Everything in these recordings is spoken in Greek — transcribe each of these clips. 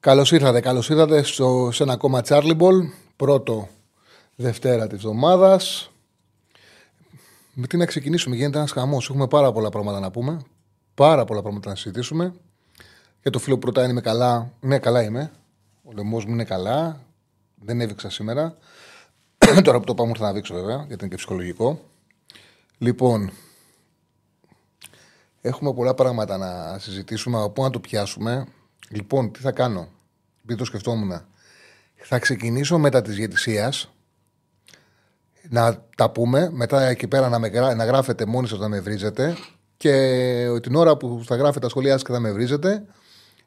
Καλώς ήρθατε, καλώς ήρθατε στο, σε ένα ακόμα Charlie Ball. Πρώτο Δευτέρα της εβδομάδας. Με τι να ξεκινήσουμε, γίνεται ένας χαμός. Έχουμε πάρα πολλά πράγματα να πούμε. Πάρα πολλά πράγματα να συζητήσουμε. Για το φίλο που ρωτάει, είμαι καλά; Ναι, καλά είμαι. Ο λαιμός μου είναι καλά. Δεν έβηξα σήμερα. Τώρα που το πάμε, ήρθα να δείξω βέβαια, γιατί είναι και ψυχολογικό. Λοιπόν, έχουμε πολλά πράγματα να συζητήσουμε. Από πού να το πιάσουμε. Λοιπόν, τι θα κάνω; Επειδή το σκεφτόμουν. Θα ξεκινήσω μετά της διαιτησία. Να τα πούμε. Μετά εκεί πέρα να, με, γρά- να γράφετε μόνοι σας να με βρίζετε. Και την ώρα που θα γράφετε τα σχολεία σας και θα με βρίζετε,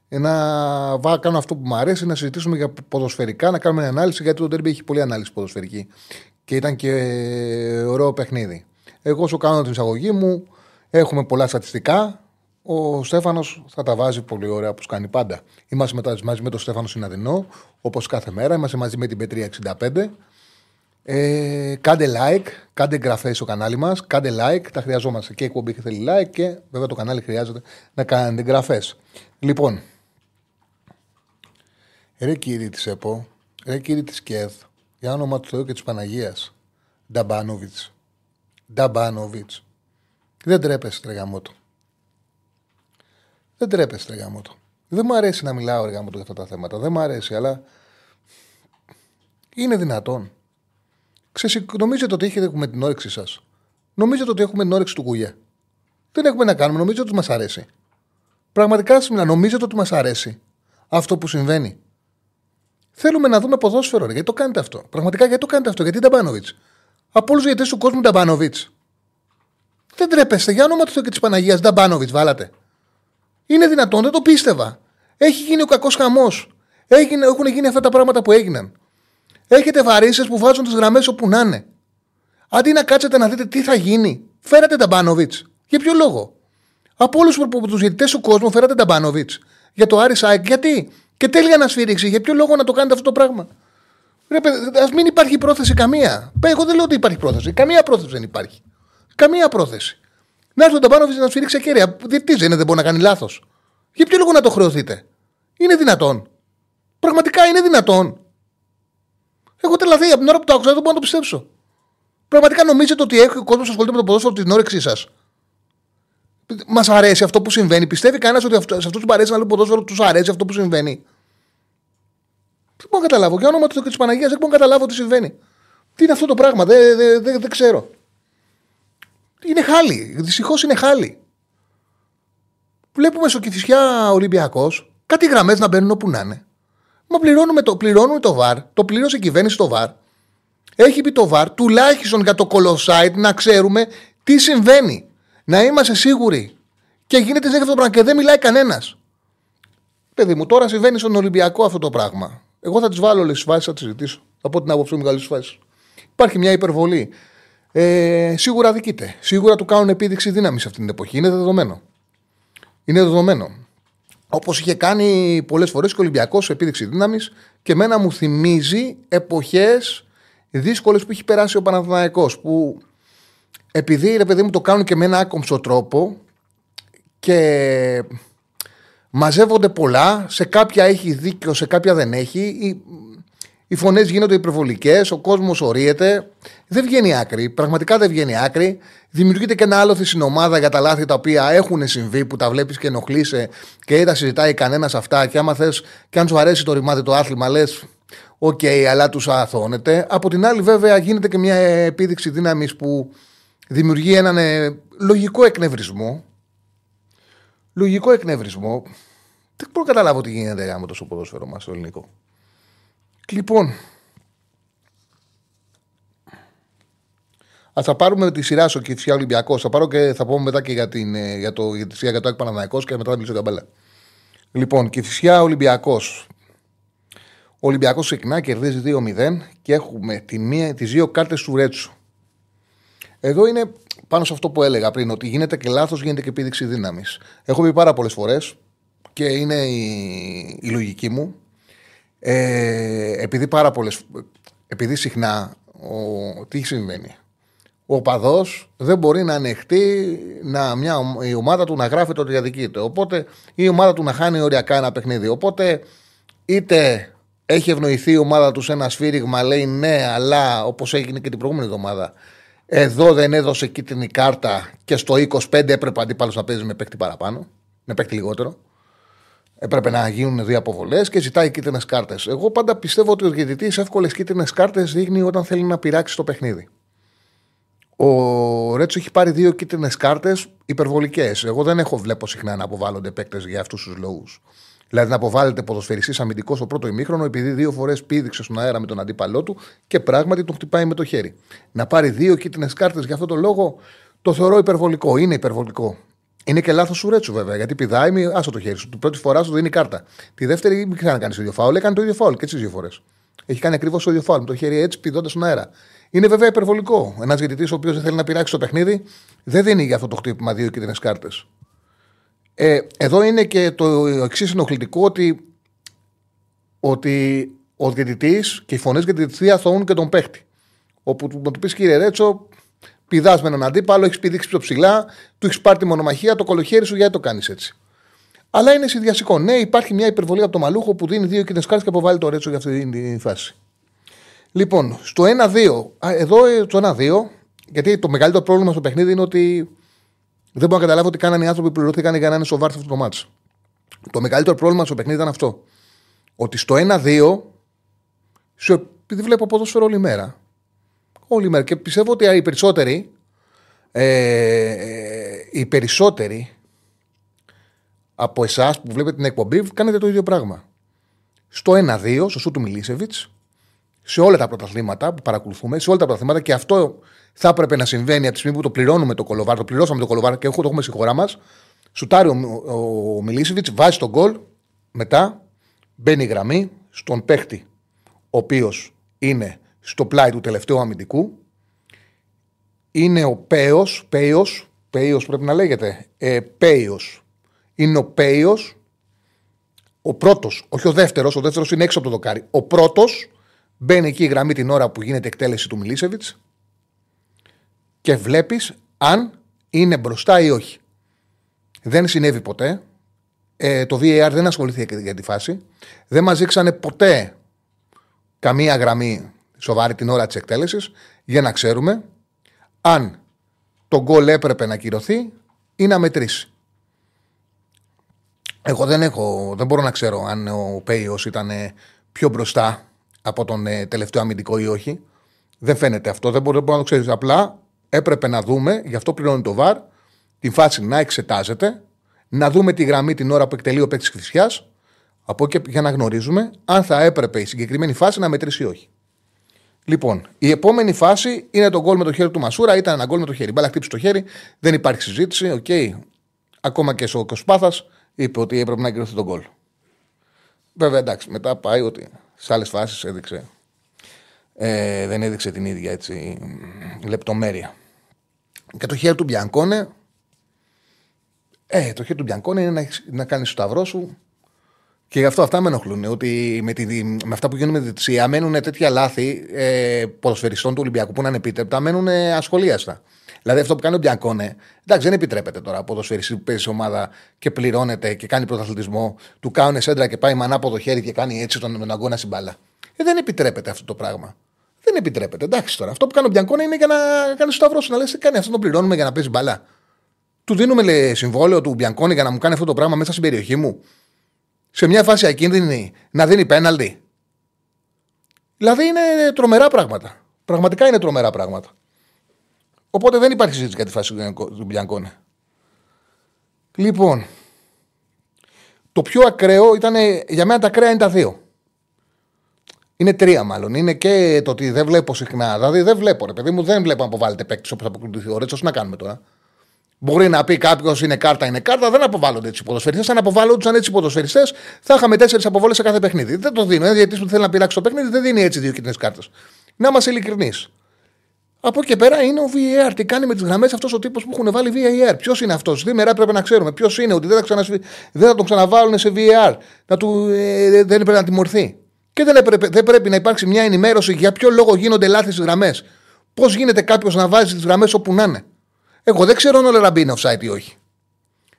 να βά, κάνω αυτό που μου αρέσει, να συζητήσουμε για ποδοσφαιρικά, να κάνουμε μια ανάλυση, γιατί το Derby έχει πολλή ανάλυση ποδοσφαιρική. Και ήταν και ωραίο παιχνίδι. Εγώ σου κάνω την εισαγωγή μου, έχουμε πολλά στατιστικά. Ο Στέφανος θα τα βάζει πολύ ωραία όπως κάνει πάντα. Είμαστε μετά μαζί με τον Στέφανο Συναδεινό, όπως κάθε μέρα. Είμαστε μαζί με την Πετρία 65. Ε, κάντε like, κάντε εγγραφές στο κανάλι μας. Κάντε like, τα χρειαζόμαστε. Και η εκπομπή θέλει like και βέβαια το κανάλι χρειάζεται να κάνετε εγγραφές. Λοιπόν, ρε κύριε της ΕΠΟ, ρε κύριε της ΚΕΘ, για όνομα του Θεού και της Παναγίας, Νταμπάνοβιτς. Νταμπάνοβιτς. Δεν τρέπεστε, ρε γαμότο. Δεν τρέπεστε, ρε γαμότο. Δεν μου αρέσει να μιλάω, ρε γαμότο, για αυτά τα θέματα. Δεν μου αρέσει, αλλά είναι δυνατόν. Ξεσυ... Νομίζετε ότι έχετε με την όρεξη σας. Νομίζετε ότι έχουμε την όρεξη του κουγιά. Δεν έχουμε να κάνουμε. Νομίζετε ότι μας αρέσει. Πραγματικά σα μιλάω. Νομίζετε ότι μας αρέσει αυτό που συμβαίνει. Θέλουμε να δούμε ποδόσφαιρο. Ρε. Γιατί το κάνετε αυτό. Πραγματικά γιατί το κάνετε αυτό. Γιατί Νταμπάνοβιτς. Από όλους τους γιατί του κόσμου Νταμπάνοβιτς. Δεν τρέπεστε. Για όνομα του Θεού και της Παναγίας Νταμπάνοβιτς βάλατε. Είναι δυνατόν. Δεν το πίστευα. Έχει γίνει ο κακός χαμός. Έχουν γίνει αυτά τα πράγματα που έγιναν. Έχετε βαρύσε που βάζουν τις γραμμές όπου να είναι. Αντί να κάτσετε να δείτε τι θα γίνει, φέρατε τα Μπάνοβιτ. Για ποιο λόγο; Από όλους τους διαιτητές του κόσμου φέρατε τα Μπάνοβιτ. Για το Άρη Σάικ. Γιατί; Και τέλεια να σφυρίξει. Για ποιο λόγο να το κάνετε αυτό το πράγμα; Α μην υπάρχει πρόθεση καμία. Εγώ δεν λέω ότι υπάρχει πρόθεση. Καμία πρόθεση δεν υπάρχει. Καμία πρόθεση. Να έρθει ο Ταμπάνοβιτ να σφυρίξει ακέραια. Τι δεν δεν μπορεί να κάνει λάθος. Για ποιο λόγο να το χρεωθείτε; Είναι δυνατόν. Πραγματικά είναι δυνατόν. Έχω τρελαθεί από την ώρα που το άκουσα, δεν μπορώ να το πιστέψω. Πραγματικά νομίζετε ότι έχει ο κόσμος ασχολείται με το ποδόσφαιρο την όρεξή σας; Μας αρέσει αυτό που συμβαίνει; Πιστεύει κανένας ότι αυτό, σε αυτού που αρέσει να λέει ποδόσφαιρο τους αρέσει αυτό που συμβαίνει; Δεν μπορώ να καταλάβω. Για όνομα του Θεού και της Παναγίας δεν μπορώ να καταλάβω τι συμβαίνει. Τι είναι αυτό το πράγμα, δεν δε, δε, δε ξέρω. Είναι χάλι. Δυστυχώς είναι χάλι. Βλέπουμε στο Κυφυσιά Ολυμπιακός κάτι γραμμές να μπαίνουν όπου να είναι. Μα πληρώνουμε το, πληρώνουμε το βαρ, το πλήρωσε η κυβέρνηση το βαρ. Έχει πει το βαρ, τουλάχιστον για το κολοσάιτ να ξέρουμε τι συμβαίνει. Να είμαστε σίγουροι. Και γίνεται αυτό το πράγμα και δεν μιλάει κανένας. Παιδί μου, τώρα συμβαίνει στον Ολυμπιακό αυτό το πράγμα. Εγώ θα τις βάλω όλες τις φάσεις, θα τις ζητήσω. Θα πω την άποψή μου μεγάλη φάση. Υπάρχει μια υπερβολή. Ε, σίγουρα δικείται. Σίγουρα του κάνουν επίδειξη δύναμη αυτή την εποχή. Είναι δεδομένο. Είναι δεδομένο. Όπως είχε κάνει πολλές φορές και ο Ολυμπιακός σε επίδειξη δύναμης και μένα μου θυμίζει εποχές δύσκολες που έχει περάσει ο Παναθηναϊκός που επειδή ρε παιδί μου το κάνουν και με ένα άκομψο τρόπο και μαζεύονται πολλά, σε κάποια έχει δίκιο, σε κάποια δεν έχει. Οι, οι φωνές γίνονται υπερβολικές, ο κόσμος ορίεται. Δεν βγαίνει άκρη. Πραγματικά δεν βγαίνει άκρη. Δημιουργείται και ένα άλλο στην ομάδα για τα λάθη τα οποία έχουν συμβεί, που τα βλέπεις και ενοχλείσαι και δεν τα συζητάει κανένας αυτά. Και άμα θες, και αν σου αρέσει το ρημάδι το άθλημα, λες, ok, okay, αλλά τους αθωώνεται. Από την άλλη, βέβαια, γίνεται και μια επίδειξη δύναμης που δημιουργεί έναν ε, λογικό εκνευρισμό. Λογικό εκνευρισμό. Δεν μπορώ να καταλάβω τι γίνεται γαμώ το ποδόσφαιρό μας στο ελληνικό. Λοιπόν, Α θα πάρουμε τη σειρά στο Κηφισιά Ολυμπιακός. Θα πάρω και θα πούμε μετά και για, την, για το, για, τη, για το Εκ και μετά θα μιλήσω για μπάλα. Λοιπόν, και φυσικά Ολυμπιακός. Ο Ολυμπιακός ξεκινά, κερδίζει 2-0 και έχουμε τη μία, τις δύο κάρτες του Ρέτσου. Εδώ είναι πάνω σε αυτό που έλεγα πριν, ότι γίνεται και λάθος, γίνεται και επίδειξη δύναμης. Έχω πει πάρα πολλές φορές και είναι η, η λογική μου. Ε, επειδή πάρα πολλέ. Επειδή συχνά. Ο, τι συμβαίνει; Ο παδός δεν μπορεί να ανεχτεί να, μια, η ομάδα του να γράφει το διαδικείται. Οπότε η ομάδα του να χάνει οριακά ένα παιχνίδι. Οπότε είτε έχει ευνοηθεί η ομάδα του σε ένα σφύριγμα, λέει ναι, αλλά όπως έγινε και την προηγούμενη εβδομάδα, εδώ δεν έδωσε κίτρινη κάρτα και στο 25 έπρεπε αντίπαλος να παίζει με παίκτη παραπάνω, με παίκτη λιγότερο. Έπρεπε να γίνουν δύο αποβολές και ζητάει κίτρινες κάρτες. Εγώ πάντα πιστεύω ότι ο διαιτητής εύκολες κίτρινες κάρτες δείχνει όταν θέλει να πειράξει το παιχνίδι. Ο Ρέτσο έχει πάρει δύο κίτρινες κάρτες υπερβολικές. Εγώ δεν έχω βλέπω συχνά να αποβάλλονται παίκτες για αυτούς τους λόγους. Δηλαδή να αποβάλλεται ποδοσφαιριστής αμυντικός στο πρώτο ημίχρονο επειδή δύο φορές πήδηξε στον αέρα με τον αντίπαλό του και πράγματι τον χτυπάει με το χέρι. Να πάρει δύο κίτρινες κάρτες για αυτό το λόγο το θεωρώ υπερβολικό. Είναι υπερβολικό. Είναι και λάθος σου Ρέτσου βέβαια γιατί πηδάει, μη άσο το χέρι σου. Την πρώτη φορά σου δίνει κάρτα. Τη δεύτερη μην ξανακάνει το ίδιο φάουλ. Έκανε το ίδιο φάουλ και τις δύο φορές. Έχει κάνει ακριβώς το ίδιο φάουλ με το χέρι έτσι πηδώντας στον αέρα. Είναι βέβαια υπερβολικό. Ένας διαιτητής ο οποίος δεν θέλει να πειράξει το παιχνίδι δεν δίνει για αυτό το χτύπημα δύο κίτρινες κάρτες. Ε, εδώ είναι και το εξής ενοχλητικό ότι, ότι ο διαιτητής και οι φωνές για τη διαιτησία αθωούν και τον παίχτη. Όπου του, του πεις κύριε Ρέτσο, πηδάς με έναν αντίπαλο, έχεις πηδήξει πιο ψηλά, του έχεις πάρει τη μονομαχία, το κολοχέρι σου, γιατί το κάνεις έτσι. Αλλά είναι συνδυασικό. Ναι, υπάρχει μια υπερβολή από το μαλούχο που δίνει δύο κίτρινες κάρτες και αποβάλλει το Ρέτσο για αυτή τη φάση. Λοιπόν, στο 1-2, εδώ ε, το 1-2, γιατί το μεγαλύτερο πρόβλημα στο παιχνίδι είναι ότι δεν μπορώ να καταλάβω ότι κάνανε οι άνθρωποι που πληρωθήκαν για να είναι σοβαροί αυτό το μάτσο. Το μεγαλύτερο πρόβλημα στο παιχνίδι ήταν αυτό. Ότι στο 1-2, επειδή βλέπω ποδόσφαιρο όλη μέρα. Όλη μέρα. Και πιστεύω ότι οι περισσότεροι, ε, οι περισσότεροι από εσάς που βλέπετε την εκπομπή κάνετε το ίδιο πράγμα. Στο 1-2, στο σου του Μιλίσεβιτς, σε όλα τα πρωταθλήματα που παρακολουθούμε, σε όλα τα πρωταθλήματα και αυτό θα έπρεπε να συμβαίνει από τη στιγμή που το πληρώνουμε το κολοβάρ, το πληρώσαμε το κολοβάρ και έχω το έχουμε στη χώρα μας. Σουτάρει ο, ο, ο Μιλίσεβιτς, βάζει τον γκολ, μετά μπαίνει η γραμμή στον παίχτη, ο οποίος είναι στο πλάι του τελευταίου αμυντικού. Είναι ο Πέος, Πέος, Πέος πρέπει να λέγεται. Ε, Πέος. Είναι ο Πέος, ο πρώτος, όχι ο δεύτερος, ο δεύτερος είναι έξω από το δοκάρι. Ο πρώτος μπαίνει εκεί η γραμμή την ώρα που γίνεται εκτέλεση του Μιλίσεβιτς και βλέπεις αν είναι μπροστά ή όχι. Δεν συνέβη ποτέ. Ε, το VAR δεν ασχολήθηκε για τη φάση. Δεν μας δείξανε ποτέ καμία γραμμή σοβαρή την ώρα της εκτέλεσης για να ξέρουμε αν το γκολ έπρεπε να κυρωθεί ή να μετρήσει. Εγώ δεν, έχω, δεν μπορώ να ξέρω αν ο Πέιος ήταν πιο μπροστά από τον ε, τελευταίο αμυντικό ή όχι. Δεν φαίνεται αυτό, δεν μπορεί, να το ξέρεις. Απλά έπρεπε να δούμε, γι' αυτό πληρώνει το ΒΑΡ, την φάση να εξετάζεται, να δούμε τη γραμμή την ώρα που εκτελεί ο παίκτης Χρυσιάς, από εκεί για να γνωρίζουμε αν θα έπρεπε η συγκεκριμένη φάση να μετρήσει ή όχι. Λοιπόν, η επόμενη φάση είναι το γκολ με το χέρι του Μασούρα. Ήταν ένα γκολ με το χέρι. Μπάλα χτύπησε το χέρι, δεν υπάρχει συζήτηση. Ok. Okay. Ακόμα και ο Κοσπάθας είπε ότι έπρεπε να εγκριθεί το γκολ. Βέβαια εντάξει, μετά πάει ότι σε άλλες φάσεις έδειξε. Ε, δεν έδειξε την ίδια έτσι, λεπτομέρεια. Και το χέρι του Μπιανκόνε. Ε, το χέρι του Μπιανκόνε είναι να, να κάνεις το σταυρό σου. Και γι' αυτό αυτά με ενοχλούν. Ότι με, τη, με αυτά που γίνουν με τη Διετσία μένουν τέτοια λάθη ε, ποδοσφαιριστών του Ολυμπιακού που είναι ανεπίτρεπτα, μένουν ασχολίαστα. Δηλαδή αυτό που κάνει ο Μπιανκόνε, εντάξει, δεν επιτρέπεται τώρα από ποδοσφαιριστής που παίζει σε ομάδα και πληρώνεται και κάνει πρωταθλητισμό, του κάνουν σέντρα και πάει με ανάποδο χέρι και κάνει έτσι τον, τον αγώνα στην μπάλα. Ε, δεν επιτρέπεται αυτό το πράγμα. Δεν επιτρέπεται. Εντάξει τώρα. Αυτό που κάνει ο Μπιανκόνε είναι για να κάνει το σταυρό σου. Να λες τι κάνει αυτό, τον πληρώνουμε για να παίζει μπαλά. Του δίνουμε λέει, συμβόλαιο του Μπιανκόνε για να μου κάνει αυτό το πράγμα μέσα στην περιοχή μου. Σε μια φάση ακίνδυνη να δίνει πέναλτι. Δηλαδή είναι τρομερά πράγματα. Πραγματικά είναι τρομερά πράγματα. Οπότε δεν υπάρχει συζήτηση για τη φάση του Μπιανκόνε. Λοιπόν, το πιο ακραίο ήταν για μένα τα ακραία είναι τα δύο. Είναι τρία μάλλον. Είναι και το ότι δεν βλέπω συχνά. Δηλαδή δεν βλέπω, ρε παιδί μου, δεν βλέπω να αποβάλλεται παίκτης όπως αποκρίνεται ο Ρέτσος. Να κάνουμε τώρα. Μπορεί να πει κάποιος είναι κάρτα, είναι κάρτα. Δεν αποβάλλονται έτσι οι ποδοσφαιριστές. Αν αποβάλλονταν έτσι οι ποδοσφαιριστές, θα είχαμε τέσσερις αποβόλες σε κάθε παιχνίδι. Δεν το δίνω. Ένα γιατί που θέλει να πειράξει το παιχνίδι δεν δίνει έτσι δύο κίτρινες κάρτες. Να είμαστε ειλικρινείς. Από εκεί και πέρα είναι ο VAR. Τι κάνει με τις γραμμές αυτός ο τύπος που έχουν βάλει VAR. Ποιος είναι αυτός. Σήμερα πρέπει να ξέρουμε ποιος είναι, ότι δεν θα, ξανασ... δεν θα τον ξαναβάλουν σε VAR. Να του... ε, δεν πρέπει να τιμωρηθεί. Και δεν, έπρεπε, δεν πρέπει να υπάρξει μια ενημέρωση για ποιο λόγο γίνονται λάθη στις γραμμές. Πώς γίνεται κάποιος να βάζει τις γραμμές όπου να είναι. Εγώ δεν ξέρω αν ο Λεραμπή είναι offside ή όχι.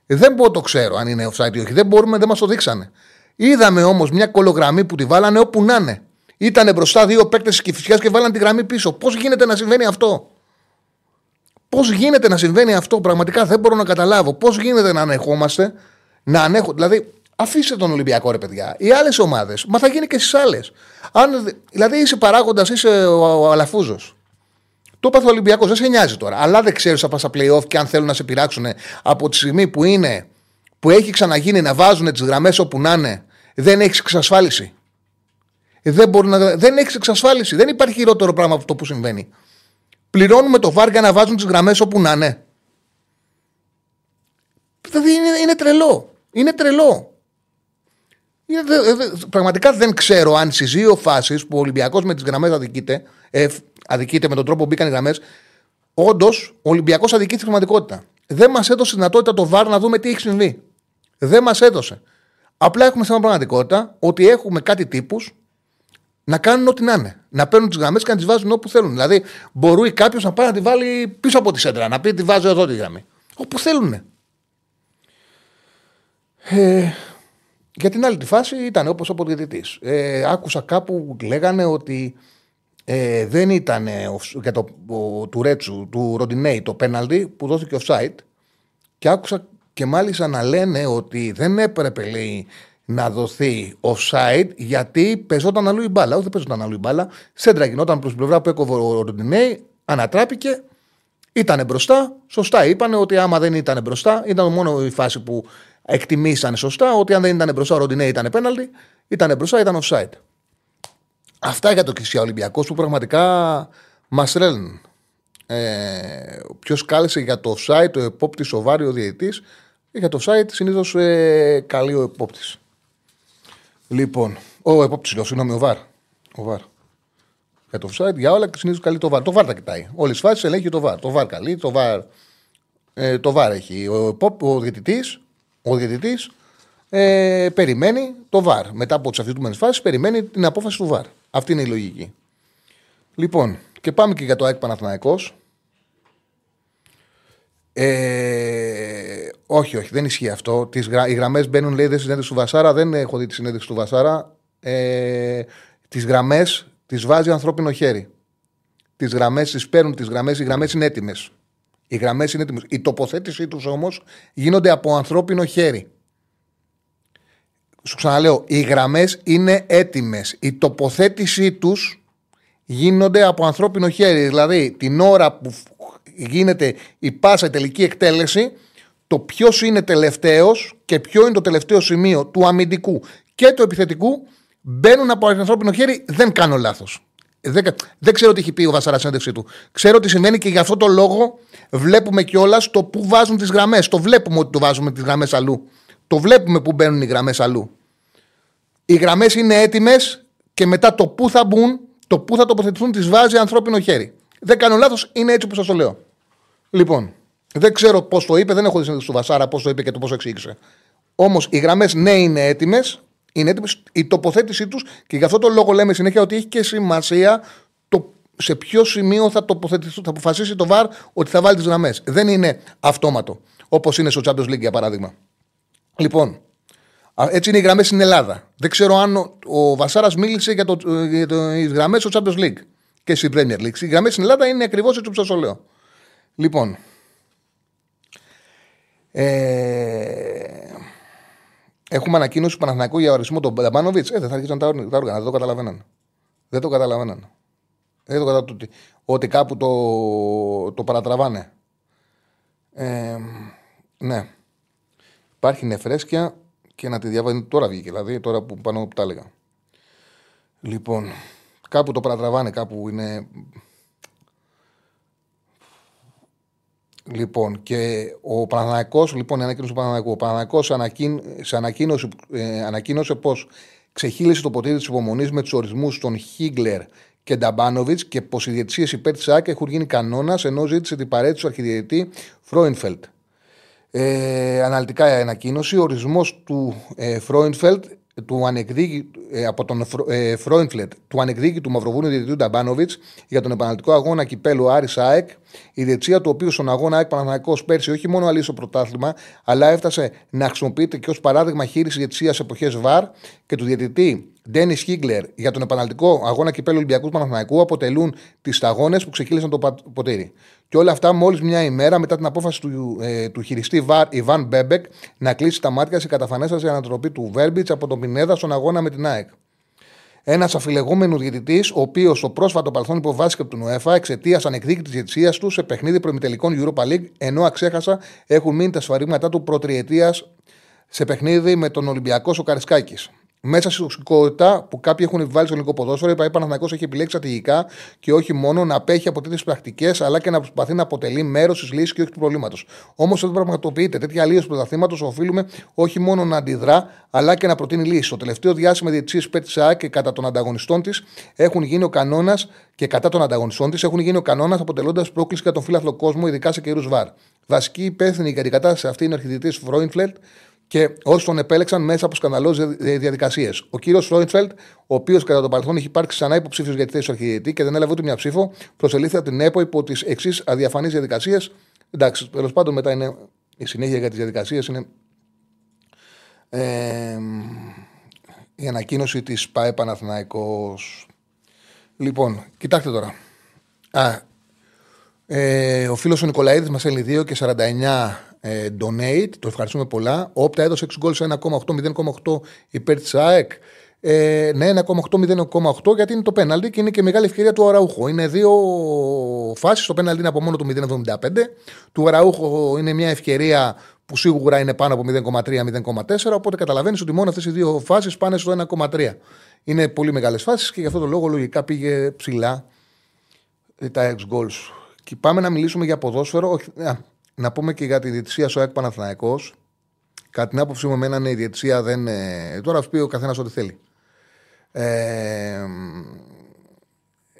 Δεν μπορώ το ξέρω αν είναι offside ή όχι. Δεν μπορούμε, δεν μας το δείξανε. Είδαμε όμως μια κολογραμμή που τη βάλανε όπου να είναι. Ήταν μπροστά δύο παίκτες τη Κυφυσιά και βάλαν τη γραμμή πίσω. Πώς γίνεται να συμβαίνει αυτό; Πώς γίνεται να συμβαίνει αυτό, πραγματικά δεν μπορώ να καταλάβω. Πώς γίνεται να ανεχόμαστε, να ανέχω. Δηλαδή, αφήστε τον Ολυμπιακό ρε παιδιά. Οι άλλες ομάδες, μα θα γίνει και στις άλλες. Δηλαδή, είσαι παράγοντας, είσαι ο, ο Αλαφούζος. Το έπαθε ο Ολυμπιακός, δεν σε νοιάζει τώρα. Αλλά δεν ξέρεις θα πας στα playoff και αν θέλουν να σε πειράξουν από τη στιγμή που είναι, που έχει ξαναγίνει να βάζουν τις γραμμές όπου να είναι, δεν έχεις εξασφάλιση. Δεν, μπορεί να, δεν έχεις εξασφάλιση. Δεν υπάρχει χειρότερο πράγμα από αυτό που συμβαίνει. Πληρώνουμε το βάρ για να βάζουν τις γραμμές όπου να είναι. Δηλαδή είναι, είναι τρελό. Είναι τρελό. Είναι, πραγματικά δεν ξέρω αν στις δύο φάσεις που ο Ολυμπιακός με τις γραμμές αδικείται, ε, αδικείται με τον τρόπο που μπήκαν οι γραμμές, όντως ο Ολυμπιακός αδικεί τη πραγματικότητα. Δεν μας έδωσε δυνατότητα το βάρ να δούμε τι έχει συμβεί. Δεν μας έδωσε. Απλά έχουμε σαν πραγματικότητα ότι έχουμε κάτι τύπους να κάνουν ό,τι να είναι. Να παίρνουν τις γραμμές και να τις βάζουν όπου θέλουν. Δηλαδή, μπορεί κάποιος να πάει να τη βάλει πίσω από τη σέντρα, να πει τη βάζω εδώ τη γραμμή. Όπου θέλουν. Ε, για την άλλη τη φάση ήταν όπως ο διαιτητή. Ε, άκουσα κάπου λέγανε ότι ε, δεν ήταν για το ο, του Ρέτσου, του Ροντινέη, το πέναλτι που δόθηκε offside. Και άκουσα και μάλιστα να λένε ότι δεν έπρεπε λέει, να δοθεί offside γιατί πεζόταν αλλού η μπάλα. Όχι, δεν πεζόταν αλλού η μπάλα. Σέντρα γινόταν προς την πλευρά που έκοβε ο Ροντινέη, ανατράπηκε, ήταν μπροστά. Σωστά είπαν ότι άμα δεν ήταν μπροστά, ήταν μόνο η φάση που εκτιμήσανε σωστά ότι αν δεν ήταν μπροστά ο Ροντινέη ήταν πέναλτι, ήταν μπροστά, ήταν offside. Αυτά για το Κυσιά Ολυμπιακό που πραγματικά μας τρέλνουν. Ε, Ποιος κάλεσε για το offside, ο επόπτης, ο Βάριο διαιτή. Για το site συνήθως ε, καλεί ο επόπτης. Λοιπόν, ο επόπτης, λέω, συγγνώμη, ο Βαρ. Ο Βαρ. Για το offside, για όλα συνήθως καλεί το Βαρ. Το Βαρ τα κοιτάει. Όλες τις φάσεις ελέγχει το Βαρ. Το Βαρ καλεί, το Βαρ. Ε, το Βαρ έχει. Ο, επόπ, ο διαιτητής ο διαιτητής, ε, περιμένει το Βαρ. Μετά από τις αφιτούμενε φάσεις, περιμένει την απόφαση του Βαρ. Αυτή είναι η λογική. Λοιπόν, και πάμε και για το ΑΕΚ Παναθηναϊκός. Ε, όχι, όχι, δεν ισχύει αυτό. Τις, οι γραμμές μπαίνουν, λέει, δεν συνέντευξη του Βασάρα. Δεν έχω δει τη συνέντευξη του Βασάρα. Ε, τις γραμμές τις βάζει ανθρώπινο χέρι. Τις γραμμές τις παίρνουν, τις γραμμές, οι γραμμές είναι έτοιμες. Οι γραμμές είναι έτοιμες. Η τοποθέτησή τους όμως γίνονται από ανθρώπινο χέρι. Σου ξαναλέω, οι γραμμές είναι έτοιμες. Η τοποθέτησή τους γίνονται από ανθρώπινο χέρι. Δηλαδή, την ώρα που γίνεται η πάσα, η τελική εκτέλεση, το ποιος είναι τελευταίος και ποιο είναι το τελευταίο σημείο του αμυντικού και του επιθετικού μπαίνουν από ανθρώπινο χέρι. Δεν κάνω λάθος. Δεν, δεν ξέρω τι έχει πει ο Βασάρα στην του. Ξέρω τι σημαίνει και γι' αυτό το λόγο βλέπουμε κιόλας το που βάζουν τις γραμμές. Το βλέπουμε ότι το βάζουμε τις γραμμές αλλού. Το βλέπουμε που μπαίνουν οι γραμμές αλλού. Οι γραμμές είναι έτοιμες και μετά το που θα μπουν, το που θα τοποθετηθούν, τις βάζει ανθρώπινο χέρι. Δεν κάνω λάθος, είναι έτσι που σας το λέω. Λοιπόν, δεν ξέρω πώς το είπε, δεν έχω δει συνέντευξη του Βασάρα πώς το είπε και το πώς εξήγησε. Όμως οι γραμμές ναι είναι έτοιμες, είναι έτοιμες η τοποθέτησή τους και γι' αυτό το λόγο λέμε συνέχεια ότι έχει και σημασία το σε ποιο σημείο θα τοποθετηθούν, θα αποφασίσει το ΒΑΡ ότι θα βάλει τις γραμμές. Δεν είναι αυτόματο. Όπως είναι στο Champions League για παράδειγμα. Λοιπόν, έτσι είναι οι γραμμές στην Ελλάδα. Δεν ξέρω αν ο, ο Βασάρας μίλησε για, το, για το, τι γραμμές στο Champions League και στην Premier League. Οι γραμμές στην Ελλάδα είναι ακριβώς έτσι όπως σας το λέω. Λοιπόν. Ε, έχουμε ανακοίνωση του Παναθηναϊκού για ορισμό τον Μπαμπάνοβιτς. Ε, δεν θα αρχίσουν τα, τα όργανα. Δεν το καταλαβαίναν. Δεν το καταλαβαίναν. Δεν το καταλαβαίναν. Ότι κάπου το, το παρατραβάνε. Ε, ναι. Υπάρχει νεφρέσκια και να τη διαβάζει. Τώρα βγήκε, δηλαδή, τώρα που πάνω που τα έλεγα. Λοιπόν, κάπου το παρατραβάνε, κάπου είναι Λοιπόν, και ο Παναναναϊκό, λοιπόν, η ανακοίνωση του Παναναναϊκού. Ο Παναναναϊκό σε ανακοίνωση, ε, ανακοίνωσε πως ξεχύλισε το ποτήρι της υπομονής με τους ορισμούς των Χίγκλερ και Νταμπάνοβιτς και πως οι διαιτησίες υπέρ της ΑΚ έχουν γίνει κανόνας ενώ ζήτησε την παρέτηση του αρχιδιαιτητή Φρόινφελτ. Ε, αναλυτικά η ανακοίνωση. Ο ορισμός του ε, Φρόινφελτ του ανεκδιήγη, ε, από τον ε, Φρόινφλετ του ανεκδιήγητου Μαυροβούνιου διαιτητή Νταμπάνοβιτς για τον επαναληπτικό αγώνα κυπέλλου Άρης ΑΕΚ, η διαιτησία του οποίου στον αγώνα ΑΕΚ Παναθηναϊκό πέρσι όχι μόνο αλλοίωσε το πρωτάθλημα, αλλά έφτασε να χρησιμοποιείται και ως παράδειγμα χείρισης διαιτησίας εποχής VAR και του διαιτητή Ντένις Χίγκλερ για τον επαναληπτικό αγώνα κυπέλλου Ολυμπιακού Παναθηναϊκού αποτελούν τις σταγόνες που ξεχείλισαν το ποτήρι. Και όλα αυτά μόλις μια ημέρα μετά την απόφαση του, ε, του χειριστή VAR Ιβάν Μπέμπεκ να κλείσει τα μάτια σε καταφανέστατη ανατροπή του Βέρμπιτς από τον Πινέδα στον αγώνα με την ΑΕΚ. Ένας αμφιλεγόμενος διαιτητής, ο οποίος στο πρόσφατο παρελθόν υποβιβάστηκε από την UEFA εξαιτίας ανεκδιήγητης διαιτησίας του σε παιχνίδι προημιτελικών Europa League, ενώ αξέχαστα έχουν μείνει τα σφυρίγματά του προ τριετίας σε παιχνίδι με τον Ολυμπιακό στο Καραϊσκάκης μέσα στη τοξικότητα που κάποιοι έχουν βάλει στο ελληνικό ποδόσφαιρο, η Παναθανικό έχει επιλέξει στρατηγικά και όχι μόνο να απέχει από τέτοιες πρακτικές, αλλά και να προσπαθεί να αποτελεί μέρος της λύσης και όχι του προβλήματος. Όμως, όταν πραγματοποιείται τέτοια αλλίωση του πρωταθλήματος, οφείλουμε όχι μόνο να αντιδρά, αλλά και να προτείνει λύσεις. Στο τελευταίο διάστημα, οι διετησίε υπέρ τη ΑΑΚ και κατά των ανταγωνιστών της έχουν γίνει ο κανόνας και κατά των ανταγωνιστών της έχουν γίνει ο κανόνας αποτελώντας πρόκληση για τον φύλαθλο κόσμο, ειδικά σε καιρούς βαρ. Βασική υπεύθυνη για την κατάσταση αυτή είναι ο αρχιδητή Φρόινφλερτ, και όσοι τον επέλεξαν μέσα από σκανδαλώδεις διαδικασίες. Ο κύριος Φρόιντφελτ, ο οποίος κατά το παρελθόν έχει υπάρξει ξανά υποψήφιος για τη θέση του αρχιδιετή και δεν έλαβε ούτε μια ψήφο, προσελήφθη από την ΕΠΟ υπό τις εξής αδιαφανείς διαδικασίες. Εντάξει, τέλος πάντων μετά είναι η συνέχεια για τις διαδικασίες είναι ε, η ανακοίνωση της ΠΑΕ Παναθηναϊκός. Λοιπόν, κοιτάξτε τώρα. Α, ε, ο φίλος ο Νικολαίδης μας έλεγε 2 και 49 ε, donate, το ευχαριστούμε πολλά. Όπτα έδωσε 6 γκολ σε 1,8, 0,8 υπέρ της ΑΕΚ. Ε, ναι, 1,8, 0,8 γιατί είναι το πέναλτι και είναι και μεγάλη ευκαιρία του Αραούχο. Είναι δύο φάσεις. Το πέναλτι είναι από μόνο του 0,75. Του Αραούχο είναι μια ευκαιρία που σίγουρα είναι πάνω από 0,3-0,4. Οπότε καταλαβαίνεις ότι μόνο αυτές οι δύο φάσεις πάνε στο 1,3. Είναι πολύ μεγάλες φάσεις και γι' αυτό το λόγο λογικά πήγε ψηλά τα 6 goals. Και πάμε να μιλήσουμε για ποδόσφαιρο. Α, να πούμε και για τη διετησία στο ΕΚ Παναθυναϊκό. Κατά την άποψή μου, εμένα είναι η διετησία δεν. Ε, τώρα πει ο καθένας ό,τι θέλει. Ε,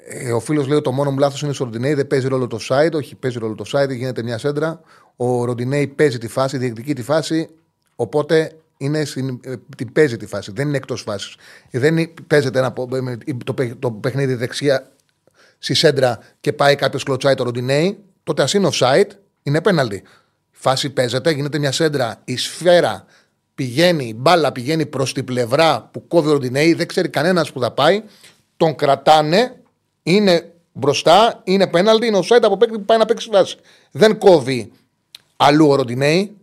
ε, ο φίλος λέει ότι το μόνο μου λάθος είναι στο Ροντινέι, δεν παίζει ρόλο το site. Όχι, παίζει ρόλο το site, γίνεται μια σέντρα. Ο Ροντινέι παίζει τη φάση, διεκδικεί τη φάση. Οπότε είναι στην, ε, την παίζει τη φάση, δεν είναι εκτός φάσης. Δεν παίζεται ένα, το, το παιχνίδι δεξιά στη σέντρα και πάει κάποιος κλωτσάει το Ροντινέι. Τότε ας είναι offside, είναι πέναλτι. Φάση παίζεται, γίνεται μια σέντρα, η σφαίρα πηγαίνει, η μπάλα πηγαίνει προς την πλευρά που κόβει ο Ροντινέη, δεν ξέρει κανένας που θα πάει. Τον κρατάνε, είναι μπροστά, είναι πέναλτι, είναι ο Σάιτ από παίκτη που πάει να παίξει φάση. Δεν κόβει αλλού ο Ροντινέη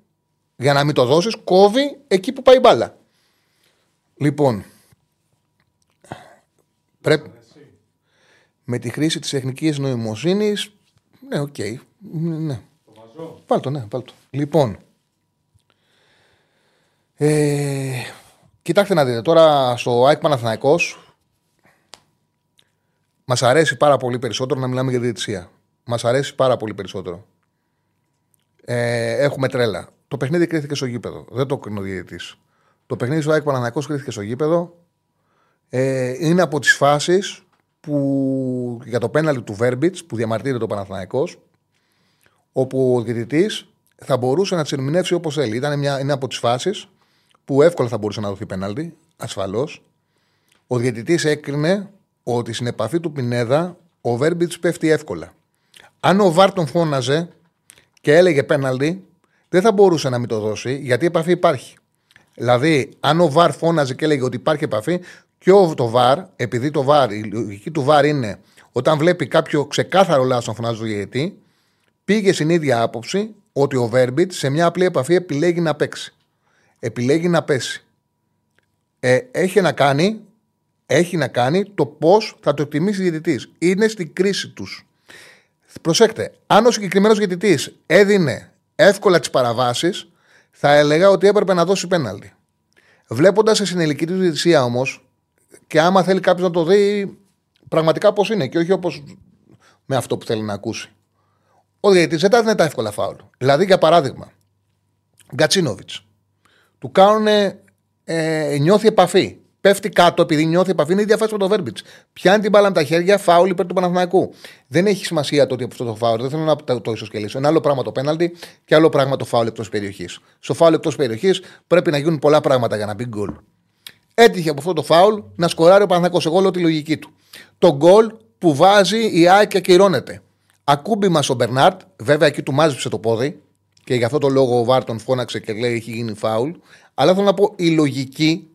για να μην το δώσεις, κόβει εκεί που πάει η μπάλα. Λοιπόν, πρέπει με τη χρήση της τεχνητής νοημοσύνης, ναι, ok, okay, ναι. Βάλτο, ναι, βάλτο. Λοιπόν. Ε, κοιτάξτε να δείτε, τώρα στο ΑΕΚ Παναθηναϊκός μας αρέσει πάρα πολύ περισσότερο να μιλάμε για διαιτησία. Μας αρέσει πάρα πολύ περισσότερο. Ε, έχουμε τρέλα. Το παιχνίδι κρίθηκε στο γήπεδο. Δεν το κρίνει ο διαιτητής. Το παιχνίδι στο ΑΕΚ Παναθηναϊκός κρίθηκε στο γήπεδο. Ε, είναι από τις φάσεις που για το πέναλι του Βέρμπιτς που διαμαρτύρεται το Παναθηναϊκός όπου ο διαιτητής θα μπορούσε να τις ερμηνεύσει όπως θέλει. Ήταν μια, είναι από τις φάσεις που εύκολα θα μπορούσε να δοθεί πέναλτι, ασφαλώς. Ο διαιτητής έκρινε ότι στην επαφή του Πινέδα ο Βέρμπιτς πέφτει εύκολα. Αν ο Βάρ τον φώναζε και έλεγε πέναλτι, δεν θα μπορούσε να μην το δώσει γιατί η επαφή υπάρχει. Δηλαδή, αν ο Βάρ φώναζε και έλεγε ότι υπάρχει επαφή, και το Βάρ, επειδή το Βάρ, η λογική του Βάρ είναι όταν βλέπει κάποιο ξεκάθαρο λάθος να φωνάζει το διαιτητή, πήγε στην ίδια άποψη ότι ο Βέρμπιτ σε μια απλή επαφή επιλέγει να παίξει. Επιλέγει να πέσει. Ε, έχει να κάνει, έχει να κάνει το πώς θα το εκτιμήσει ο διαιτητής. Είναι στην κρίση τους. Προσέξτε, αν ο συγκεκριμένος διαιτητής έδινε εύκολα τις παραβάσεις, θα έλεγα ότι έπρεπε να δώσει πέναλτι. Βλέποντας σε συνελική του διαιτησία όμως, και άμα θέλει κάποιος να το δει πραγματικά πώς είναι και όχι όπως με αυτό που θέλει να ακούσει ο διαιτητής δεν τα δίνει τα εύκολα φάουλ. Δηλαδή, για παράδειγμα, Γκατσίνοβιτς. Του κάνουν. Ε, νιώθει επαφή. Πέφτει κάτω επειδή νιώθει επαφή. Είναι η ίδια φάση με το Βέρμπιτς. Πιάνει την μπάλα με τα χέρια, φάουλ υπέρ του Παναθηναϊκού. Δεν έχει σημασία το ότι αυτό το φάουλ. Δεν θέλω να το, το ισοσκελίσω. Ένα άλλο πράγμα το πέναλτι και άλλο πράγμα το φάουλ εκτός περιοχής. Στο φάουλ εκτός περιοχής πρέπει να γίνουν πολλά πράγματα για να μπει γκολ. Έτυχε από αυτό το φάουλ να σκοράρει ο Παναθηναϊκός. Εγώ λέω τη λογική του. Το γκολ που βάζει η ΑΕΚ και ακυρώνεται. Ακούμπημα στον Μπερνάρτ, βέβαια εκεί του μάζεψε το πόδι και γι' αυτό το λόγο ο Βάρτον φώναξε και λέει έχει γίνει φάουλ. Αλλά θέλω να πω η λογική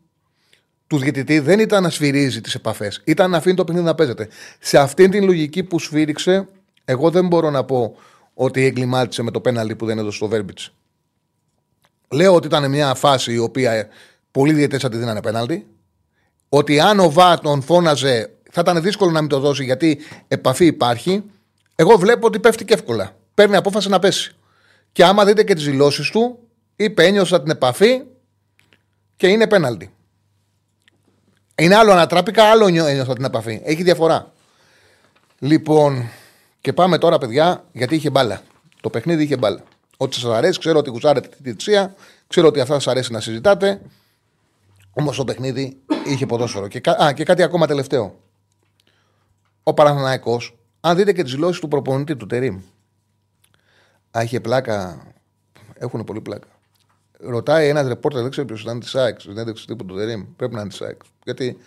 του διαιτητή δεν ήταν να σφυρίζει τις επαφές, ήταν να αφήνει το παιχνίδι να παίζεται. Σε αυτήν την λογική που σφύριξε, εγώ δεν μπορώ να πω ότι εγκλημάτισε με το πέναλτι που δεν έδωσε στο Βέρμπιτς. Λέω ότι ήταν μια φάση η οποία πολλοί διαιτητές θα τη δίνανε πέναλτι. Ότι αν ο Βάρτον φώναζε θα ήταν δύσκολο να μην το δώσει γιατί επαφή υπάρχει. Εγώ βλέπω ότι πέφτει και εύκολα. Παίρνει απόφαση να πέσει. Και άμα δείτε και τις δηλώσεις του, είπε ένιωσα την επαφή και είναι πέναλτι. Είναι άλλο ανατράπηκα, άλλο ένιωσα την επαφή. Έχει διαφορά. Λοιπόν, και πάμε τώρα, παιδιά, γιατί είχε μπάλα. Το παιχνίδι είχε μπάλα. Ό,τι σας αρέσει, ξέρω ότι γουζάρετε τη θυσία, ξέρω ότι αυτά σας αρέσει να συζητάτε. Όμως το παιχνίδι είχε ποδόσφαιρο. Και, α, και κάτι ακόμα τελευταίο ο Παναθυναϊκό, αν δείτε και τις δηλώσεις του προπονητή του Τερήμ, Α, είχε πλάκα. Έχουν πολύ πλάκα. Ρωτάει ένας ρεπόρτερ, δεν ξέρω ποιος ήταν της ΑΕΚ, δεν έδειξε τίποτα του Τερήμ. Πρέπει να είναι της ΑΕΚ. Γιατί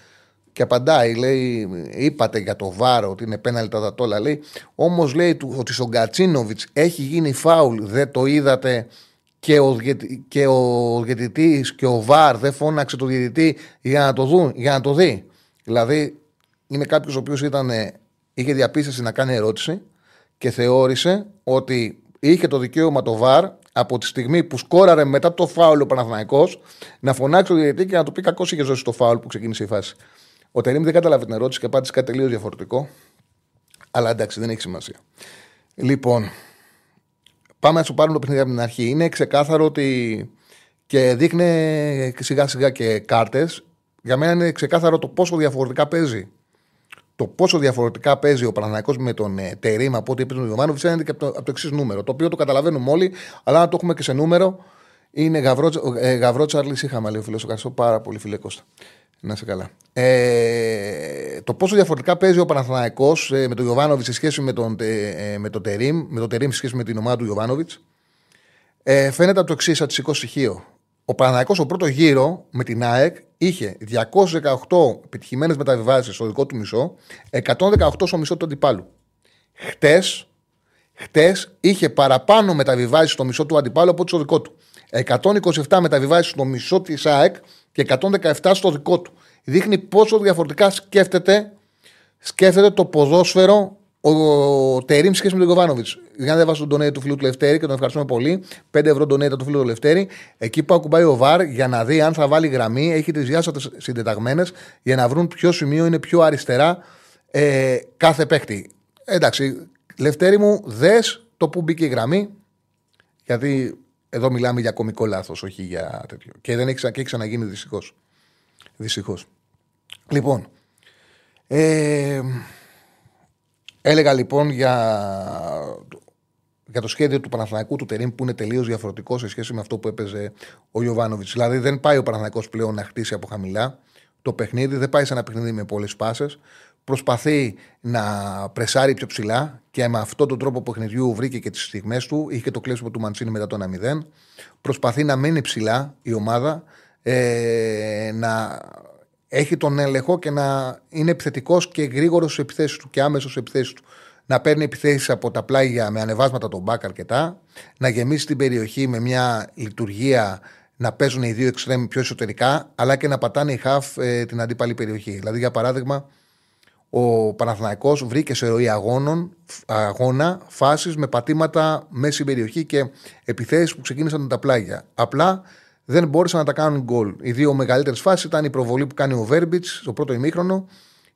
και απαντάει, λέει, είπατε για το βάρο ότι είναι πέναλτα τα τόλα. Λέει, όμως λέει ότι στον Κατσίνοβιτς έχει γίνει φάουλ, δεν το είδατε και ο, και ο διαιτητής και ο ΒΑΡ δεν φώναξε το διαιτητή για να το, δουν, για να το δει. Δηλαδή είναι κάποιος ο οποίος είχε διαπίστευση να κάνει ερώτηση και θεώρησε ότι είχε το δικαίωμα το ΒΑΡ από τη στιγμή που σκόραρε μετά το φάουλ ο Παναθηναϊκός να φωνάξει το διαιτητή και να του πει κακό είχε ζώσει το φάουλ που ξεκίνησε η φάση. Ο Τερήμ δεν κατάλαβε την ερώτηση και απάντησε κάτι τελείως διαφορετικό. Αλλά εντάξει, δεν έχει σημασία. Λοιπόν, πάμε να σου πάρουμε το παιχνίδι από την αρχή. Είναι ξεκάθαρο ότι και δείχνει σιγά σιγά και κάρτες. Για μένα είναι ξεκάθαρο το πόσο διαφορετικά παίζει το πόσο διαφορετικά παίζει ο Παναναναϊκό με τον ε, Τερήμα από ό,τι έπαιζε ο Ιωάννοβιτ φαίνεται και από το, από το εξής νούμερο. Το οποίο το καταλαβαίνουμε όλοι, αλλά να το έχουμε και σε νούμερο. Είναι γαυρό, ε, γαυρό Τσάρλι είχαμε, λέει ο φίλο. Ευχαριστώ πάρα πολύ, φίλε Κώστα. Να σε καλά. Ε, το πόσο διαφορετικά παίζει ο Παναθαναϊκό ε, με τον Ιωβάνοβιτς σε σχέση με τον, ε, με τον Τερήμ, με τον Τερήμ σε σχέση με την ομάδα του Ιωβάνοβιτς, ε, φαίνεται από το εξής αττικό στοιχείο. Ο Παναθηναϊκός ο πρώτος γύρο με την ΑΕΚ είχε 218 επιτυχημένες μεταβιβάσεις στο δικό του μισό, 118 στο μισό του αντιπάλου. Χτες, χτες είχε παραπάνω μεταβιβάσεις στο μισό του αντιπάλου από ό,τι στο δικό του. 127 μεταβιβάσεις στο μισό της ΑΕΚ και 117 στο δικό του. Δείχνει πόσο διαφορετικά σκέφτεται, σκέφτεται το ποδόσφαιρο ο Τερήμ σχέση με τον Γιωβάνοβιτ. Για να δεν βάζω τον donate του φίλου του Λευτέρη και τον ευχαριστούμε πολύ. 5 ευρώ donate του φίλου του Λευτέρη. Εκεί που ακουμπάει ο Βαρ για να δει αν θα βάλει γραμμή. Έχει τις διάστατε συντεταγμένες για να βρουν ποιο σημείο είναι πιο αριστερά ε, κάθε παίχτη. Εντάξει, Λευτέρη μου, δες το που μπήκε η γραμμή. Γιατί εδώ μιλάμε για κομικό λάθος, όχι για τέτοιο. Και δεν έχει, έχει ξαναγίνει δυστυχώς. Δυστυχώς. Λοιπόν. Ε, Έλεγα λοιπόν για, για το σχέδιο του Παναθηναϊκού του Τερήμ που είναι τελείως διαφορετικό σε σχέση με αυτό που έπαιζε ο Ιωβάνοβιτ. Δηλαδή δεν πάει ο Παναθηναϊκός πλέον να χτίσει από χαμηλά το παιχνίδι, δεν πάει σε ένα παιχνίδι με πολλές πάσες. Προσπαθεί να πρεσάρει πιο ψηλά και με αυτόν τον τρόπο παιχνιδιού βρήκε και τις στιγμές του. Είχε και το κλέψιμο του Μαντσίνη μετά το 1-0. Προσπαθεί να μένει ψηλά η ομάδα, ε, να έχει τον έλεγχο και να είναι επιθετικός και γρήγορος στις επιθέσεις του και άμεσος στις επιθέσεις του. Να παίρνει επιθέσεις από τα πλάγια με ανεβάσματα τον μπακ αρκετά, να γεμίσει την περιοχή με μια λειτουργία να παίζουν οι δύο εξτρέμοι πιο εσωτερικά, αλλά και να πατάνε οι χαφ ε, την αντίπαλη περιοχή. Δηλαδή, για παράδειγμα, ο Παναθηναϊκός βρήκε σε ροή αγώνων, αγώνα φάσεις με πατήματα μέση περιοχή και επιθέσεις που ξεκίνησαν με τα πλάγια. Απλά δεν μπόρεσαν να τα κάνουν γκολ. Οι δύο μεγαλύτερες φάσεις ήταν η προβολή που κάνει ο Βέρμπιτς στο πρώτο ημίχρονο,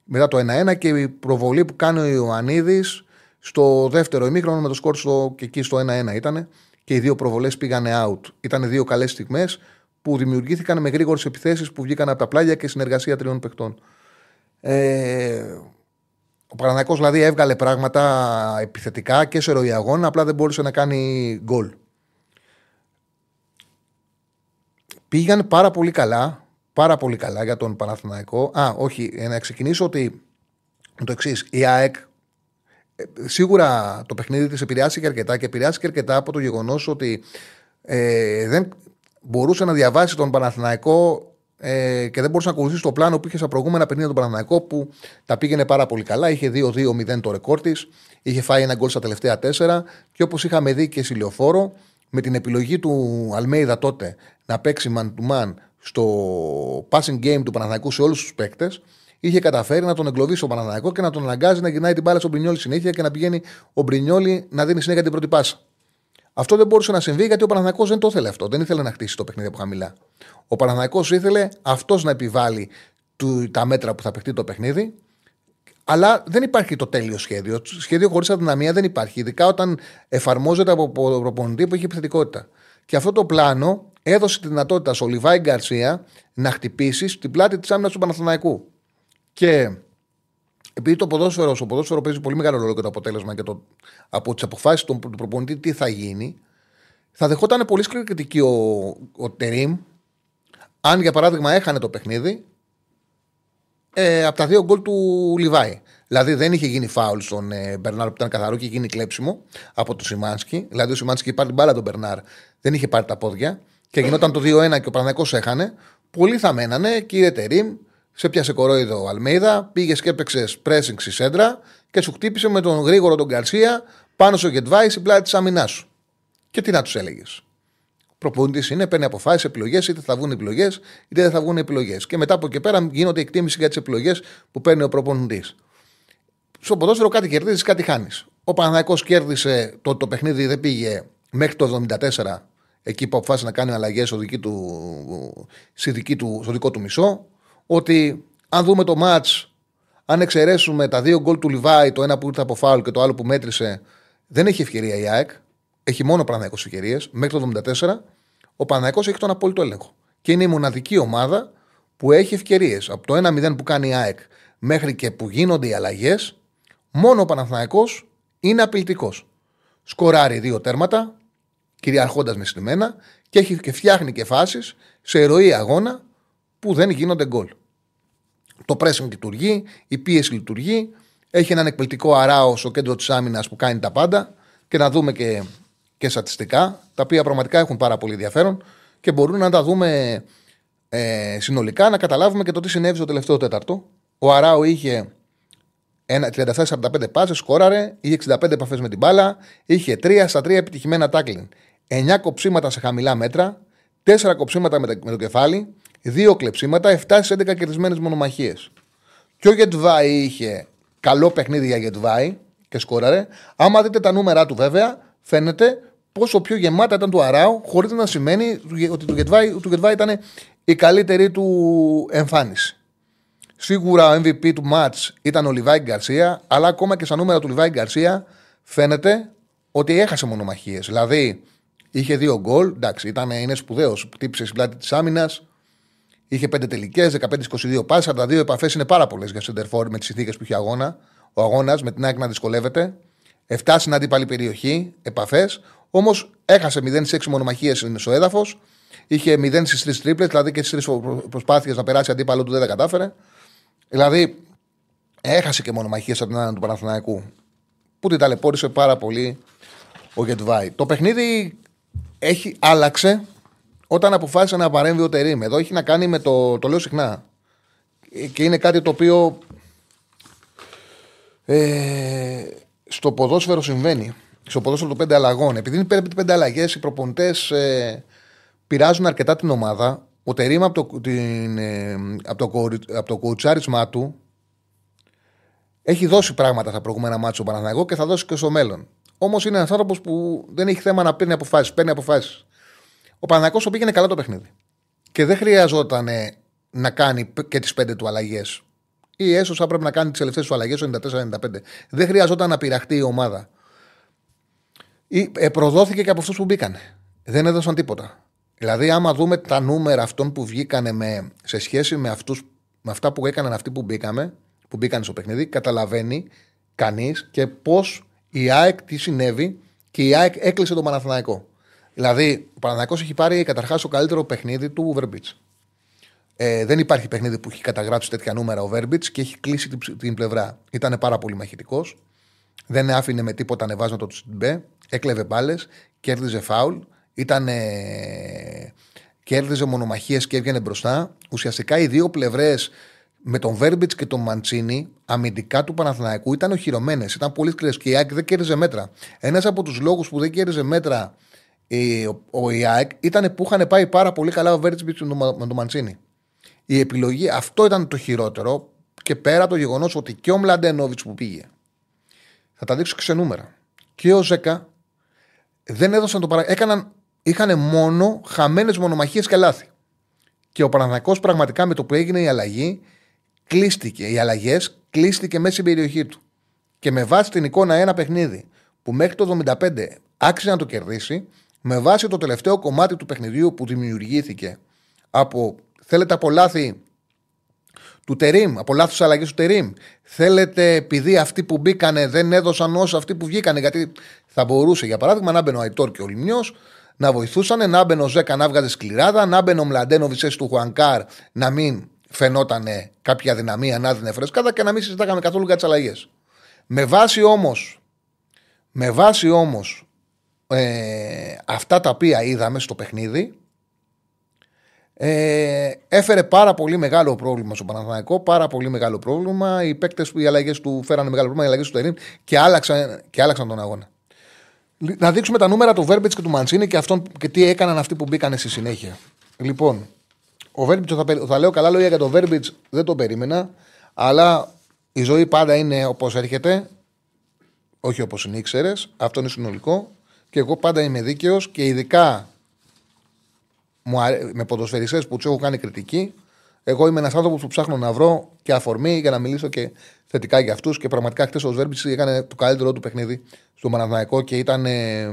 μετά το 1-1 και η προβολή που κάνει ο Ιωαννίδης στο δεύτερο ημίχρονο με το σκορ στο, και εκεί στο 1-1 ήταν. Και οι δύο προβολές πήγανε out. Ήταν δύο καλές στιγμές που δημιουργήθηκαν με γρήγορες επιθέσεις που βγήκαν από τα πλάγια και συνεργασία τριών παιχτών. Ε, Ο Παναθηναϊκός δηλαδή έβγαλε πράγματα επιθετικά και σε ροή αγώνα, απλά δεν μπορούσε να κάνει γκολ. Πήγαν πάρα πολύ καλά, πάρα πολύ καλά για τον Παναθηναϊκό. Α, όχι, ε, να ξεκινήσω ότι το εξής. Η ΑΕΚ ε, σίγουρα το παιχνίδι της επηρεάστηκε αρκετά και επηρεάστηκε αρκετά από το γεγονός ότι ε, δεν μπορούσε να διαβάσει τον Παναθηναϊκό ε, και δεν μπορούσε να ακολουθήσει το πλάνο που είχε στα προηγούμενα παιχνίδια του Παναθηναϊκό που τα πήγαινε πάρα πολύ καλά. Είχε 2-2-0 το ρεκόρ της, είχε φάει ένα γκολ στα τελευταία τέσσερα και όπως είχαμε δει και στη λεωφόρο, με την επιλογή του Αλμέιδα τότε να παίξει man to man στο passing game του Παναθηναϊκού σε όλους τους παίκτες, είχε καταφέρει να τον εγκλωβίσει ο Παναθηναϊκός και να τον αναγκάζει να γυρνάει την μπάλα στον Μπρινιόλη συνέχεια και να πηγαίνει ο Μπρινιόλη να δίνει συνέχεια την πρώτη πάσα. Αυτό δεν μπορούσε να συμβεί γιατί ο Παναθηναϊκός δεν το ήθελε αυτό. Δεν ήθελε να χτίσει το παιχνίδι από χαμηλά. Ο Παναθηναϊκός ήθελε αυτός να επιβάλλει του, τα μέτρα που θα παιχτεί το παιχνίδι. Αλλά δεν υπάρχει το τέλειο σχέδιο. Σχέδιο χωρίς αδυναμία δεν υπάρχει. Ειδικά όταν εφαρμόζεται από προπονητή που έχει επιθετικότητα. Και αυτό το πλάνο έδωσε τη δυνατότητα στο Λιβάη Γκαρσία να χτυπήσει στην πλάτη της άμυνας του Παναθηναϊκού. Και επειδή το ποδόσφαιρο, στο ποδόσφαιρο παίζει πολύ μεγάλο ρόλο και το αποτέλεσμα και το, από τις αποφάσεις του προπονητή τι θα γίνει, θα δεχόταν πολύ σκληρή κριτική ο, ο Τερήμ, αν για παράδειγμα έχανε το παιχνίδι ε, από τα δύο γκολ του Λιβάη. Δηλαδή δεν είχε γίνει φάουλ στον ε, Μπερνάρ που ήταν καθαρό και είχε γίνει κλέψιμο από τον Σιμάνσκι. Δηλαδή ο Σιμάνσκι είχε πάρει την μπάλα τον Μπερνάρ, δεν είχε πάρει τα πόδια και γινόταν το 2-1 και ο Παναγικό έχανε. Πολλοί θα μένανε, κύριε Τερήμ, σε πιάσε κορόιδο ο Αλμέιδα, πήγες και έπαιξες pressing στη σέντρα και σου χτύπησε με τον γρήγορο τον Γκαρσία πάνω στο Γετβάη στην πλάτη της άμυνάς σου. Και τι να τους έλεγες. Προπονητής είναι, παίρνει αποφάσεις, επιλογές, είτε θα βγουν επιλογές, είτε δεν θα βγουν επιλογές. Και μετά από εκεί πέρα γίνονται εκτίμηση για τις επιλογές που παίρνει ο προπονητής. Στο ποδόσφαιρο κάτι κερδίζεις, κάτι χάνεις. Ο Παναναναϊκό κέρδισε το, το παιχνίδι, δεν πήγε μέχρι το 74, εκεί που αποφάσισε να κάνει αλλαγές στο, στο δικό του μισό ότι αν δούμε το ματ, αν εξαιρέσουμε τα δύο γκολ του Λιβάη, το ένα που ήρθε από φάουλ και το άλλο που μέτρησε, δεν έχει ευκαιρία η ΑΕΚ. Έχει μόνο Παναγιακός ευκαιρίες. Μέχρι το 74 ο Παναγιακό έχει τον απόλυτο έλεγχο. Και είναι η μοναδική ομάδα που έχει ευκαιρίες. Από το 1-0 που κάνει η ΑΕΚ μέχρι και που γίνονται οι αλλαγές, μόνο ο Παναθηναϊκός είναι απειλητικός. Σκοράρει δύο τέρματα, κυριαρχώντας με στημένα και, έχει, και φτιάχνει και φάσεις σε ροή αγώνα που δεν γίνονται γκολ. Το pressing λειτουργεί, η πίεση λειτουργεί. Έχει έναν εκπληκτικό αράο στο κέντρο της άμυνας που κάνει τα πάντα και να δούμε και, και στατιστικά, τα οποία πραγματικά έχουν πάρα πολύ ενδιαφέρον και μπορούν να τα δούμε ε, συνολικά, να καταλάβουμε και το τι συνέβη στο τελευταίο τέταρτο. Ο Αράο είχε 37-45 πάσες, σκόραρε, είχε 65 επαφές με την μπάλα, είχε 3 στα 3 επιτυχημένα τάκλιν. 9 κοψίματα σε χαμηλά μέτρα, 4 κοψίματα με το κεφάλι, δύο κλεψίματα, 7 στις 11 κερδισμένες μονομαχίες. Και ο Γετβάη είχε καλό παιχνίδι για Γετβάη και σκόραρε. Άμα δείτε τα νούμερα του, βέβαια, φαίνεται πόσο πιο γεμάτα ήταν του Αράου, χωρίς να σημαίνει ότι του Γετβάη, του Γετβάη ήταν η καλύτερη του εμφάνιση. Σίγουρα ο MVP του match ήταν ο Λιβάη Γκαρσία, αλλά ακόμα και στα νούμερα του Λιβάη Γκαρσία φαίνεται ότι έχασε μονομαχίες. Δηλαδή, είχε δύο γκολ, εντάξει, ήταν, είναι σπουδαίος. Χτύπησε στην πλάτη της άμυνας, Είχε 5 τελικές, 15-22 πάσα. Τα δύο επαφές είναι πάρα πολλές για Σεντερφόρ με τις συνθήκες που είχε αγώνα. Ο αγώνας με την ΑΕΚ να δυσκολεύεται. 7 στην αντίπαλη περιοχή, επαφές. Όμως έχασε 0-6 μονομαχίες στο έδαφος. Είχε 0 στις 3 τρίπλες, δηλαδή και στις 3 προσπάθειες να περάσει αντίπαλο του δεν τα κατάφερε. Δηλαδή έχασε και μονομαχίες από την άνω του Παναθηναϊκού. Που την ταλαιπώρησε πάρα πολύ ο Γετβάη. Το παιχνίδι έχει, άλλαξε όταν αποφάσισε να παρέμβει ο Τερήμ. Εδώ έχει να κάνει με το. Το λέω συχνά. Και είναι κάτι το οποίο. Ε, στο ποδόσφαιρο συμβαίνει. Στο ποδόσφαιρο των πέντε αλλαγών. Επειδή είναι πέντε, πέντε αλλαγές, οι προπονητές ε, πειράζουν αρκετά την ομάδα. Ο Τερήμ από το, την, ε, από το, από το κουτσάρισμά του έχει δώσει πράγματα στα προηγούμενα μάτια στον Παναθηναϊκό και θα δώσει και στο μέλλον. Όμως είναι ένας άνθρωπος που δεν έχει θέμα να παίρνει αποφάσεις. Παίρνει αποφάσεις. Ο Παναγιώ πήγαινε καλά το παιχνίδι. Και δεν χρειαζόταν να κάνει και τις πέντε του αλλαγές. Ή ίσω θα πρέπει να κάνει τις τελευταίες του αλλαγές το 94-95. Δεν χρειαζόταν να πειραχτεί η ομάδα. Ή, ε, προδόθηκε και από αυτούς που μπήκαν. Δεν έδωσαν τίποτα. Δηλαδή, άμα δούμε τα νούμερα αυτών που βγήκανε με, σε σχέση με, αυτούς, με αυτά που έκαναν αυτοί που μπήκαμε, που μπήκαν στο παιχνίδι, καταλαβαίνει κανείς και πώς η ΑΕΚ τι συνέβη και η ΑΕΚ έκλεισε τον Παναθηναϊκό. Δηλαδή, ο Παναθηναϊκός έχει πάρει καταρχάς το καλύτερο παιχνίδι του Βερμπίτ. Ε, δεν υπάρχει παιχνίδι που έχει καταγράψει τέτοια νούμερα ο Βέρμπιτ και έχει κλείσει την, την πλευρά. Ήταν πάρα πολύ μαχητικός. Δεν άφηνε με τίποτα ανεβάσματα του στην Μπέ. Έκλεβε μπάλες, κέρδιζε φάουλ. Ήταν. κέρδιζε μονομαχίες και έβγαινε μπροστά. Ουσιαστικά οι δύο πλευρές με τον Βέρμπιτς και τον Μαντσίνη, αμυντικά του Παναθηναϊκού ήταν οχυρωμένες. Ήταν πολύ σκληρές και η ΑΕΚ δεν κέρδιζε μέτρα. Ένας από τους λόγους που δεν κέρδιζε μέτρα ο, ο Ιάκ ήταν που είχαν πάει πάρα πολύ καλά ο Βέρμπιτς με τον Μαντσίνη η επιλογή, αυτό ήταν το χειρότερο και πέρα από το γεγονός ότι και ο Μλαντένοβιτς που πήγε, θα τα δείξω και σε νούμερα, και ο Ζέκα δεν έδωσαν το παράδειγμα. Έκαναν, είχαν μόνο χαμένες μονομαχίες και λάθη. Και ο Παναθηναϊκός πραγματικά με το που έγινε η αλλαγή, κλείστηκε. Οι αλλαγές κλείστηκε μέσα στην περιοχή του. Και με βάση την εικόνα ένα παιχνίδι που μέχρι το 75 άξιζε να το κερδίσει, με βάση το τελευταίο κομμάτι του παιχνιδιού που δημιουργήθηκε από Θέλετε από λάθη του Τερήμ, από λάθος αλλαγής του Τερήμ. Θέλετε επειδή αυτοί που μπήκανε δεν έδωσαν όσο αυτοί που βγήκανε. Γιατί θα μπορούσε, για παράδειγμα, να μπαινε ο Αϊτόρ και ο Λιμιό να βοηθούσαν, να μπαινε ο Ζέκα να βγάζει σκληράδα, να μπαινε ο Μλαντένοβιτ του Χουανκάρ να μην φαινόταν κάποια δυναμία, να δίνει φρεσκάδα και να μην συζητάγαμε καθόλου για τις αλλαγές. Με βάση όμως με βάση όμως ε, αυτά τα οποία είδαμε στο παιχνίδι ε, έφερε πάρα πολύ μεγάλο πρόβλημα στο Παναθηναϊκό. Πάρα πολύ μεγάλο πρόβλημα. Οι παίκτες οι αλλαγές του φέρανε μεγάλο πρόβλημα, οι αλλαγές του Τερήμ και άλλαξαν, και άλλαξαν τον αγώνα. Να δείξουμε τα νούμερα του Βέρμπιτς και του Μαντσίνη και, αυτόν, και τι έκαναν αυτοί που μπήκαν στη συνέχεια. Λοιπόν, ο Βέρμπιτς, θα, θα λέω καλά λόγια για τον Βέρμπιτς, δεν το περίμενα. Αλλά η ζωή πάντα είναι όπως έρχεται. Όχι όπως είναι ήξερες. Αυτό είναι συνολικό. Και εγώ πάντα είμαι δίκαιος και ειδικά με ποδοσφαιριστές που τους έχω κάνει κριτική. Εγώ είμαι ένας άνθρωπος που ψάχνω να βρω και αφορμή για να μιλήσω και θετικά για αυτούς. Και πραγματικά χθες ο Σβέρμπιτ έκανε το καλύτερό του παιχνίδι στο Παναθηναϊκό και ήταν, ε,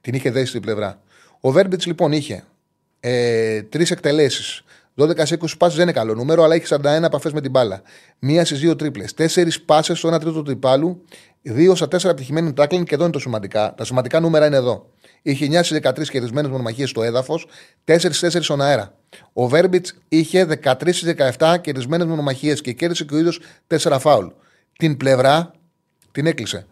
την είχε δέσει στην πλευρά. Ο Βέρμπιτ λοιπόν είχε ε, τρεις εκτελέσεις. 12 σε 20 πάσει δεν είναι καλό νούμερο, αλλά έχει 41 επαφές με την μπάλα. Μία στι δύο τρίπλες. Τέσσερις πάσες στο 1 τρίτο του τυπάλου. Δύο στα 4 επιτυχημένοι τάκλινγκ και εδώ είναι το σημαντικά. Τα σημαντικά νούμερα είναι εδώ. Είχε 9 στι 13 κερδισμένε μονομαχίες στο έδαφος, 4 4 στον αέρα. Ο Βέρμπιτς είχε 13 στι 17 κερδισμένες μονομαχίες και κέρδισε και ο ίδιος 4 φάουλ. Την πλευρά την έκλεισε.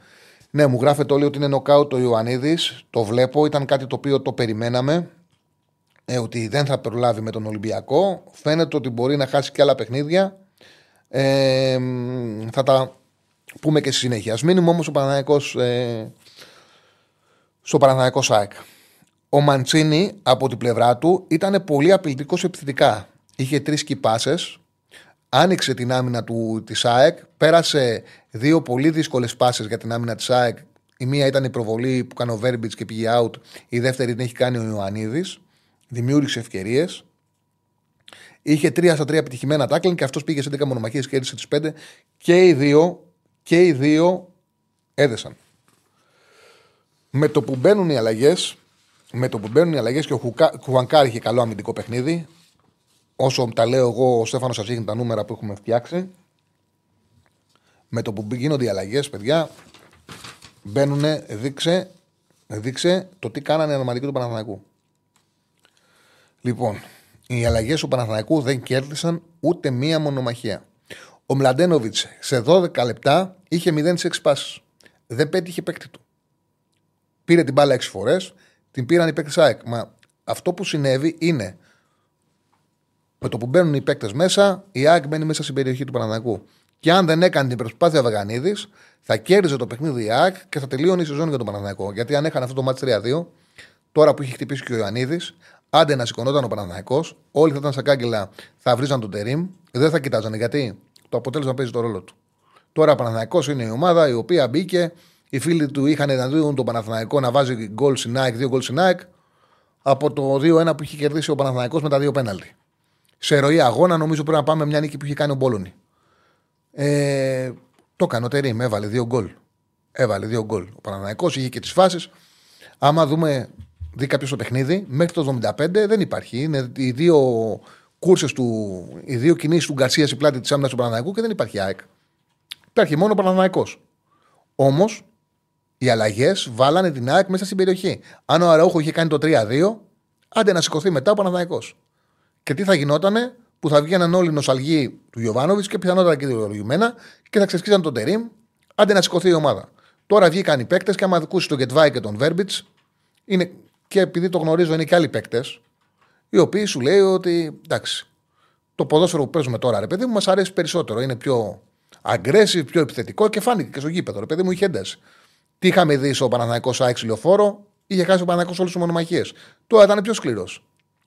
Ναι, μου γράφεται όλοι ότι είναι νοκάουτ το Ιωαννίδης. Το βλέπω, ήταν κάτι το οποίο το περιμέναμε. Ε, ότι δεν θα προλάβει με τον Ολυμπιακό. Φαίνεται ότι μπορεί να χάσει και άλλα παιχνίδια. Ε, θα τα πούμε και στη συνέχεια. Α μείνουμε όμως ο Παναναναϊκό ε, στο Παναθηναϊκό ΣΑΕΚ. Ο Μαντσίνη από την πλευρά του ήταν πολύ απειλητικός επιθετικά. Είχε τρεις κυπάσες, άνοιξε την άμυνα του της ΑΕΚ, πέρασε δύο πολύ δύσκολες πάσει για την άμυνα της ΑΕΚ. Η μία ήταν η προβολή που κάνει ο Βέρμπιτς και πήγε out. Η δεύτερη την έχει κάνει ο Ιωαννίδης. Δημιούργησε ευκαιρίες. Είχε τρία στα τρία επιτυχημένα τάκλινγκ και αυτός πήγε σε 10 μονομαχίες και έδειξε τις 5. Και οι δύο, και οι δύο έδεσαν με το που μπαίνουν οι αλλαγές, με το που μπαίνουν οι αλλαγές και ο Χουανκάρ είχε καλό αμυντικό παιχνίδι. Όσο τα λέω εγώ, ο Στέφανος σας δείχνει τα νούμερα που έχουμε φτιάξει. Με το που γίνονται οι αλλαγές, παιδιά, μπαίνουν, δείξε, δείξε το τι κάνανε οι ανομαλικοί του Παναθανικού. Λοιπόν, οι αλλαγές του Παναθανικού δεν κέρδισαν ούτε μία μονομαχία. Ο Μλαντένοβιτς σε 12 λεπτά είχε 0 6 πάσει. Δεν πέτυχε παίκτη του. Πήρε την μπάλα 6 φορές, την πήραν οι παίκτες ΑΕΚ. Μα αυτό που συνέβη είναι με το που μπαίνουν οι παίκτες μέσα, η ΑΕΚ μπαίνει μέσα στην περιοχή του Παναναναϊκού. Και αν δεν έκανε την προσπάθεια Βαγανίδης, θα κέρδιζε το παιχνίδι η ΑΕΚ και θα τελείωνε η σεζόν για τον Παναναναϊκό. Γιατί αν έκανε αυτό το μάτι 3-2, τώρα που έχει χτυπήσει και ο Ιωαννίδης, άντε να σηκωνόταν ο Παναναναϊκός, όλοι θα ήταν στα κάγκελα, θα βρίζαν τον Τερήμ, δεν θα κοιτάζανε γιατί το αποτέλεσμα παίζει το ρόλο του. Τώρα ο Παναναναϊκός είναι η ομάδα η οποία μπήκε οι φίλοι του είχαν να δουν τον Παναθηναϊκό να βάζει γκολ στην ΑΕΚ, δύο γκολ στην ΑΕΚ, από το 2-1 που είχε κερδίσει ο Παναθηναϊκός με τα δύο πέναλτι. Σε ροή αγώνα νομίζω πρέπει να πάμε μια νίκη που είχε κάνει ο Μπόλωνη. Ε, το έκανε ο Τερήμ, έβαλε δύο γκολ. Έβαλε δύο γκολ. Ο Παναθηναϊκός είχε και τις φάσεις. Άμα δούμε, δει κάποιος το παιχνίδι, μέχρι το 75 δεν υπάρχει. Είναι οι δύο κούρσες του, οι δύο κινήσεις του Γκαρσίας στην πλάτη της άμυνας του Παναθηναϊκού και δεν υπάρχει ΑΕΚ. Υπάρχει μόνο ο Παναθανικό. Όμως οι αλλαγές βάλανε την ΑΕΚ μέσα στην περιοχή. Αν ο Αραούχο είχε κάνει το 3-2, άντε να σηκωθεί μετά ο Παναθανικό. Και τι θα γινότανε, που θα βγαίναν όλοι οι νοσαλγοί του Γιωβάνοβιτς και πιθανότατα και δικαιολογημένα και θα ξεσκίζαν τον Τερήμ, άντε να σηκωθεί η ομάδα. Τώρα βγήκαν οι παίκτες και άμα ακούσεις τον Γκετβάη και τον Βέρμπιτς, είναι και επειδή το γνωρίζω είναι και άλλοι παίκτες, οι οποίοι σου λέει ότι εντάξει, το ποδόσφαιρο που παίζουμε τώρα, ρε παιδί μου, μας αρέσει περισσότερο. Είναι πιο aggressive, πιο επιθετικό και φάνηκε και στο γήπεδο. Ρε παιδί μου, είχε ένταση. Τι είχαμε δει στο Παναθανικό Σάιξ λεωφόρο, είχε χάσει ο Παναθανικό όλες τις μονομαχίε. Τώρα ήταν πιο σκληρός.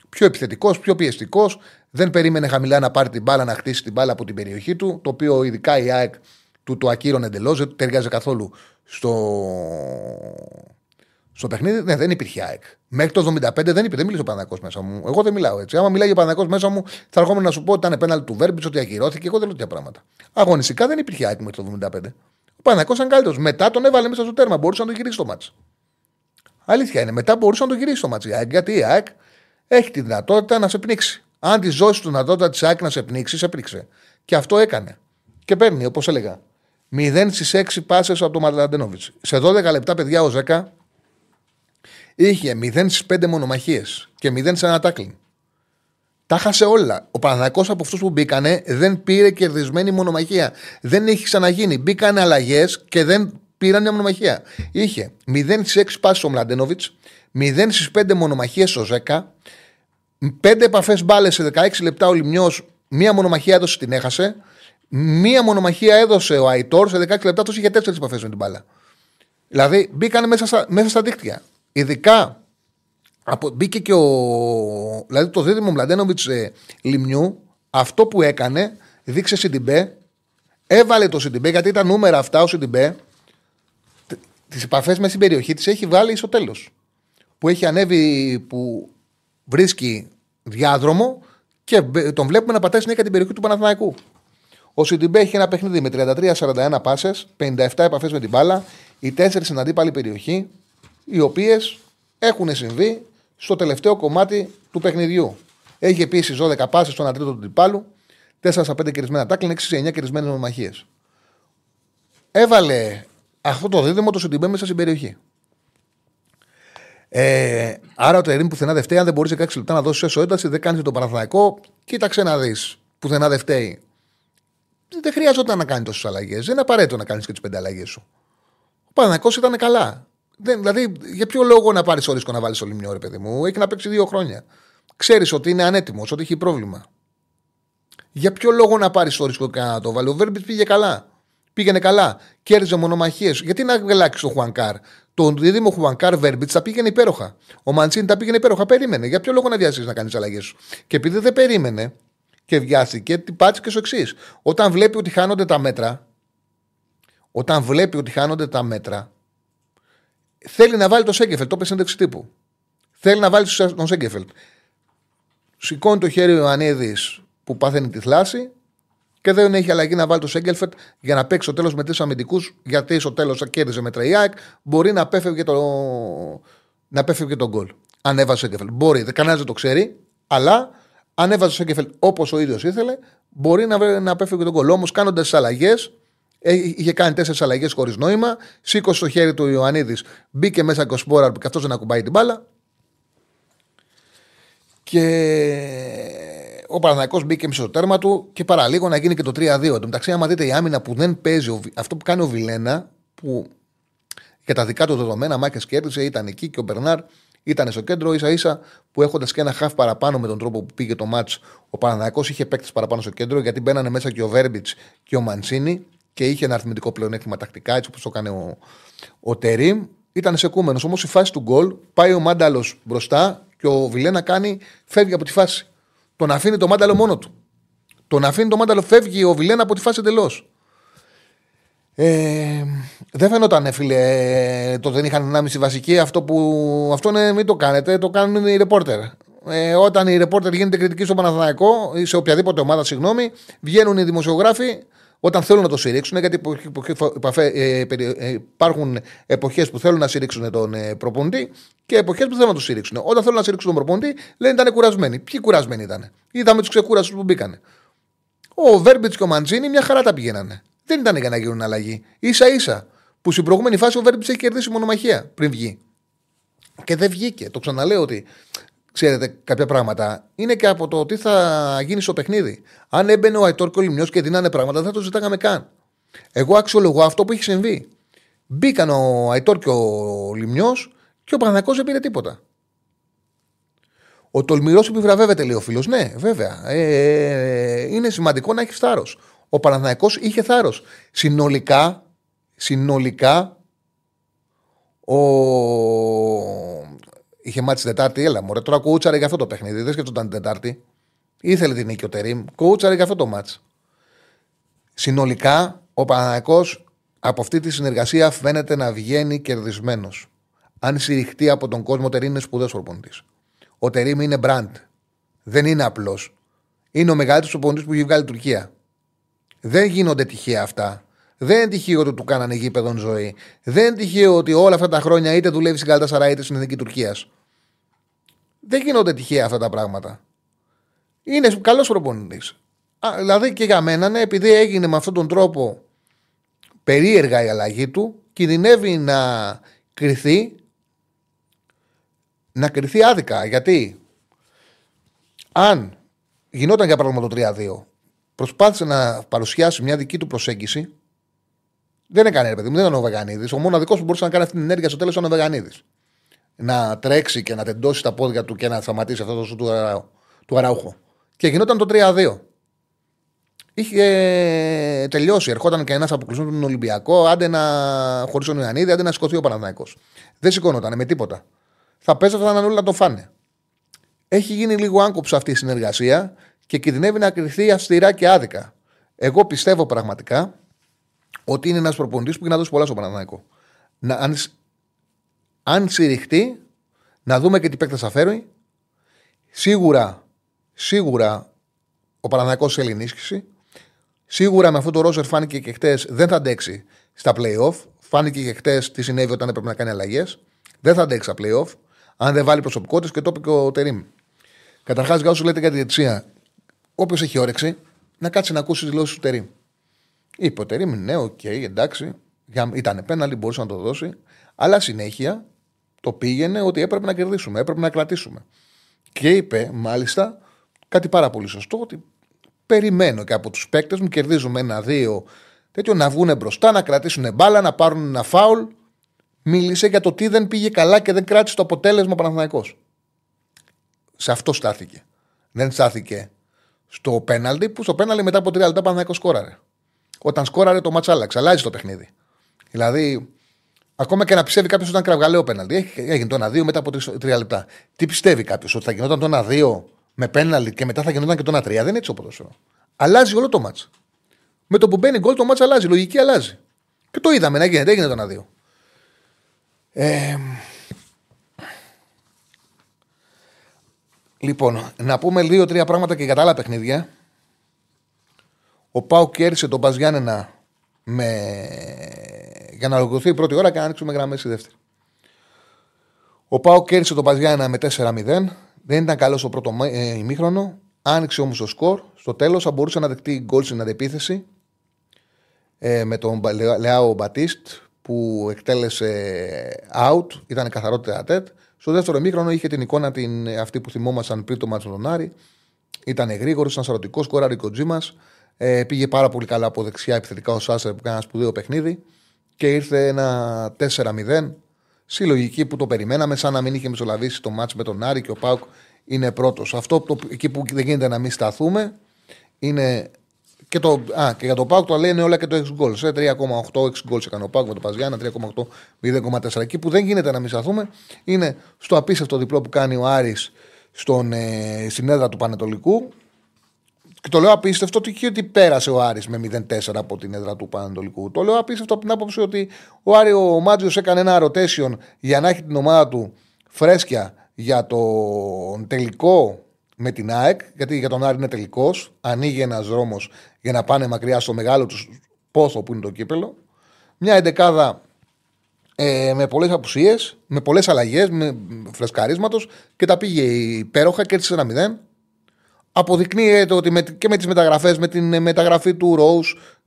Πιο επιθετικός, πιο πιεστικός. Δεν περίμενε χαμηλά να πάρει την μπάλα, να χτίσει την μπάλα από την περιοχή του. Το οποίο ειδικά η ΑΕΚ του το ακύρωνε εντελώς. Δεν ταιριάζει καθόλου στο στο παιχνίδι ναι, δεν υπήρχε ΑΕΚ. Μέχρι το 75 δεν υπήρχε, δεν μίλησε ο Παναγό μέσα μου. Εγώ δεν μιλάω έτσι. Άμα μιλάει ο Παναγό μέσα μου, θα ερχόμουν να σου πω ότι ήταν πέναλ του Βέρμπιτς, ότι ακυρώθηκε. Εγώ δεν λέω τέτοια πράγματα. Αγωνιστικά δεν υπήρχε ΑΕΚ μέχρι το 75. Ο Παναγό ήταν καλύτερος. Μετά τον έβαλε μέσα στο τέρμα. Μπορούσε να το γυρίσει το μάτσο. Αλήθεια είναι. Μετά μπορούσε να το γυρίσει το μάτσο. Γιατί η ΑΕΚ έχει τη δυνατότητα να σε πνίξει. Αν τη ζώσει τη δυνατότητα της ΑΕΚ να σε πνίξει, σε πνίξε. Και αυτό έκανε. Και παίρνει, όπως έλεγα, 0 στις 6 πάσες από τον Μαρλαντενόβιτ. Σε 12 λεπτά, παιδιά, ο 10 Είχε 0 στις 5 μονομαχίες και 0 σε ένα τάκλινγκ. Τα χάσε όλα. Ο Παναθανικό από αυτούς που μπήκανε δεν πήρε κερδισμένη μονομαχία. Δεν έχει ξαναγίνει. Μπήκανε αλλαγές και δεν πήραν μια μονομαχία. Είχε 0 στις 6 πάσεις ο Μλαντένοβιτς, 0 στις 5 μονομαχίες ο Ζέκα, 5 επαφές μπάλας σε 16 λεπτά ο Λιμνιού, μία μονομαχία έδωσε την έχασε. Μία μονομαχία έδωσε ο Αϊτόρ σε 16 λεπτά, τόσο είχε 4 επαφές με την μπάλα. Δηλαδή μπήκαν μέσα στα, μέσα στα δίκτυα. Ειδικά από, μπήκε και ο. Δηλαδή το δίδυμο Μλαντένοβιτς ε, Λιμνιού, αυτό που έκανε, δείξε Σιντιμπέ, έβαλε το Σιντιμπέ γιατί τα νούμερα αυτά ο Σιντιμπέ, τις επαφές με στην περιοχή τη έχει βάλει στο τέλος. Που έχει ανέβει, που βρίσκει διάδρομο και τον βλέπουμε να πατάει συνέχεια την περιοχή του Παναθηναϊκού. Ο Σιντιμπέ έχει ένα παιχνίδι με 33-41 πάσες, 57 επαφές με την μπάλα, οι 4 στην αντίπαλη περιοχή, οι οποίες έχουν συμβεί στο τελευταίο κομμάτι του παιχνιδιού. Έχει επίσης 12 πάσει στον αντρίτο του τυπάλου, 4 στα 5 κερδισμένα τάκλιν, 6 σε 9 κερδισμένε νομαχίε. Έβαλε αυτό το δίδυμο το Σιντιμπέ μέσα στην περιοχή. Ε, άρα ο Τερήμ πουθενά δεν φταίει. Αν δεν μπορείς σε 6 λεπτά να δώσεις έσω ένταση, δεν κάνεις τον Παναθηναϊκό. Κοίταξε να δεις. Πουθενά δεν φταίει. Δεν χρειαζόταν να κάνει τόσες αλλαγές. Δεν είναι απαραίτητο να κάνεις και τις πέντε αλλαγές σου. Ο Παναθηναϊκό ήταν καλά. Δεν, δηλαδή, για ποιο λόγο να πάρεις το ρίσκο να βάλει το λιμιό, ρε παιδί μου; Έχει να παίξει δύο χρόνια. Ξέρεις ότι είναι ανέτοιμος, ότι έχει πρόβλημα. Για ποιο λόγο να πάρεις το ρίσκο και να το βάλει; Ο Βέρμπιτς πήγε καλά. Πήγαινε καλά. Κέρδιζε μονομαχίες. Γιατί να αλλάξει το Χουανκάρ. Το δίδυμο Χουανκάρ Βέρμπιτς τα πήγαινε υπέροχα. Ο Μαντσίν τα πήγαινε υπέροχα. Περίμενε. Για ποιο λόγο να βιάσει να κάνεις αλλαγές σου; Και επειδή δεν περίμενε και βιάστηκε, τι πάτησε και στο εξής. Όταν βλέπει ότι χάνονται τα μέτρα, όταν βλέπει ότι χάνονται τα μέτρα, θέλει να βάλει το Σέγκεφελτ, το είπε τύπου. Θέλει να βάλει τον Σέγκεφελτ. Σηκώνει το χέρι ο Ιωαννίδης που πάθαινε τη θλάση και δεν έχει αλλαγή να βάλει το Σέγκεφελτ για να παίξει στο τέλος με τρεις αμυντικούς, γιατί στο τέλος κέρδιζε με Τρεϊάκ. Μπορεί να απέφευγε το, να απέφευγε τον γκολ. Αν έβαζε Σέγκεφελτ. Μπορεί, κανένας δεν το ξέρει, αλλά αν έβαζε ο Σέγκεφελτ όπως ο ίδιος ήθελε, μπορεί να, να απέφευγε τον γκολ. Όμως κάνοντας τις αλλαγές, ε, είχε κάνει τέσσερις αλλαγές χωρίς νόημα. Σήκωσε το χέρι του Ιωαννίδης, μπήκε μέσα και ο Σπόρα που αυτός δεν ακουμπάει την μπάλα. Και ο Παναγιακό μπήκε στο τέρμα του και παραλίγο να γίνει και το 3-2. Εν τω μεταξύ, άμα δείτε η άμυνα που δεν παίζει, αυτό που κάνει ο Βιλένα, που για τα δικά του δεδομένα, Μάκες κέρδισε, ήταν εκεί και ο Μπερνάρ ήταν στο κέντρο, ίσα ίσα που έχοντας και ένα χαφ παραπάνω με τον τρόπο που πήγε το μάτ, ο Παναγιακό είχε παίκτες παραπάνω στο κέντρο γιατί μπαίνανε μέσα και ο Βέρμπιτς και ο Μαντσίνη και είχε ένα αριθμητικό πλεονέκτημα τακτικά, έτσι όπως το έκανε ο, ο Τερήμ. Ήταν σε κούμενο. Όμως η φάση του γκολ πάει ο Μάνταλος μπροστά και ο Βιλένα κάνει, φεύγει από τη φάση. Τον αφήνει το Μάνταλο μόνο του. Τον αφήνει το Μάνταλο, φεύγει ο Βιλένα από τη φάση εντελώς. Ε, δεν φαίνονταν, φίλε, το δεν είχαν 1,5 βασική. Αυτό που. Αυτό είναι, μην το κάνετε, το κάνουν οι ρεπόρτερ. Ε, όταν οι ρεπόρτερ γίνεται κριτική στο Παναθηναϊκό ή σε οποιαδήποτε ομάδα, συγγνώμη, βγαίνουν οι δημοσιογράφοι όταν θέλουν να το στηρίξουν, γιατί ε, ε, υπάρχουν εποχές που θέλουν να στηρίξουν τον ε, προπονητή και εποχές που θέλουν να το στηρίξουν. Όταν θέλουν να στηρίξουν τον προπονητή, λένε ήταν κουρασμένοι. Ποιοι κουρασμένοι ήταν. Είδαμε τους ξεκούραστους που μπήκανε. Ο Βέρμπιτς και ο Μαντζίνη μια χαρά τα πηγαίνανε. Δεν ήταν για να γίνουν αλλαγή. σα ίσα που στην προηγούμενη φάση ο Βέρμπιτς έχει κερδίσει μονομαχία πριν βγει. Και δεν βγήκε. Το ξαναλέω ότι ξέρετε κάποια πράγματα είναι και από το τι θα γίνει στο παιχνίδι. Αν έμπαινε ο Αϊτόρ και ο Λιμιό και δίνανε πράγματα, δεν θα το ζητάγαμε καν. Εγώ αξιολογώ αυτό που έχει συμβεί. Μπήκαν ο Αϊτόρ και ο Λιμιό και ο Παναγικό δεν πήρε τίποτα. Ο τολμηρός επιβραβεύεται, λέει ο φίλος. Ναι, βέβαια. Ε, είναι σημαντικό να έχεις θάρρος. Ο Παναθηναϊκός είχε θάρρος. Συνολικά, συνολικά, ο... είχε μάτσει την Τετάρτη. Έλα, μωρέ, τώρα κούτσαρε για αυτό το παιχνίδι. Δεν σκεφτόταν την Τετάρτη. Ήθελε την νίκη ο Τερήμ. Κούτσαρε για αυτό το μάτς. Συνολικά, ο Παναθηναϊκός από αυτή τη συνεργασία φαίνεται να βγαίνει κερδισμένος. Αν συρριχτεί από τον κόσμο, ο Τερήμ είναι σπουδαίος προπονητής. Ο Τερήμ είναι μπραντ. Δεν είναι απλός. Είναι ο μεγαλύτερος προπονητής που έχει βγάλει η Τουρκία. Δεν γίνονται τυχαία αυτά. Δεν είναι τυχαίο ότι του κάνανε γήπεδο ζωή. Δεν είναι τυχαίο ότι όλα αυτά τα χρόνια είτε δουλεύει στην Καλτασαρά είτε στην Εθνική Τουρκίας. Δεν γίνονται τυχαία αυτά τα πράγματα. Είναι καλός προπονητής. Δηλαδή και για μένα, ναι, επειδή έγινε με αυτόν τον τρόπο περίεργα η αλλαγή του, κινδυνεύει να κρυθεί να κρυθεί άδικα. Γιατί αν γινόταν για παράδειγμα το 3-2, προσπάθησε να παρουσιάσει μια δική του προσέγγιση. Δεν έκανε ρε παιδί μου, δεν ήταν ο Βεγανίδης. Ο μοναδικό που μπορούσε να κάνει αυτή την ενέργεια στο τέλος ήταν ο Βεγανίδης. Να τρέξει και να τεντώσει τα πόδια του και να σταματήσει αυτό το σου του, του Αραούχο. Και γινόταν το 3-2. Είχε τελειώσει. Ερχόταν και ένα αποκλεισμό τον Ολυμπιακό, άντε να χωρί τον Ιωαννίδη, άντε να σηκωθεί ο Παναθναϊκό. Δεν σηκώνονταν με τίποτα θα παίζονταν όλοι να το φάνε. Έχει γίνει λίγο άγκοψο αυτή η συνεργασία και κινδυνεύει να κρυθεί αυστηρά και άδικα. Εγώ πιστεύω πραγματικά ότι είναι ένας προπονητής που έχει να δώσει πολλά στο Παναναναϊκό. Να, αν, αν συρριχτεί, να δούμε και τι παίκτες θα φέρει. Σίγουρα, σίγουρα ο Παναναναϊκός θέλει ενίσχυση. Σίγουρα με αυτό το Ρόζερ φάνηκε και χτες δεν θα αντέξει στα playoff. Φάνηκε και χτες τι συνέβη όταν έπρεπε να κάνει αλλαγές. Δεν θα αντέξει στα playoff αν δεν βάλει προσωπικότητες και το είπε και ο Τερήμ. Καταρχάς, για όσου λέτε για τη διετησία, όποιος έχει όρεξη, να κάτσει να ακούσει τις δηλώσεις του Τερήμ. Είπε ο Τερήμ, ναι, ok, okay, εντάξει, ήταν πέναλτι, μπορούσε να το δώσει. Αλλά συνέχεια το πήγαινε ότι έπρεπε να κερδίσουμε, έπρεπε να κρατήσουμε. Και είπε, μάλιστα, κάτι πάρα πολύ σωστό, ότι περιμένω και από τους παίκτες μου, κερδίζουμε ένα-δύο τέτοιο να βγουν μπροστά, να κρατήσουν μπάλα, να πάρουν ένα φάουλ μίλησε για το τι δεν πήγε καλά και δεν κράτησε το αποτέλεσμα ο Παναθηναϊκός. Σε αυτό στάθηκε. Δεν στάθηκε στο πέναλτι, που στο πέναλτι μετά από τρία λεπτά Παναθηναϊκός σκόραρε. Όταν σκόραρε το μάτσα άλλαξε, αλλάζει το παιχνίδι. Δηλαδή, ακόμα και να πιστεύει κάποιος ότι ήταν κραυγαλαίο πέναλτι, έγινε το 1-2 μετά από τρία λεπτά. Τι πιστεύει κάποιος, ότι θα γινόταν το 1-2 με πέναλτι και μετά θα γινόταν και το 1-3. Δεν είναι έτσι ο ποδόσφαιρο. Αλλάζει όλο το μάτσα. Με το που μπαίνει γκολ το μάτσα αλλάζει, λογική αλλάζει. Και το είδαμε να γίνεται, έγινε το 1-2. Ε, λοιπόν, να πούμε δύο-τρία πράγματα και για τα άλλα παιχνίδια. Ο Πάου κέρδισε τον Παζιάννενα με... για να ολοκληρωθεί η πρώτη ώρα και να ανοίξουμε γραμμές η δεύτερη. Ο Πάου κέρδισε τον Παζιάννενα με 4-0. Δεν ήταν καλός στο πρώτο ε, ημίχρονο. Άνοιξε όμως το σκορ. Στο τέλος θα μπορούσε να δεχτεί γκολ στην αντεπίθεση ε, με τον Λεάο Μπατίστ που εκτέλεσε out, ήταν καθαρό τεατέτ. Στο δεύτερο μήχρονο είχε την εικόνα την, αυτή που θυμόμασταν πριν το μάτσο τον Άρη. Ήταν γρήγορος, ήταν σαρωτικός, σκόραρε Κοτζίμα. Ε, πήγε πάρα πολύ καλά από δεξιά επιθετικά ο Σάσερ που έκανε ένα σπουδαίο παιχνίδι. Και ήρθε ένα 4-0. Συλλογική που το περιμέναμε, σαν να μην είχε μεσολαβήσει το μάτσο με τον Άρη και ο Πάουκ είναι πρώτος. Αυτό το, εκεί που δεν γίνεται να μην σταθούμε είναι και, το, α, και για το Πάουκ το λένε όλα και το 6 goals. 3,8 6 goals έκανε ο Πάουκ με το Παζιάννα, 3,8 0,4. Εκεί που δεν γίνεται να μην σταθούμε είναι στο απίστευτο διπλό που κάνει ο Άρης στον, ε, στην έδρα του Πανετολικού. Και το λέω απίστευτο ότι, ότι πέρασε ο Άρης με 0-4 από την έδρα του Πανετολικού. Το λέω απίστευτο από την άποψη ότι ο Άρη ο Μάτζιος έκανε ένα rotation για να έχει την ομάδα του φρέσκια για τον τελικό με την ΑΕΚ, γιατί για τον Άρη είναι τελικός. Ανοίγει ένας δρόμος για να πάνε μακριά στο μεγάλο τους πόθο που είναι το κύπελο. Μια εντεκάδα ε, με πολλές απουσίες, με πολλές αλλαγές, με φρεσκαρίσματος και τα πήγε υπέροχα και έτσι ένα 0. Αποδεικνύεται ότι με, και με τις μεταγραφές, με την μεταγραφή του Ρόου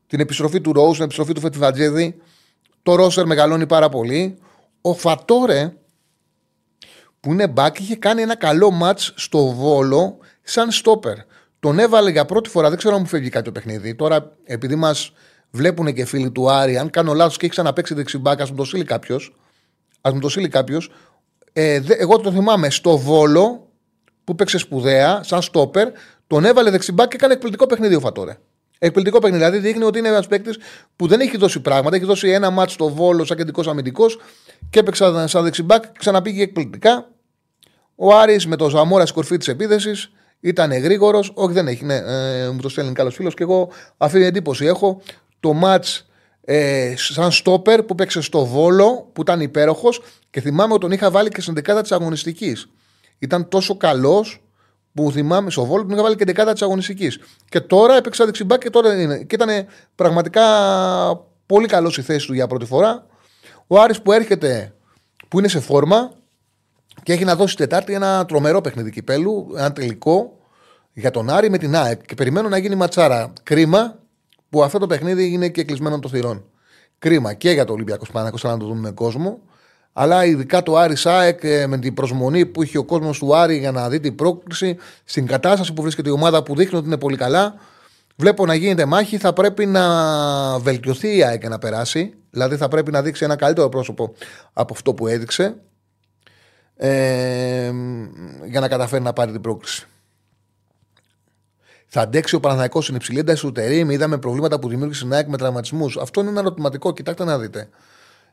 την επιστροφή του Ρόου, την επιστροφή του Φετιβατζέδη. Το Ρόσερ μεγαλώνει πάρα πολύ. Ο Φατόρε, που είναι μπακ, είχε κάνει ένα καλό ματ στο Βόλο σαν στόπερ. Τον έβαλε για πρώτη φορά, δεν ξέρω αν μου φεύγει κάτι το παιχνίδι. Τώρα, επειδή μας βλέπουν και φίλοι του Άρη, αν κάνω λάθος και έχει ξαναπέξει δεξιμπάκ, ας μου το στείλει κάποιος. Α μου το στείλει κάποιος. Ε, εγώ το θυμάμαι στο Βόλο που παίξε σπουδαία, σαν στόπερ, τον έβαλε δεξιμπάκ και έκανε εκπληκτικό παιχνίδι ο Φατόρε. Εκπληκτικό παιχνίδι. Δηλαδή δείχνει ότι είναι ένας παίκτης που δεν έχει δώσει πράγματα. Έχει δώσει ένα μάτσο στο Βόλο σαν κεντρικός αμυντικός και έπαιξε σαν δεξιμπάκ και ξαναπήγε εκπληκτικά. Ο Άρης με το Ζαμόρα στη κορφή της επίθεση ήταν γρήγορος. Όχι, δεν έχει. Ναι, ε, μου το στέλνει καλός φίλος και εγώ αυτή την εντύπωση έχω. Το ματ ε, σαν στόπερ που παίξε στο Βόλο που ήταν υπέροχος και θυμάμαι ότι τον είχα βάλει και στην δεκάδα της αγωνιστικής. Ήταν τόσο καλός που θυμάμαι στο Βόλο τον είχα βάλει και δεκάδα της αγωνιστικής. Και τώρα έπαιξα δεξιμπά και τώρα είναι. Και ήταν πραγματικά πολύ καλός η θέση του για πρώτη φορά. Ο Άρης που έρχεται, που είναι σε φόρμα και έχει να δώσει Τετάρτη ένα τρομερό παιχνίδι κυπέλου, ένα τελικό για τον Άρη με την ΑΕΚ. Και περιμένω να γίνει ματσάρα. Κρίμα που αυτό το παιχνίδι είναι και κλεισμένο των θυρών. Κρίμα και για το Ολυμπιακό Σπανάκο, να το δούμε με κόσμο. Αλλά ειδικά το Άρη ΣΑΕΚ ε, με την προσμονή που είχε ο κόσμος του Άρη για να δει την πρόκληση, στην κατάσταση που βρίσκεται η ομάδα που δείχνει ότι είναι πολύ καλά. Βλέπω να γίνεται μάχη, θα πρέπει να βελτιωθεί η ΑΕΚ να περάσει. Δηλαδή θα πρέπει να δείξει ένα καλύτερο πρόσωπο από αυτό που έδειξε. Ε, για να καταφέρει να πάρει την πρόκληση. Θα αντέξει ο Παναθηναϊκός στην υψηλή ένταση του Τερήμ. Είδαμε προβλήματα που δημιούργησε η ΑΕΚ με τραυματισμούς. Αυτό είναι ένα ερωτηματικό. Κοιτάξτε να δείτε.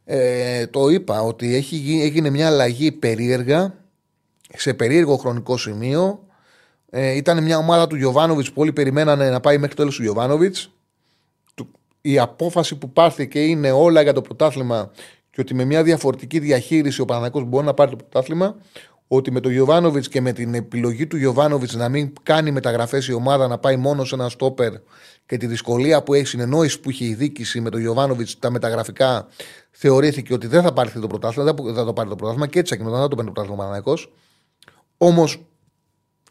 Ε, το είπα ότι έχει, έγινε μια αλλαγή περίεργα σε περίεργο χρονικό σημείο. Ε, ήταν μια ομάδα του Γιωβάνοβιτς που όλοι περιμένανε να πάει μέχρι το τέλος του Γιωβάνοβιτς. Η απόφαση που πάρθηκε είναι όλα για το πρωτάθλημα και ότι με μια διαφορετική διαχείριση ο Παναγιώ μπορεί να πάρει το πρωτάθλημα ότι με τον Γιωβάνοβιτς και με την επιλογή του Γιωβάνοβιτς να μην κάνει μεταγραφές η ομάδα, να πάει μόνο σε ένα στόπερ και τη δυσκολία που έχει, συνεννόηση που είχε η δίκηση με τον Γιωβάνοβιτς, τα μεταγραφικά, θεωρήθηκε ότι δεν θα πάρει το πρωτάθλημα, δεν θα το πάρει το πρωτάθλημα και έτσι ακινόταν, δεν το παίρνει το πρωτάθλημα ο Όμως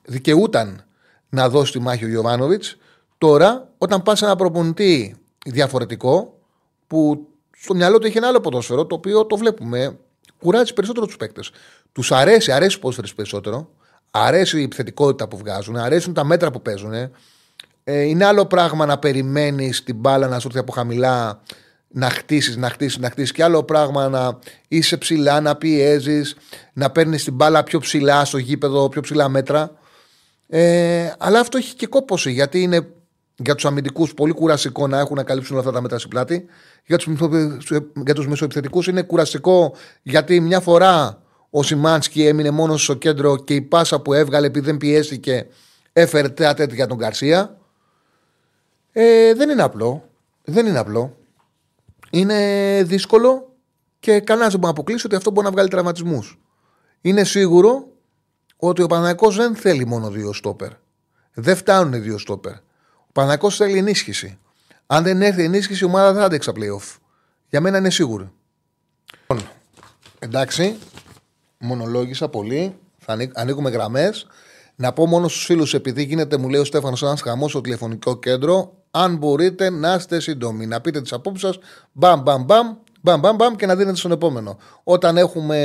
δικαιούταν να δώσει τη μάχη ο Γιωβάνοβιτς. Τώρα, όταν πας σε ένα προπονητή διαφορετικό, που στο μυαλό του έχει ένα άλλο ποδόσφαιρο, το οποίο το βλέπουμε, κουράζει περισσότερο τους παίκτες. Τους αρέσει, αρέσει πώ περισσότερο. Αρέσει η επιθετικότητα που βγάζουν, αρέσουν τα μέτρα που παίζουν. Ε, είναι άλλο πράγμα να περιμένεις την μπάλα να σου έρθει από χαμηλά, να χτίσεις, να χτίσεις, να χτίσεις. Και άλλο πράγμα να είσαι ψηλά, να πιέζεις, να παίρνεις την μπάλα πιο ψηλά στο γήπεδο, πιο ψηλά μέτρα. Ε, αλλά αυτό έχει και κόποση γιατί είναι για τους αμυντικούς πολύ κουραστικό να έχουν να καλύψουν όλα αυτά τα μέτρα στην πλάτη. Για τους για τους μεσοεπιθετικούς είναι κουραστικό γιατί μια φορά ο Σιμάνσκι έμεινε μόνος στο κέντρο και η πάσα που έβγαλε επειδή δεν πιέστηκε έφερε τέτοια για τον Καρσία. Ε, δεν είναι απλό. Δεν είναι απλό. Είναι δύσκολο και κανένας δεν μπορεί να αποκλείσει ότι αυτό μπορεί να βγάλει τραυματισμούς. Είναι σίγουρο ότι ο Παναγιακό δεν θέλει μόνο δύο στόπερ. Δεν φτάνουν δύο στόπερ. Ο Παναγιακό θέλει ενίσχυση. Αν δεν έρθει ενίσχυση, η ομάδα δεν θα άντεξα playoff. Για μένα είναι σίγουρο. Λοιπόν, εντάξει, μονολόγησα πολύ. Θα ανοίγουμε γραμμές. Να πω μόνο στους φίλους, επειδή γίνεται, μου λέει ο Στέφανος, ένας χαμός στο τηλεφωνικό κέντρο, αν μπορείτε να είστε σύντομοι. Να πείτε τις απόψεις σας, μπαμ, μπαμ, μπαμ, μπαμ, μπαμ, μπαμ και να δίνετε στον επόμενο. Όταν έχουμε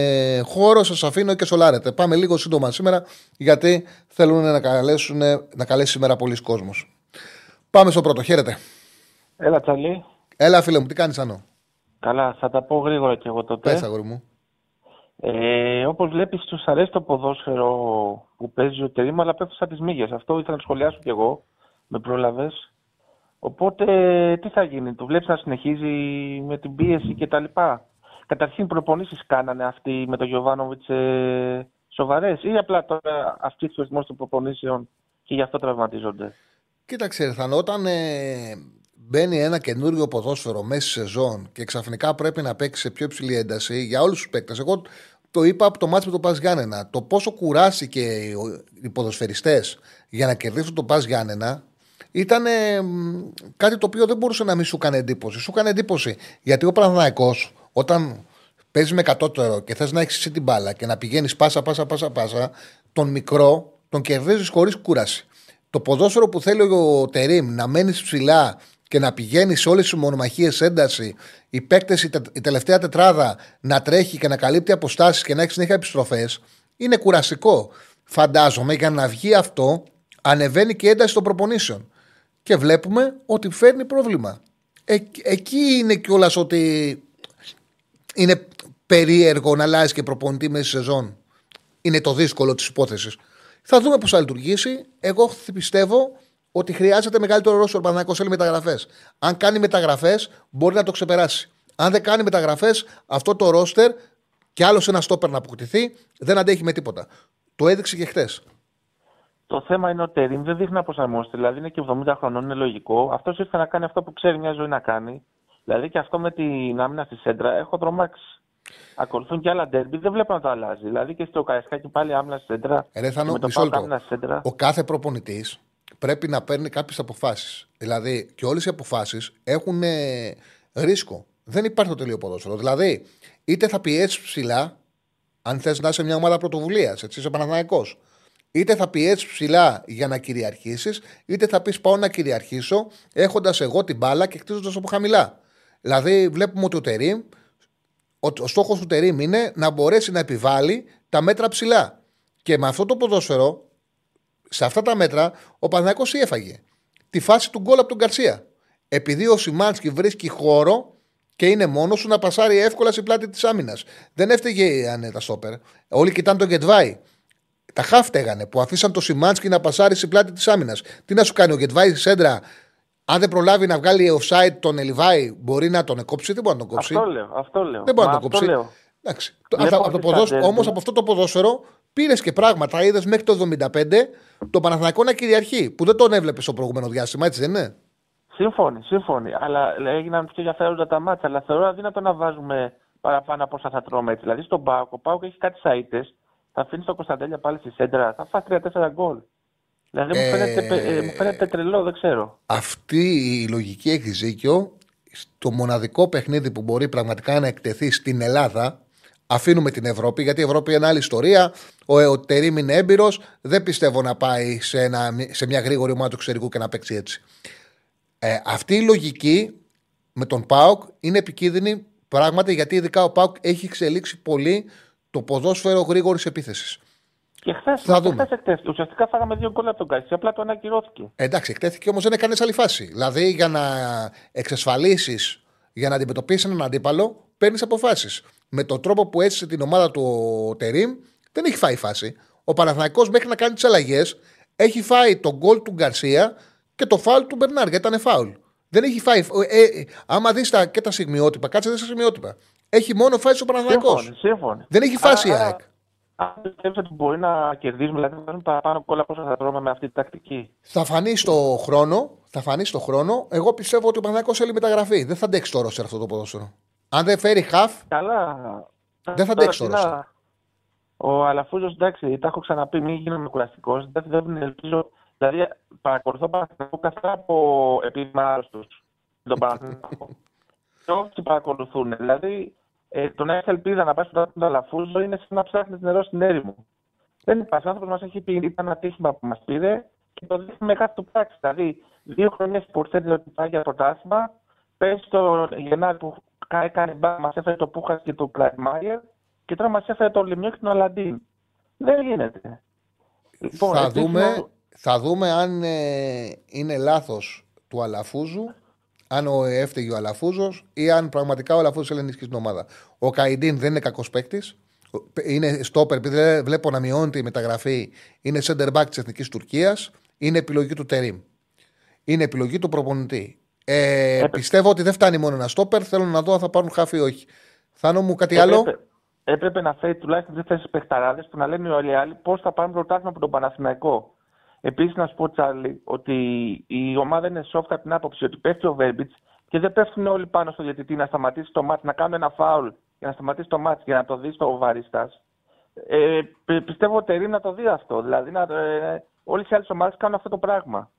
χώρο, σας αφήνω και σολάρετε. Πάμε λίγο σύντομα σήμερα, γιατί θέλουν να, καλέσουν, να καλέσει σήμερα πολλοί κόσμος. Πάμε στο πρώτο. Χαίρετε. Έλα, Τσαλή. Έλα, φίλε μου, τι κάνεις, Ανώ. Καλά, θα τα πω γρήγορα κι εγώ τότε. Πες, αγόρι μου. Ε, Όπως βλέπεις, τους αρέσει το ποδόσφαιρο που παίζει ο Τερήμα, αλλά πέφτουν σαν τι μύγε. Αυτό ήθελα να σχολιάσω κι εγώ. Με πρόλαβες. Οπότε, τι θα γίνει, το βλέπεις να συνεχίζει με την πίεση κτλ. Καταρχήν, προπονήσεις κάνανε αυτοί με τον Γιωβάνοβιτς ε, σοβαρές, ή απλά τώρα αυξήθηκε ο ρυθμό των προπονήσεων και γι' αυτό τραυματίζονται; Κοίταξε, θα όταν ε, μπαίνει ένα καινούριο ποδόσφαιρο μέσα στη σεζόν και ξαφνικά πρέπει να παίξει σε πιο υψηλή ένταση για όλους τους παίκτες. Εγώ το είπα από το μάτι με τον Πας Γιάννενα. Το πόσο κουράστηκε οι ποδοσφαιριστές για να κερδίσουν τον Πας Γιάννενα ήταν κάτι το οποίο δεν μπορούσε να μην σου κάνει εντύπωση. Σου κάνει εντύπωση γιατί ο Παναναναϊκό όταν παίζεις με κατώτερο και θες να έχεις εσύ την μπάλα και να πηγαίνεις πάσα, πάσα, πάσα, πάσα, τον μικρό τον κερδίζεις χωρίς κούραση. Το ποδόσφαιρο που θέλει ο Τερήμ να μένεις ψηλά και να πηγαίνεις σε όλες τις μονομαχίες ένταση, η παίκτες, η τελευταία τετράδα να τρέχει και να καλύπτει αποστάσεις και να έχεις συνέχεια επιστροφές, είναι κουραστικό. Φαντάζομαι για να βγει αυτό, ανεβαίνει και η ένταση των προπονήσεων. Και βλέπουμε ότι φέρνει πρόβλημα. Ε, εκεί είναι κιόλας ότι είναι περίεργο να αλλάζει και προπονητή μέσα στη σεζόν. Είναι το δύσκολο της υπόθεσης. Θα δούμε πώς θα λειτουργήσει. Εγώ πιστεύω ότι χρειάζεται μεγαλύτερο ρόλο ο Παναγιώ θέλει μεταγραφές. Αν κάνει μεταγραφές, μπορεί να το ξεπεράσει. Αν δεν κάνει μεταγραφές, αυτό το ρόστερ και άλλος ένας στόπερ να αποκτηθεί δεν αντέχει με τίποτα. Το έδειξε και χθε. Το θέμα είναι ότι ο Τερήμ δεν δείχνει να προσαρμόζεται. Δηλαδή είναι και 70 χρονών, είναι λογικό. Αυτός ήρθε να κάνει αυτό που ξέρει μια ζωή να κάνει. Δηλαδή και αυτό με την άμυνα στη σέντρα έχω τρομάξει. Ακολουθούν και άλλα ντέρμπι, δεν βλέπω να το αλλάζει. Δηλαδή και στο Καϊσκάκι πάλι άμυνα στη σέντρα. Ε, θα με το άμυνα σέντρα. Ο κάθε προπονητής πρέπει να παίρνει κάποιες αποφάσεις. Δηλαδή και όλες οι αποφάσεις έχουν ε, ρίσκο. Δεν υπάρχει το τελείο ποδόσφαιρο. Δηλαδή, είτε θα πιέσεις ψηλά, αν θες να είσαι μια ομάδα πρωτοβουλίας, έτσι είσαι Παναθανικό. Είτε θα πιέσει ψηλά για να κυριαρχήσεις, είτε θα πεις πάω να κυριαρχήσω έχοντας εγώ την μπάλα και χτίζοντας από χαμηλά. Δηλαδή, βλέπουμε ότι ο Τερήμ, ο, ο στόχος του Τερήμ είναι να μπορέσει να επιβάλλει τα μέτρα ψηλά. Και με αυτό το ποδόσφαιρο, σε αυτά τα μέτρα, ο Παναθανικό ή έφαγε. Τη φάση του γκολ από τον Καρσία. Επειδή ο Σιμάνσκι βρίσκει χώρο και είναι μόνος σου να πασάρει εύκολα στην πλάτη της άμυνας. Δεν έφταιγε αν τα στόπερ. Όλοι κοιτάνε τον Γετβάη. Τα χάφτεγανε που αφήσαν το Σιμάνσκι να πασάρει στην πλάτη της άμυνας. Τι να σου κάνει ο Γετβάη σέντρα, αν δεν προλάβει να βγάλει offside τον Ελιβάη, μπορεί να τον κόψει. Δεν μπορεί να τον κόψει. Αυτό λέω. Αυτό λέω. Δεν μπορεί να τον κόψει. Όμως από αυτό το ποδόσφαιρο πήρες και πράγματα. Είδες μέχρι το 75 το Παναθηναϊκό να κυριαρχεί. Που δεν τον έβλεπες στο προηγούμενο διάστημα, έτσι δεν είναι; Σύμφωνοι, σύμφωνοι. Αλλά έγιναν πιο ενδιαφέροντα τα μάτια. Αλλά θεωρώ αδύνατο να βάζουμε παραπάνω από όσα θα τρώμε έτσι. Δηλαδή στον Πάοκ, ο Πάοκ έχει κάτι σαΐτε, θα αφήνεις τον Κωνσταντέλια πάλι στη σέντρα, θα φας 3-4 γκολ. Δηλαδή μου, φαίνεται, ε, μου φαίνεται τρελό, δεν ξέρω. Αυτή η λογική έχει δίκιο. Στο μοναδικό παιχνίδι που μπορεί πραγματικά να εκτεθεί στην Ελλάδα, αφήνουμε την Ευρώπη, γιατί η Ευρώπη είναι άλλη ιστορία. Ο, ο Τερήμ είναι έμπειρος. Δεν πιστεύω να πάει σε, ένα, σε μια γρήγορη ομάδα του εξωτερικού και να παίξει έτσι. Ε, αυτή η λογική με τον Πάοκ είναι επικίνδυνη πράγματι γιατί ειδικά ο Πάοκ έχει εξελίξει πολύ το ποδόσφαιρο γρήγορης επίθεσης. Και χθες θα δούμε. εκτέθηκε. Ουσιαστικά φάγαμε δύο γκολ από τον Κάσι, απλά το ανακυρώθηκε. Εντάξει, εκτέθηκε όμως δεν έκανε άλλη φάση. Δηλαδή για να εξασφαλίσεις, για να αντιμετωπίσεις έναν αντίπαλο, παίρνεις αποφάσεις. Με τον τρόπο που έζησε την ομάδα του ο Τερήμ, δεν έχει φάει φάση. Ο Παναθηναϊκός μέχρι να κάνει τις αλλαγές έχει φάει τον γκολ του Γκαρσία και το φάουλ του Μπερνάρ, γιατί ήταν φάουλ. Δεν έχει φάει. Ε, ε, άμα δεις και τα σημειότυπα, κάτσε δεν στα σημειότυπα. Έχει μόνο φάσει ο Παναθηναϊκός. Σύμφωνοι, Δεν έχει φάσει η ΑΕΚ. Αν πιστεύει ότι μπορεί να κερδίσουμε, δηλαδή να παραπάνω από όλα πόσα θα τρώμε με αυτή τη τακτική. Θα φανεί στο χρόνο. Θα φανεί στο χρόνο. Εγώ πιστεύω ότι ο Παναθηναϊκός θέλει μεταγραφή. Δεν θα αντέξει τώρα σε αυτό το ποδόσφαιρο. Αν δεν φέρει χαφ. Καλά. Δεν θα αντέξει τώρα. Ο Αλαφούζος, εντάξει, τα έχω ξαναπεί, μην γίνομαι κουραστικός. Δεν, δεν ελπίζω Δηλαδή, παρακολουθώ Παναθηναϊκό καθαρά από επειδή είμαι άρρωστο. Τον Παναθηναϊκό. και όσοι παρακολουθούν. Δηλαδή, ε, το να έχει ελπίδα να πάει στο τον Αλαφούζο είναι σαν να ψάχνεις νερό στην έρημο. Δεν υπάρχει. Ο άνθρωπος μας έχει πει, ήταν ένα τύχημα που μας πήρε και το δείχνει με κάτι του πράξη. Δηλαδή, δύο χρόνια που ξέρετε ότι πάει για πρωτάθλημα, πέρσι το Γενάρη που έκανε μπα, μας έφερε το Πούχας και το Κλαϊμάιερ και τώρα μας έφερε το Λεμιό και τον Αλαντίν. Δεν γίνεται. Λοιπόν, θα δούμε. Θα δούμε αν ε, είναι λάθος του Αλαφούζου, αν ο, έφταιγε ο Αλαφούζος ή αν πραγματικά ο Αλαφούζος θέλει να ενισχύσει την ομάδα. Ο Καϊντίν δεν είναι κακός παίκτης. Είναι στόπερ, επειδή βλέπω να μειώνεται η μεταγραφή. Είναι center back της Εθνικής Τουρκίας. Είναι επιλογή του Τερήμ. Είναι επιλογή του προπονητή. Ε, πιστεύω ότι δεν φτάνει μόνο ένα στόπερ. Θέλω να δω αν θα πάρουν χάφι ή όχι. Θάνο μου κάτι άλλο; Έπρεπε να φέρει τουλάχιστον δύο θέσει παιχταράδες που να λένε όλοι οι άλλοι πώς θα πάρουν πρωτάθλημα από τον Παναθηναϊκό. Επίσης, να σου πω, Τσάρλι, ότι η ομάδα είναι soft από την άποψη ότι πέφτει ο Βέρμπιτς και δεν πέφτουν όλοι πάνω στο διαιτητή να σταματήσει το μάτι, να κάνουν ένα φάουλ για να σταματήσει το μάτι για να το δει στο βαρίστας. Ε, πιστεύω ότι Τερήμ να το δει αυτό. Δηλαδή, να, ε, όλες οι άλλες ομάδες κάνουν αυτό το πράγμα.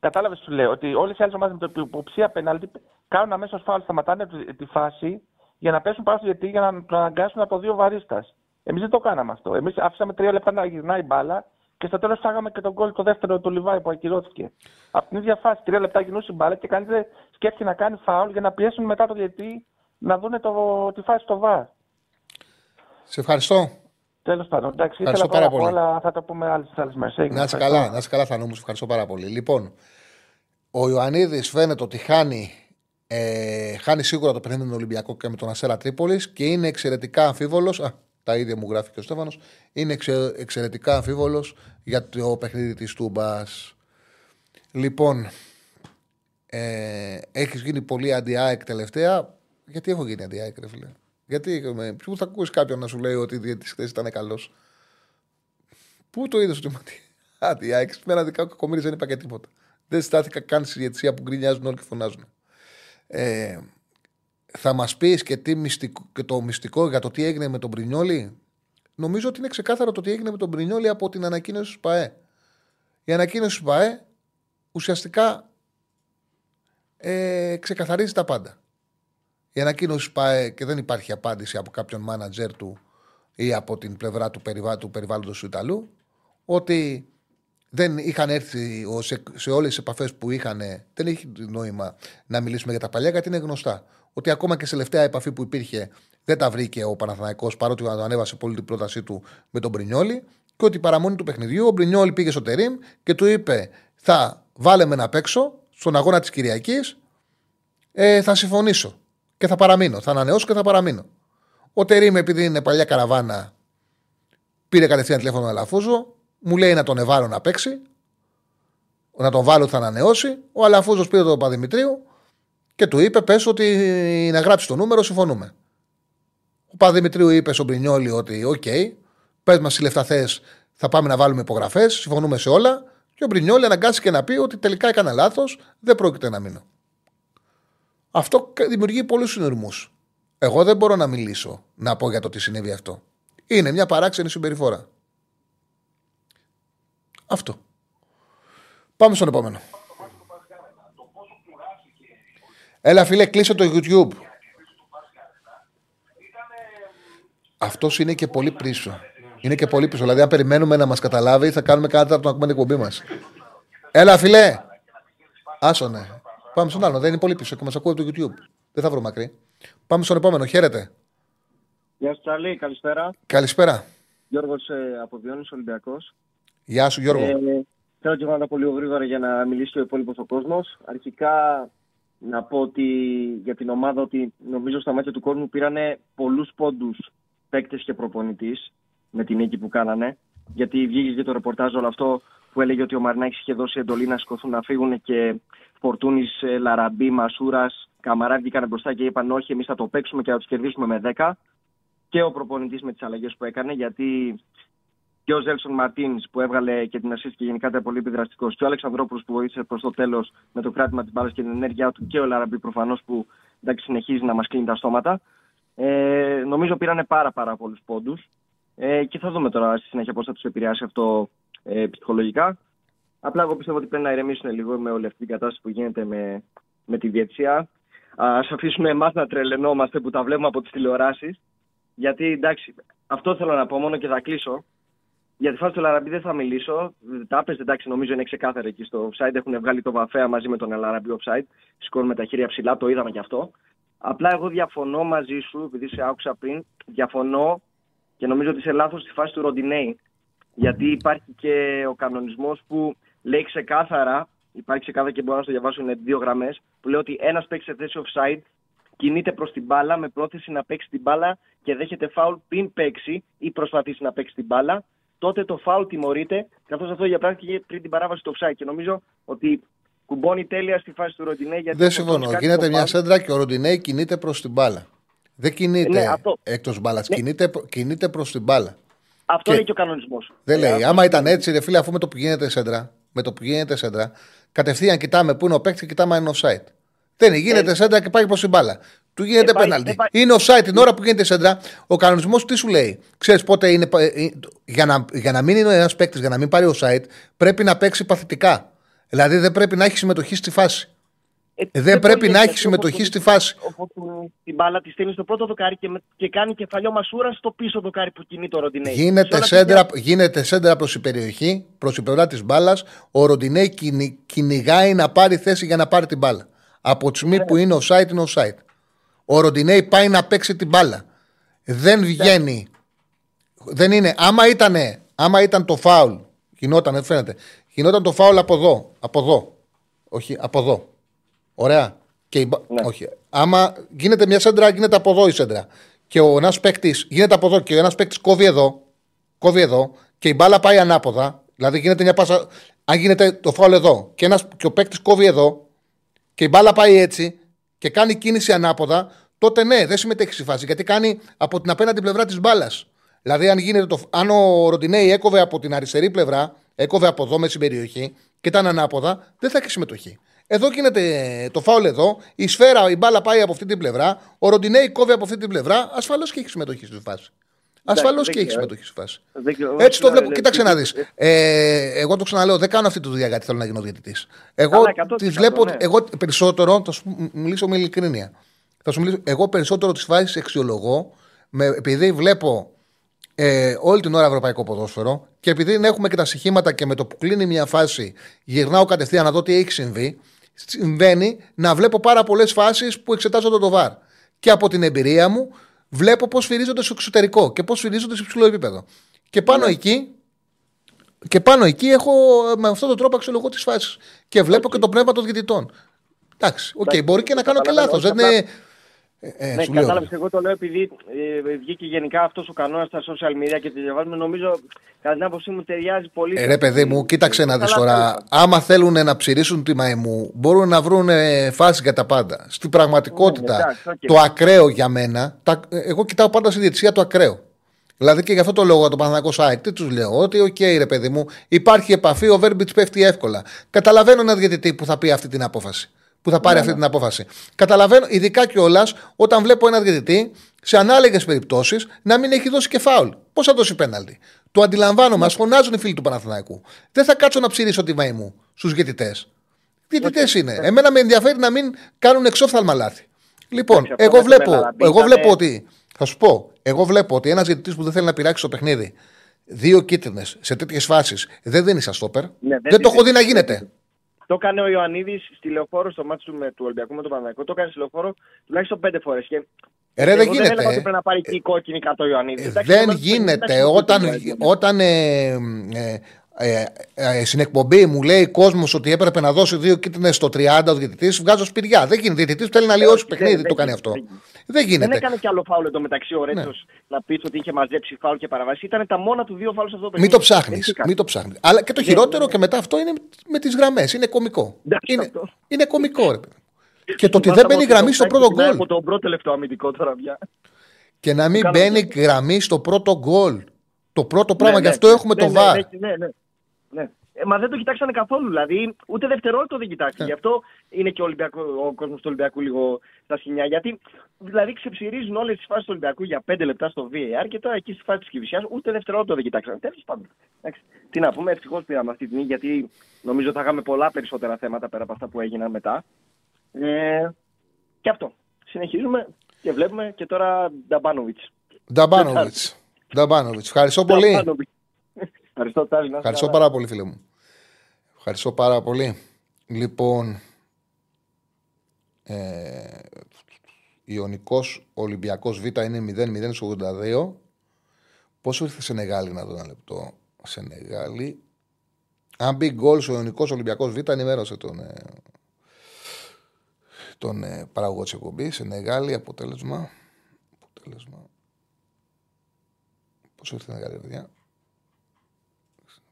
Κατάλαβες, σου λέω, ότι όλες οι άλλες ομάδες με το υποψία πέναλτι κάνουν αμέσως φάουλ, σταματάνε τη φάση για να πέσουν πάνω στο διαιτητή για να τον αναγκάσουν από δύο βαρίστας. Εμείς δεν το κάναμε αυτό. Εμείς άφησαμε τρία λεπτά να γυρνάει μπάλα Και στο τέλος φάγαμε και τον γκολ το δεύτερο του Λιβάη που ακυρώθηκε. Από την ίδια φάση, τρία λεπτά γινούσε η μπάλα και κανείς δεν σκέφτηκε να κάνει φάουλ για να πιέσουν μετά το διαιτή να δουν το, τη φάση στο βάρ. Σε ευχαριστώ. Τέλος πάντων, εντάξει, Ευχαριστώ ήθελα πάρα πάρα πολύ. αλλά θα τα πούμε άλλες άλλες μέρες. Να είσαι καλά, να είσαι καλά, θα μου ευχαριστώ πάρα πολύ. Λοιπόν, ο Ιωαννίδης φαίνεται ότι χάνει, ε, χάνει σίγουρα το παιχνίδι με τον Ολυμπιακό και με τον Αστέρα Τρίπολης και είναι εξαιρετικά αμφίβολος. Α, τα ίδια μου γράφει και ο Στέφανος. Είναι εξε- εξαιρετικά αμφίβολος για το παιχνίδι της Τούμπας. Λοιπόν, ε, έχεις γίνει πολύ αντι-ΑΕΚ τελευταία. Γιατί έχω γίνει αντι-ΑΕΚ, ρε φίλε; Γιατί, με, πού θα ακούσει κάποιον να σου λέει ότι η διαιτητής χθες ήταν καλός; Πού το είδες ότι είμαι αντι- αντι-ΑΕΚ; Με ένα δικά κακομίρι δεν είπα και τίποτα. Δεν στάθηκα καν στη διαιτησία που γκρινιάζουν όλοι και φωνάζουν. Ε, θα μας πεις και, τι μυστικό, και το μυστικό για το τι έγινε με τον Πρινιόλη. Νομίζω ότι είναι ξεκάθαρο το τι έγινε με τον Πρινιόλη από την ανακοίνωση του ΠαΕ. Η ανακοίνωση του ΠαΕ ουσιαστικά ε, ξεκαθαρίζει τα πάντα. Η ανακοίνωση του ΠαΕ και δεν υπάρχει απάντηση από κάποιον μάνατζερ του ή από την πλευρά του, περιβά, του περιβάλλοντος του Ιταλού ότι δεν είχαν έρθει ο- σε, σε όλες τις επαφές που είχαν, δεν έχει νόημα να μιλήσουμε για τα παλιά, γιατί είναι γνωστά. Ότι ακόμα και σε τελευταία επαφή που υπήρχε δεν τα βρήκε ο Παναθηναϊκός παρότι το ανέβασε πολύ την πρότασή του με τον Μπρινιόλη και ότι παραμονή του παιχνιδιού ο Μπρινιόλη πήγε στο Τερίμ και του είπε: Θα βάλεμε να παίξω στον αγώνα της Κυριακής, ε, θα συμφωνήσω και θα παραμείνω. Θα ανανεώσω και θα παραμείνω. Ο Τερίμ, επειδή είναι παλιά καραβάνα, πήρε κατευθείαν τηλέφωνο τον Αλαφούζο, μου λέει να τον εβάλω να παίξει, να τον βάλω θα ανανεώσει. Ο Αλαφούζος πήρε τον Παδημητρίου και του είπε: Πες ότι να γράψεις το νούμερο, συμφωνούμε. Ο Παπαδημητρίου είπε στον Μπρινιόλη ότι: Οκ, πες μας τι λεφτά θες, θα πάμε να βάλουμε υπογραφές, συμφωνούμε σε όλα. Και ο Μπρινιόλη αναγκάστηκε να πει ότι τελικά έκανα λάθος, δεν πρόκειται να μείνω. Αυτό δημιουργεί πολλούς συνειρμούς. Εγώ δεν μπορώ να μιλήσω να πω για το τι συνέβη αυτό. Είναι μια παράξενη συμπεριφορά. Αυτό. Πάμε στον επόμενο. Έλα φίλε, κλείσε το YouTube. Αυτός είναι και πολύ πίσω. Είναι και πολύ πίσω. Δηλαδή, αν περιμένουμε να μας καταλάβει, θα κάνουμε κάτι τέταρτο να ακούμε την εκπομπή μας. Έλα, φιλέ! Άσο, ναι. Πάμε στον άλλο. Δεν είναι πολύ πίσω και μας ακούει από το YouTube. Δεν θα βρω μακρύ. Πάμε στον επόμενο. Χαίρετε. Γεια σου Τσάρλι, καλησπέρα. Καλησπέρα. Γιώργος ε, από Διόνυσο Ολυμπιακός. Γεια σου, Γιώργο. Ε, θέλω και εγώ να τα πω λίγο γρήγορα για να μιλήσει και ο υπόλοιπος ο κόσμος. Αρχικά να πω ότι για την ομάδα ότι νομίζω στα μάτια του κόσμου πήρανε πολλούς πόντους παίκτες και προπονητής με την νίκη που κάνανε. Γιατί βγήκε και το ρεπορτάζ όλο αυτό που έλεγε ότι ο Μαρινάκης είχε δώσει εντολή να σηκωθούν να φύγουν και Φορτούνης, Λαραμπή, Μασούρας, Καμαρά βγήκαν μπροστά και είπαν όχι, εμείς θα το παίξουμε και θα τους κερδίσουμε με 10. Και ο προπονητής με τις αλλαγές που έκανε, γιατί και ο Ζέλσον Μαρτίνς που έβγαλε και την assist και γενικά ήταν πολύ επιδραστικός, και ο Αλεξανδρόπουλος που βοήθησε προς το τέλος με το κράτημα της μπάλας και την ενέργειά του, και ο Λαραμπή προφανώς που εντάξει, συνεχίζει να μας κλείνει τα στόματα. Ε, νομίζω πήρανε πάρα, πάρα πολλούς πόντους. Ε, και θα δούμε τώρα στη συνέχεια πώς θα τους επηρεάσει αυτό ε, ψυχολογικά. Απλά εγώ πιστεύω ότι πρέπει να ηρεμήσουν λίγο με όλη αυτή την κατάσταση που γίνεται με, με τη διετσία. Α αφήσουμε εμάς να τρελαινόμαστε που τα βλέπουμε από τις τηλεοράσεις. Γιατί εντάξει, αυτό θέλω να πω μόνο και θα κλείσω. Για τη φάση του Λαραμπή δεν θα μιλήσω. Τα έπαιζε, εντάξει, νομίζω είναι ξεκάθαρο εκεί στο offside. Έχουν βγάλει το βαφέα μαζί με τον Λαραμπή offside. Σηκώνουμε τα χέρια ψηλά, το είδαμε κι αυτό. Απλά εγώ διαφωνώ μαζί σου, επειδή σε άκουσα πριν, διαφωνώ και νομίζω ότι είσαι λάθος στη φάση του Ροντινέη. Γιατί υπάρχει και ο κανονισμός που λέει ξεκάθαρα, υπάρχει ξεκάθαρα και μπορώ να το διαβάσω, είναι δύο γραμμές, που λέει ότι ένας παίξει σε θέση offside κινείται προς την μπάλα με πρόθεση να παίξει την μπάλα και δέχεται φάουλ πριν παίξει ή προσπαθήσει να παίξει την μπάλα, τότε το φάουλ τιμωρείται, καθώς αυτό διαπράχθηκε πριν την παράβαση του offside. Και νομίζω ότι κουμπώνει τέλεια στη φάση του Ροντινέ. Γιατί Δεν συμφωνώ. κάτι Γίνεται το μια φάουλ. σέντρα και ο Ροντινέη κινείται προς την μπάλα. Δεν κινείται Ναι, αυτό. εκτός μπάλας. Ναι. Κινείται, κινείται προς την μπάλα. Αυτό Και- λέει και ο κανονισμός. Δεν λέει. Άμα ήταν έτσι, ρε φίλε, αφού με το που γίνεται σέντρα, με το που γίνεται σέντρα, κατευθείαν κοιτάμε πού είναι ο παίκτης και κοιτάμε αν είναι offside. Δεν είναι, γίνεται σέντρα και πάει προς την μπάλα. Του γίνεται Ε, πάει- πέναλτι. ε, πάει- Είναι offside την ώρα που γίνεται σέντρα. Ο κανονισμός τι σου λέει; Ξέρεις πότε είναι. πα- ε, Για να, για να μην είναι ένας παίκτης, για να μην πάρει offside, πρέπει να παίξει παθητικά. Δηλαδή δεν πρέπει να έχει συμμετοχή στη φάση. Ε, δεν πρέπει μπορεί να έτσι, έχει συμμετοχή όπως- στη φάση. Όπου την μπάλα τη στέλνεις στο πρώτο δοκάρι και, με- και κάνει κεφαλιό μασούρας στο πίσω δοκάρι που κινεί το Ροντινέη. Σε Γίνεται όλα σέντρα, τα- γίνεται σέντρα προς η περιοχή, προς η πλευρά της μπάλας. Ο Ροντινέη κυνη- κυνηγάει να πάρει θέση για να πάρει την μπάλα. Από τη στιγμή που είναι offside, είναι offside. Ο Ροντινέη πάει να παίξει την μπάλα. Δεν βγαίνει. Δεν είναι. Άμα ήταν, άμα ήταν το φάουλ, γινόταν, δεν φαίνεται. Γινόταν το φάουλ από εδώ. Από εδώ. Όχι, από εδώ. Ωραία. Και η μπα- Ναι. Όχι. Άμα γίνεται μια σέντρα, γίνεται από εδώ η σέντρα. Και ο ένας παίκτης γίνεται από εδώ και ο ένας παίκτης κόβει εδώ. Κόβει εδώ και η μπάλα πάει ανάποδα. Δηλαδή γίνεται μια πάσα. Αν γίνεται το φάουλ εδώ και, ένας, και ο παίκτης κόβει εδώ και η μπάλα πάει έτσι και κάνει κίνηση ανάποδα, τότε ναι, δεν συμμετέχεις στη φάση. Γιατί κάνει από την απέναντι πλευρά της μπάλας. Δηλαδή, αν, γίνεται το, αν ο Ροντινέη έκοβε από την αριστερή πλευρά, έκοβε από εδώ με στην περιοχή και ήταν ανάποδα, δεν θα έχει συμμετοχή. Εδώ γίνεται το φάουλ εδώ, η σφαίρα, η μπάλα πάει από αυτή την πλευρά, ο Ροντινέη κόβει από αυτή την πλευρά, ασφαλώς και έχει συμμετοχή στη φάση. Ασφαλώς δεν και έχει ξέρω. συμμετοχή στη φάση. Δεν ξέρω, Έτσι το όχι, βλέπω. λέει, Κοίταξε λέει, να δεις. Ε, εγώ το ξαναλέω, δεν κάνω αυτή τη δουλειά γιατί θέλω να γίνω διαιτητής. Εγώ Καλά, 100%, τη βλέπω. ναι. Εγώ περισσότερο, θα σου μιλήσω με ειλικρίνεια. Θα σου μιλήσω, εγώ περισσότερο τις φάσεις αξιολογώ με, επειδή βλέπω ε, όλη την ώρα ευρωπαϊκό ποδόσφαιρο και επειδή δεν έχουμε και τα στοιχήματα και με το που κλείνει μια φάση γυρνάω κατευθείαν να δω τι έχει συμβεί, συμβαίνει να βλέπω πάρα πολλές φάσεις που εξετάζονται το βαρ. Και από την εμπειρία μου βλέπω πώς σφυρίζονται στο εξωτερικό και πώς σφυρίζονται σε υψηλό επίπεδο. Και πάνω εκεί και πάνω εκεί έχω με αυτόν τον τρόπο αξιολογώ τις φάσεις. Και βλέπω και το πνεύμα των διαιτητών. Εντάξει, οκ, Εντάξει, μπορεί και να κάνω και καταλαβαίνω, λάθος. Δεν όχι, είναι. Ε, ε, Ναι, σου λέω. κατάλαβες. Εγώ το λέω επειδή ε, βγήκε γενικά αυτός ο κανόνας στα social media και τη διαβάζουμε. Νομίζω, κατά την άποψή μου, ταιριάζει πολύ. Ε, ρε παιδί μου, κοίταξε να δεις Καλά, τώρα. καλά. Άμα θέλουν να ψειρίσουν τη μαϊμού, μπορούν να βρουν φάση για τα πάντα. Στην πραγματικότητα, Ναι, εντάξει, οκ. το ακραίο για μένα, τα, εγώ κοιτάω πάντα στη διαιτησία το ακραίο. Δηλαδή και γι' αυτό το λόγο το Παναθηναϊκός Σάικ, τι τους λέω, ότι οκ, ρε παιδί μου, υπάρχει επαφή, ο Βέρμπιτς πέφτει εύκολα. Καταλαβαίνω ένα διαιτητή που θα πει αυτή την απόφαση. Που θα Ναι, πάρει αυτή την απόφαση. Καταλαβαίνω, ειδικά κιόλας, όταν βλέπω ένα διαιτητή σε ανάλογες περιπτώσεις να μην έχει δώσει και φάουλ. Πώς θα δώσει πέναλτι; Το αντιλαμβάνομαι, μα φωνάζουν οι φίλοι του Παναθηναϊκού. Δεν θα κάτσω να ψηρίσω τη μαϊμού στους διαιτητές. Διαιτητές είναι. Εμένα με ενδιαφέρει να μην κάνουν εξόφθαλμα λάθη. Λοιπόν, Εντάξει, αυτό εγώ με το βλέπω, Μπεναλαμπή εγώ ήταν- βλέπω ότι. Θα σου πω, εγώ βλέπω ότι ένας διαιτητής που δεν θέλει να πειράξει το παιχνίδι, δύο κίτρινες σε τέτοιες φάσεις, δεν δίνει σαν στόπερ. Ναι, δεν δεν το τη έχω δει να δίνει. γίνεται. Το έκανε ο Ιωαννίδης στη λεωφόρο στο μάτι του, με, του Ολυμπιακού με τον Παναγικό. Το έκανε στη λεωφόρο τουλάχιστον πέντε φορές. Και Ε, ρε, εγώ δεν δεν έλεγα γίνεται. ότι πρέπει να πάρει και η κόκκινη κάτω ο Ιωαννίδης. Ε, Εντάξει, δεν το μάτι του γίνεται. εντάξει, Όταν, το κάνει. όταν ε, ε, ε, ε, στην εκπομπή μου λέει κόσμος ότι έπρεπε να δώσει δύο κίτρινες στο 30 ο διαιτητής, βγάζω σπηριά. Δεν γίνεται. Ο διαιτητή θέλει να λιώσει όχι, παιχνίδι, δεν- το δεν κάνει γίνεται, αυτό. δεν γίνεται. Δεν Δεν γίνεται. έκανε κι άλλο φάουλ εντωμεταξύ ο Ρέτσος Ναι. να πεις ότι είχε μαζέψει φάουλ και παραβάσει. Ήταν τα μόνα του δύο φάουλς σε αυτό το Μην παιχνίδι. το ψάχνεις. Δεν είχε Μην το ψάχνεις. Αλλά και το χειρότερο και μετά αυτό είναι με τις γραμμές. Είναι κωμικό. Εντάξει, Είναι, αυτό. είναι κωμικό, ρε παιδί. Και το ότι Θυμάσαι δεν μπαίνει από γραμμή στο το πρώτο ξεκινάει γκολ. Από τον πρώτο τελευταίο αμυντικό τώρα πια. Και να μην κάνω μπαίνει αυτό. γραμμή στο πρώτο γκολ. Το πρώτο πράγμα, Ναι, γι' ναι, αυτό έχουμε ναι, το ναι, βαρ. ναι, ναι, ναι, ναι. Ε, μα δεν το κοιτάξανε καθόλου. Δηλαδή, ούτε δευτερόλεπτο δεν Ναι. κοιτάξανε. Γι' αυτό είναι και ο, Ολυμπιακό, ο κόσμος του Ολυμπιακού λίγο στα σκηνιά. Γιατί δηλαδή ξεψυρίζουν όλες τις φάσεις του Ολυμπιακού για 5 λεπτά στο VAR και τώρα εκεί στη φάση της Κυβισιά ούτε δευτερόλεπτο δεν κοιτάξανε. Τέλος πάντων. Εντάξει, Τι να πούμε, ευτυχώς πήραμε αυτή την νίκη γιατί νομίζω θα είχαμε πολλά περισσότερα θέματα πέρα από αυτά που έγιναν μετά. Ε, και αυτό. Συνεχίζουμε και βλέπουμε και τώρα Νταμπάνοβιτς. Νταμπάνοβιτς. Νταμπάνοβιτς. Ευχαριστώ πολύ. Ευχαριστώ, Τάλη. να είσαι Ευχαριστώ καλά. πάρα πολύ, φίλε μου. Ευχαριστώ πάρα πολύ. Λοιπόν, ε, Ιωνικός Ολυμπιακός Β είναι 0-0 στο 82. Πόσο ήρθε Σενεγάλη να δω ένα λεπτό. Σενεγάλη. Αν μπει γκολ στο Ιωνικός Ολυμπιακός Β, ενημέρωσε τον, ε, τον ε, παραγωγό της εκπομπής. Σενεγάλη, αποτέλεσμα. αποτέλεσμα. Πόσο ήρθε Σενεγάλη, παιδιά;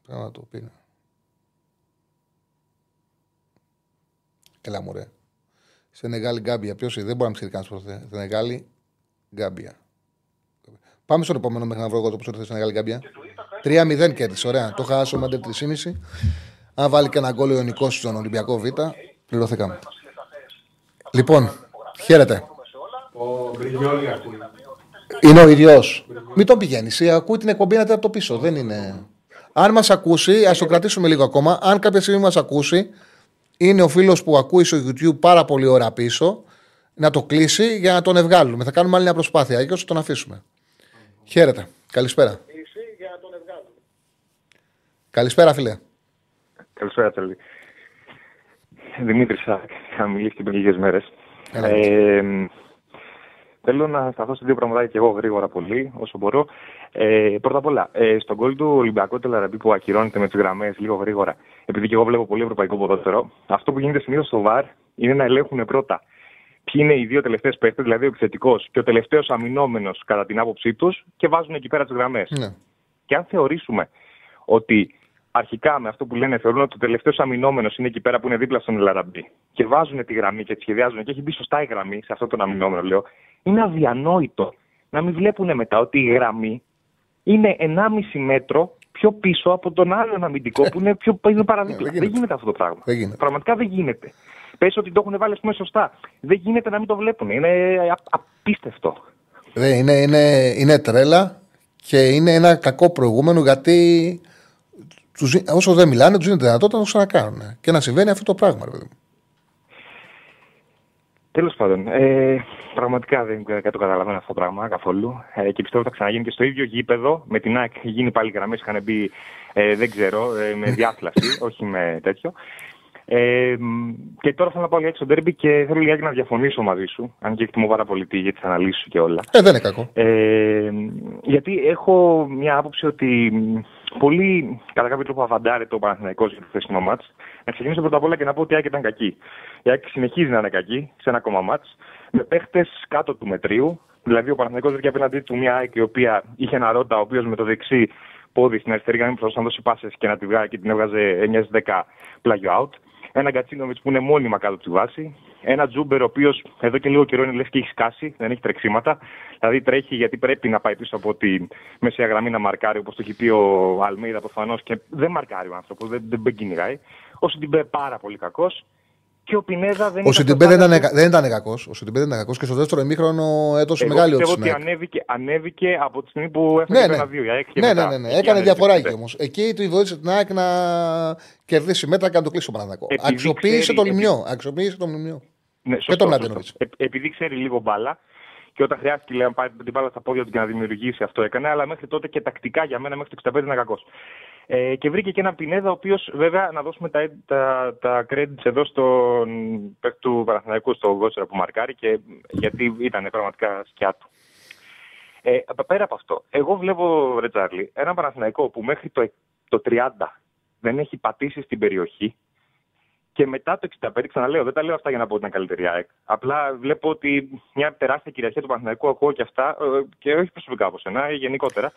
Πρέπει να το πει. Έλα μου ρε. Σενεγάλη Γκάμπια. Ποιος δεν μπορεί να ψηφίσει κανένας προ Σενεγάλη Γκάμπια. Πάμε στον επόμενο μέχρι να βρω εγώ το πόσο ήρθε Σενεγάλη Γκάμπια. 3-0 κέρδισε. Ωραία. Το χάσω με 3,5. Αν βάλει και ένα γκολ ο Ιωνικός στον Ολυμπιακό Β, πληρωθήκαμε. Λοιπόν, χαίρετε. Ο Μπριγιόλη ακούει. Είναι ο ίδιος. Μην τον πηγαίνεις. Ακούει την εκπομπή να από το πίσω. Δεν είναι. Αν μας ακούσει, ας το κρατήσουμε λίγο ακόμα. Αν κάποια στιγμή μας ακούσει, είναι ο φίλος που ακούει στο YouTube πάρα πολύ ώρα πίσω να το κλείσει για να τον ευγάλουμε. Θα κάνουμε άλλη μια προσπάθεια και όσο τον αφήσουμε. Χαίρετε. Καλησπέρα. Καλησπέρα, φίλε. Καλησπέρα, Τσέλη. Δημήτρης, θα μιλήσει και πριν λίγες μέρες. Έλα, Ε, θέλω να σταθώ σε δύο πραγματάκια και εγώ γρήγορα πολύ, όσο μπορώ. Ε, πρώτα απ' όλα, ε, στον κόλ του Ολυμπιακού Τελαραμπή που ακυρώνεται με τις γραμμές λίγο γρήγορα, επειδή και εγώ βλέπω πολύ ευρωπαϊκό ποδόσφαιρο, αυτό που γίνεται συνήθως στο ΒΑΡ είναι να ελέγχουν πρώτα ποιοι είναι οι δύο τελευταίες παίχτε, δηλαδή ο επιθετικός και ο τελευταίος αμυνόμενος κατά την άποψή τους και βάζουν εκεί πέρα τις γραμμές. Ναι. Και αν θεωρήσουμε ότι αρχικά με αυτό που λένε θεωρούν ότι ο τελευταίος αμυνόμενος είναι εκεί πέρα που είναι δίπλα στον Ελαραμπή και βάζουν τη γραμμή και τη σχεδιάζουν και έχει μπει σωστά η γραμμή σε αυτόν τον αμυνόμενο, λέω, είναι αδιανόητο να μην βλέπουν μετά ότι η γραμμή είναι 1,5 μέτρο πιο πίσω από τον άλλον αμυντικό που είναι πιο είναι παραδίπλα. Ναι, δεν δεν, γίνεται. γίνεται. αυτό το πράγμα. Δεν γίνεται. Πραγματικά δεν γίνεται. Πες ότι το έχουν βάλει ας πούμε, σωστά. Δεν γίνεται να μην το βλέπουν. Είναι α- απίστευτο. Δεν, είναι, είναι, είναι τρέλα και είναι ένα κακό προηγούμενο γιατί τους, δι- όσο δεν μιλάνε, τους δίνεται δυνατότητα να το ξανακάνουν. Και να συμβαίνει αυτό το πράγμα, ρε παιδί μου. Τέλος πάντων, ε, πραγματικά δεν δεν το καταλαβαίνω αυτό το πράγμα καθόλου. Ε, και πιστεύω ότι θα ξαναγίνει και στο ίδιο γήπεδο. Με την ΑΕΚ γίνει πάλι γραμμές, είχαν μπει, ε, δεν ξέρω, ε, με διάθλαση, όχι με τέτοιο. Ε, μ, και τώρα θέλω να πάω λιγάκι στο ντέρμπι και θέλω λιγάκι να διαφωνήσω μαζί σου, αν και εκτιμώ πάρα πολύ τη για τι αναλύσει σου και όλα. Ε, δεν είναι κακό. Ε, γιατί έχω μια άποψη ότι μ, πολύ κατά κάποιο τρόπο αβαντάρεται ο Παναθηναϊκός για το χθεσινό μάτς. Να ξεκινήσω πρώτα απ' όλα και να πω ότι η ΑΕΚ ήταν κακή. Η ΑΕΚ συνεχίζει να είναι κακή σε ένα ακόμα μάτς, με παίχτες κάτω του μετρίου. Δηλαδή ο Παναθηναϊκός βρήκε απέναντί του μια ΑΕΚ η οποία είχε ένα ρότα, ο οποίος με το δεξί πόδι στην αριστερή γραμμή προσπαθούσε να δώσει πάσες και να τη βγάλει και την έβγαζε 9-10 πλάγιο out. Ένα Γκατσίνοβιτς που είναι μόνιμα κάτω από τη βάση. Ένα Τσούμπερ ο οποίος εδώ και λίγο καιρό είναι λες και έχει σκάσει, δεν έχει τρεξίματα. Δηλαδή τρέχει γιατί πρέπει να πάει πίσω από τη μεσαία γραμμή να μαρκάρει, όπως το έχει πει ο Αλμέιδα προφανώς και δεν μαρκάρει ο άνθρωπος, δεν, δεν, δεν κυνηγάει. Ο Σιντιμπέ πάρα πολύ κακός. Και ο Πινέδα δεν Ο Σιντιμπέ σωστά δεν ήταν, καθόλου. δεν ήταν κακός. Ο Σιντιμπέ δεν ήταν κακός και στο δεύτερο ημίχρονο έδωσε Εγώ μεγάλη πιστεύω όψη. ότι στην ΑΕΚ. ανέβηκε, ανέβηκε από τη στιγμή που έφερε Ναι, το ναι. 1-2. η ΑΕΚ και Ναι, ναι, μετά. ναι, ναι. Εκεί Έκανε ανέβηκε, διαφοράκι ναι. όμως. Εκεί του βοήθησε την ΑΕΚ να κερδίσει μέτρα και να το κλείσει ο Παναθηναϊκό. Επειδή Αξιοποίησε ξέρει- το επει- λιμιό. Αξιοποίησε το λιμιό. Ναι, Και σωστό, τον σωστό. Μλαντένοβιτς. Ε, επειδή ξέρει λίγο μπάλα και όταν χρειάστηκε λέει, να πάρει την μπάλα στα πόδια του και να δημιουργήσει αυτό έκανε, αλλά μέχρι τότε και τακτικά για μένα μέχρι το 65 ήταν κακός. Ε, και βρήκε και έναν Πινέδα, ο οποίος βέβαια να δώσουμε τα, τα, τα credits εδώ στον παίκτη του Παναθηναϊκού, στον Γκότσερα που μαρκάρει, και, γιατί ήταν πραγματικά σκιά του. Ε, πέρα από αυτό, εγώ βλέπω, Ρε Τσάρλι, έναν Παναθηναϊκό που μέχρι το, το 30 δεν έχει πατήσει στην περιοχή και μετά το 65, ξαναλέω, δεν τα λέω αυτά για να πω ότι είναι καλύτερη η ΑΕΚ. Απλά βλέπω ότι μια τεράστια κυριαρχία του Παναθηναϊκού ακούω και αυτά, ε, και όχι προσωπικά από σένα, ε, γενικότερα,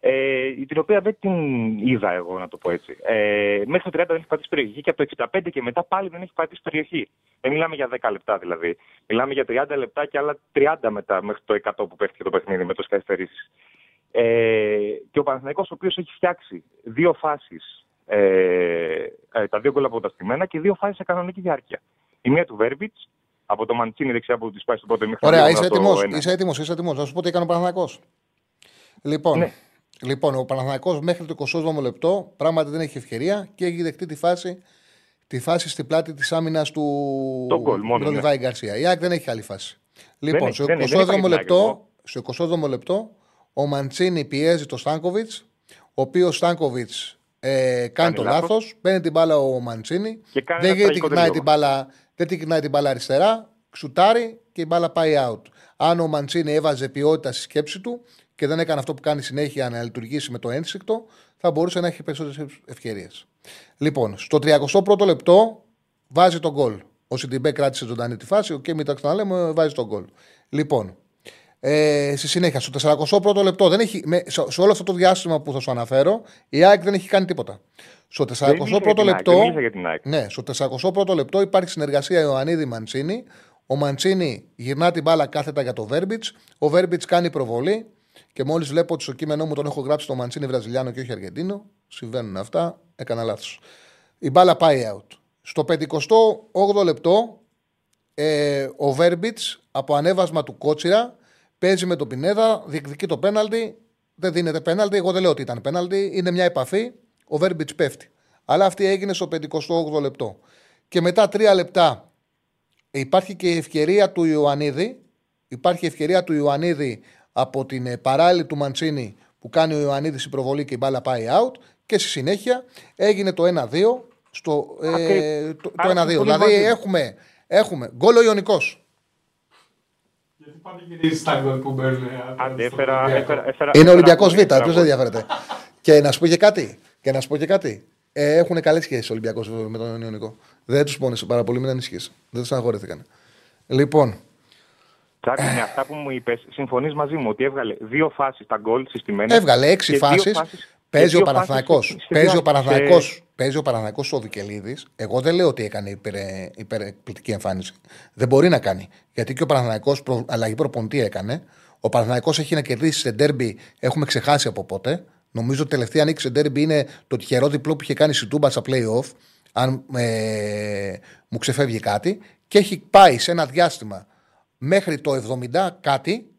ε, την οποία δεν την είδα εγώ, να το πω έτσι. Ε, μέχρι το 30 δεν έχει πατήσει περιοχή και από το 65 και μετά πάλι δεν έχει πατήσει περιοχή. Δεν μιλάμε για 10 λεπτά δηλαδή. Μιλάμε για 30 λεπτά και άλλα 30 μετά μέχρι το 100 που πέφτει το παιχνίδι με τόσε καθυστερήσει. Ε, και ο Παναθηναϊκός ο οποίος έχει φτιάξει δύο φάσεις, ε, ε, τα δύο γκολ αποταστημένα και δύο φάσεις σε κανονική διάρκεια. Η μία του Βέρμπιτ, από το Μαντσίνη δεξιά που της πάει στο πρώτο ημίχρονο. Ωραία, λίγο είσαι από το έτοιμος. ένα. Είσαι έτοιμος, είσαι έτοιμος. Να σου πω τι έκανε ο Παναθηναϊκός. Λοιπόν, Ναι. Λοιπόν ο Παναθηναϊκός μέχρι το 27ο λεπτό πράγματι δεν έχει ευκαιρία και έχει δεχτεί τη φάση, τη φάση στη πλάτη της άμυνας του Το γκολ μόνο, του ναι. Λιβάη Γκαρσία. Η ΑΕΚ δεν έχει άλλη φάση. Λοιπόν, έχει, στο δεν έχει, δεν 27ο υπάρχει την ΑΕΚ λεπτό, εγώ. στο 27ο λεπτό ο Μαντσίνη πιέζει το Στάνκοβιτς, ο οποίος Στάνκοβιτς ε, κάνει, Κάνει το λάθος. λάθος, παίρνει την μπάλα ο Μαντσίνη, Και κάνει δεν ένα την τραγικό κοινάει την τελείωμα. μπάλα, δεν την κοινάει την μπάλα αριστερά, ξουτάρει και η μπάλα πάει out. Αν ο Μαντσίνη έβαζε ποιότητα στη σκέψη του και δεν έκανε αυτό που κάνει συνέχεια να λειτουργήσει με το ένστικτο, θα μπορούσε να έχει περισσότερες ευκαιρίες. Λοιπόν, στο 31ο λεπτό βάζει τον γκολ. Ο Σιντιμπέ κράτησε ζωντανή τη φάση, ο Κέμι τα ξαναλέμε, βάζει τον γκολ. Λοιπόν, ε, στη συνέχεια, στο 41ο λεπτό, δεν έχει, με, σε, σε όλο αυτό το διάστημα που θα σου αναφέρω, η ΑΕΚ δεν έχει κάνει τίποτα. Στο Δεν μίλησα για 41ο την ΑΕΚ, λεπτό. δεν μίλησα για την ΑΕΚ. Ναι, στο 41ο λεπτό υπάρχει συνεργασία Ιωαννίδη Μαντσίνη. Ο Μαντσίνη γυρνά την μπάλα κάθετα για το Βέρμπιτς. Ο Βέρμπιτς κάνει προβολή. Και μόλις βλέπω ότι στο κείμενό μου τον έχω γράψει το Μαντσίνη Βραζιλιάνο και όχι Αργεντίνο. Συμβαίνουν αυτά. Έκανα λάθος. Η μπάλα πάει out. Στο 58ο λεπτό ε, ο Βέρμπιτς από ανέβασμα του Κότσιρα παίζει με τον Πινέδα, διεκδικεί το πέναλτι. Δεν δίνεται πέναλτι. Εγώ δεν λέω ότι ήταν πέναλτι. Είναι μια επαφή. Ο Βέρμπιτς πέφτει. Αλλά αυτή έγινε στο 58ο λεπτό. Και μετά τρία λεπτά υπάρχει και η ευκαιρία του Ιωαννίδη. Υπάρχει η ευκαιρία του Ιωαννίδη από την ε, παράλληλη του Μαντσίνη που κάνει ο Ιωαννίδης η προβολή και η μπάλα πάει out. Και στη συνέχεια έγινε το 1-2 στο ε, Ακρι- το, το Άρα 1-2. συμφωνείς Δηλαδή μαζί μου. έχουμε, έχουμε γκολ ο Ιωνικός. Γιατί πάντα γυρίζει τα γκολ που μπαίνουν. Άντε, έφερα, έφερα, έφερα, Είναι έφερα Ολυμπιακός Β, γκολ, έφερα ποιος δεν γκολ. ενδιαφέρεται. και να σου πω και κάτι. Και να σου πω και κάτι. Ε, έχουν καλές σχέσεις ο Ολυμπιακός με τον Ιωνικό. Δεν τους πόνεσε πάρα πολύ, μην ανησυχείς. Δεν τους αγχωρέθηκαν. Λοιπόν, Τσάκη, με αυτά που μου είπες, συμφωνείς μαζί μου ότι έβγαλε δύο φάσεις τα γκολ συστημένα. έβγαλε έξι και δύο φάσεις. φάσεις- Παίζει και ο δύο φάσεις Παναθηναϊκός. στη- στη Παίζει ο διάρκεια. Παναθηναϊκός. Παίζει ο Παναθηναϊκός ο Βικελίδης. Εγώ δεν λέω ότι έκανε υπερ, υπερεκπληκτική εμφάνιση. Δεν μπορεί να κάνει. Γιατί και ο Παναθηναϊκός προ, αλλαγή προπονητή έκανε. Ο Παναθηναϊκός έχει να κερδίσει σε ντέρμπι. Έχουμε ξεχάσει από πότε. Νομίζω ότι τελευταία νίκη σε ντέρμπι είναι το τυχερό διπλό που είχε κάνει η Τούμπα στα playoff. Αν ε, μου ξεφεύγει κάτι. Και έχει πάει σε ένα διάστημα μέχρι το 70 κάτι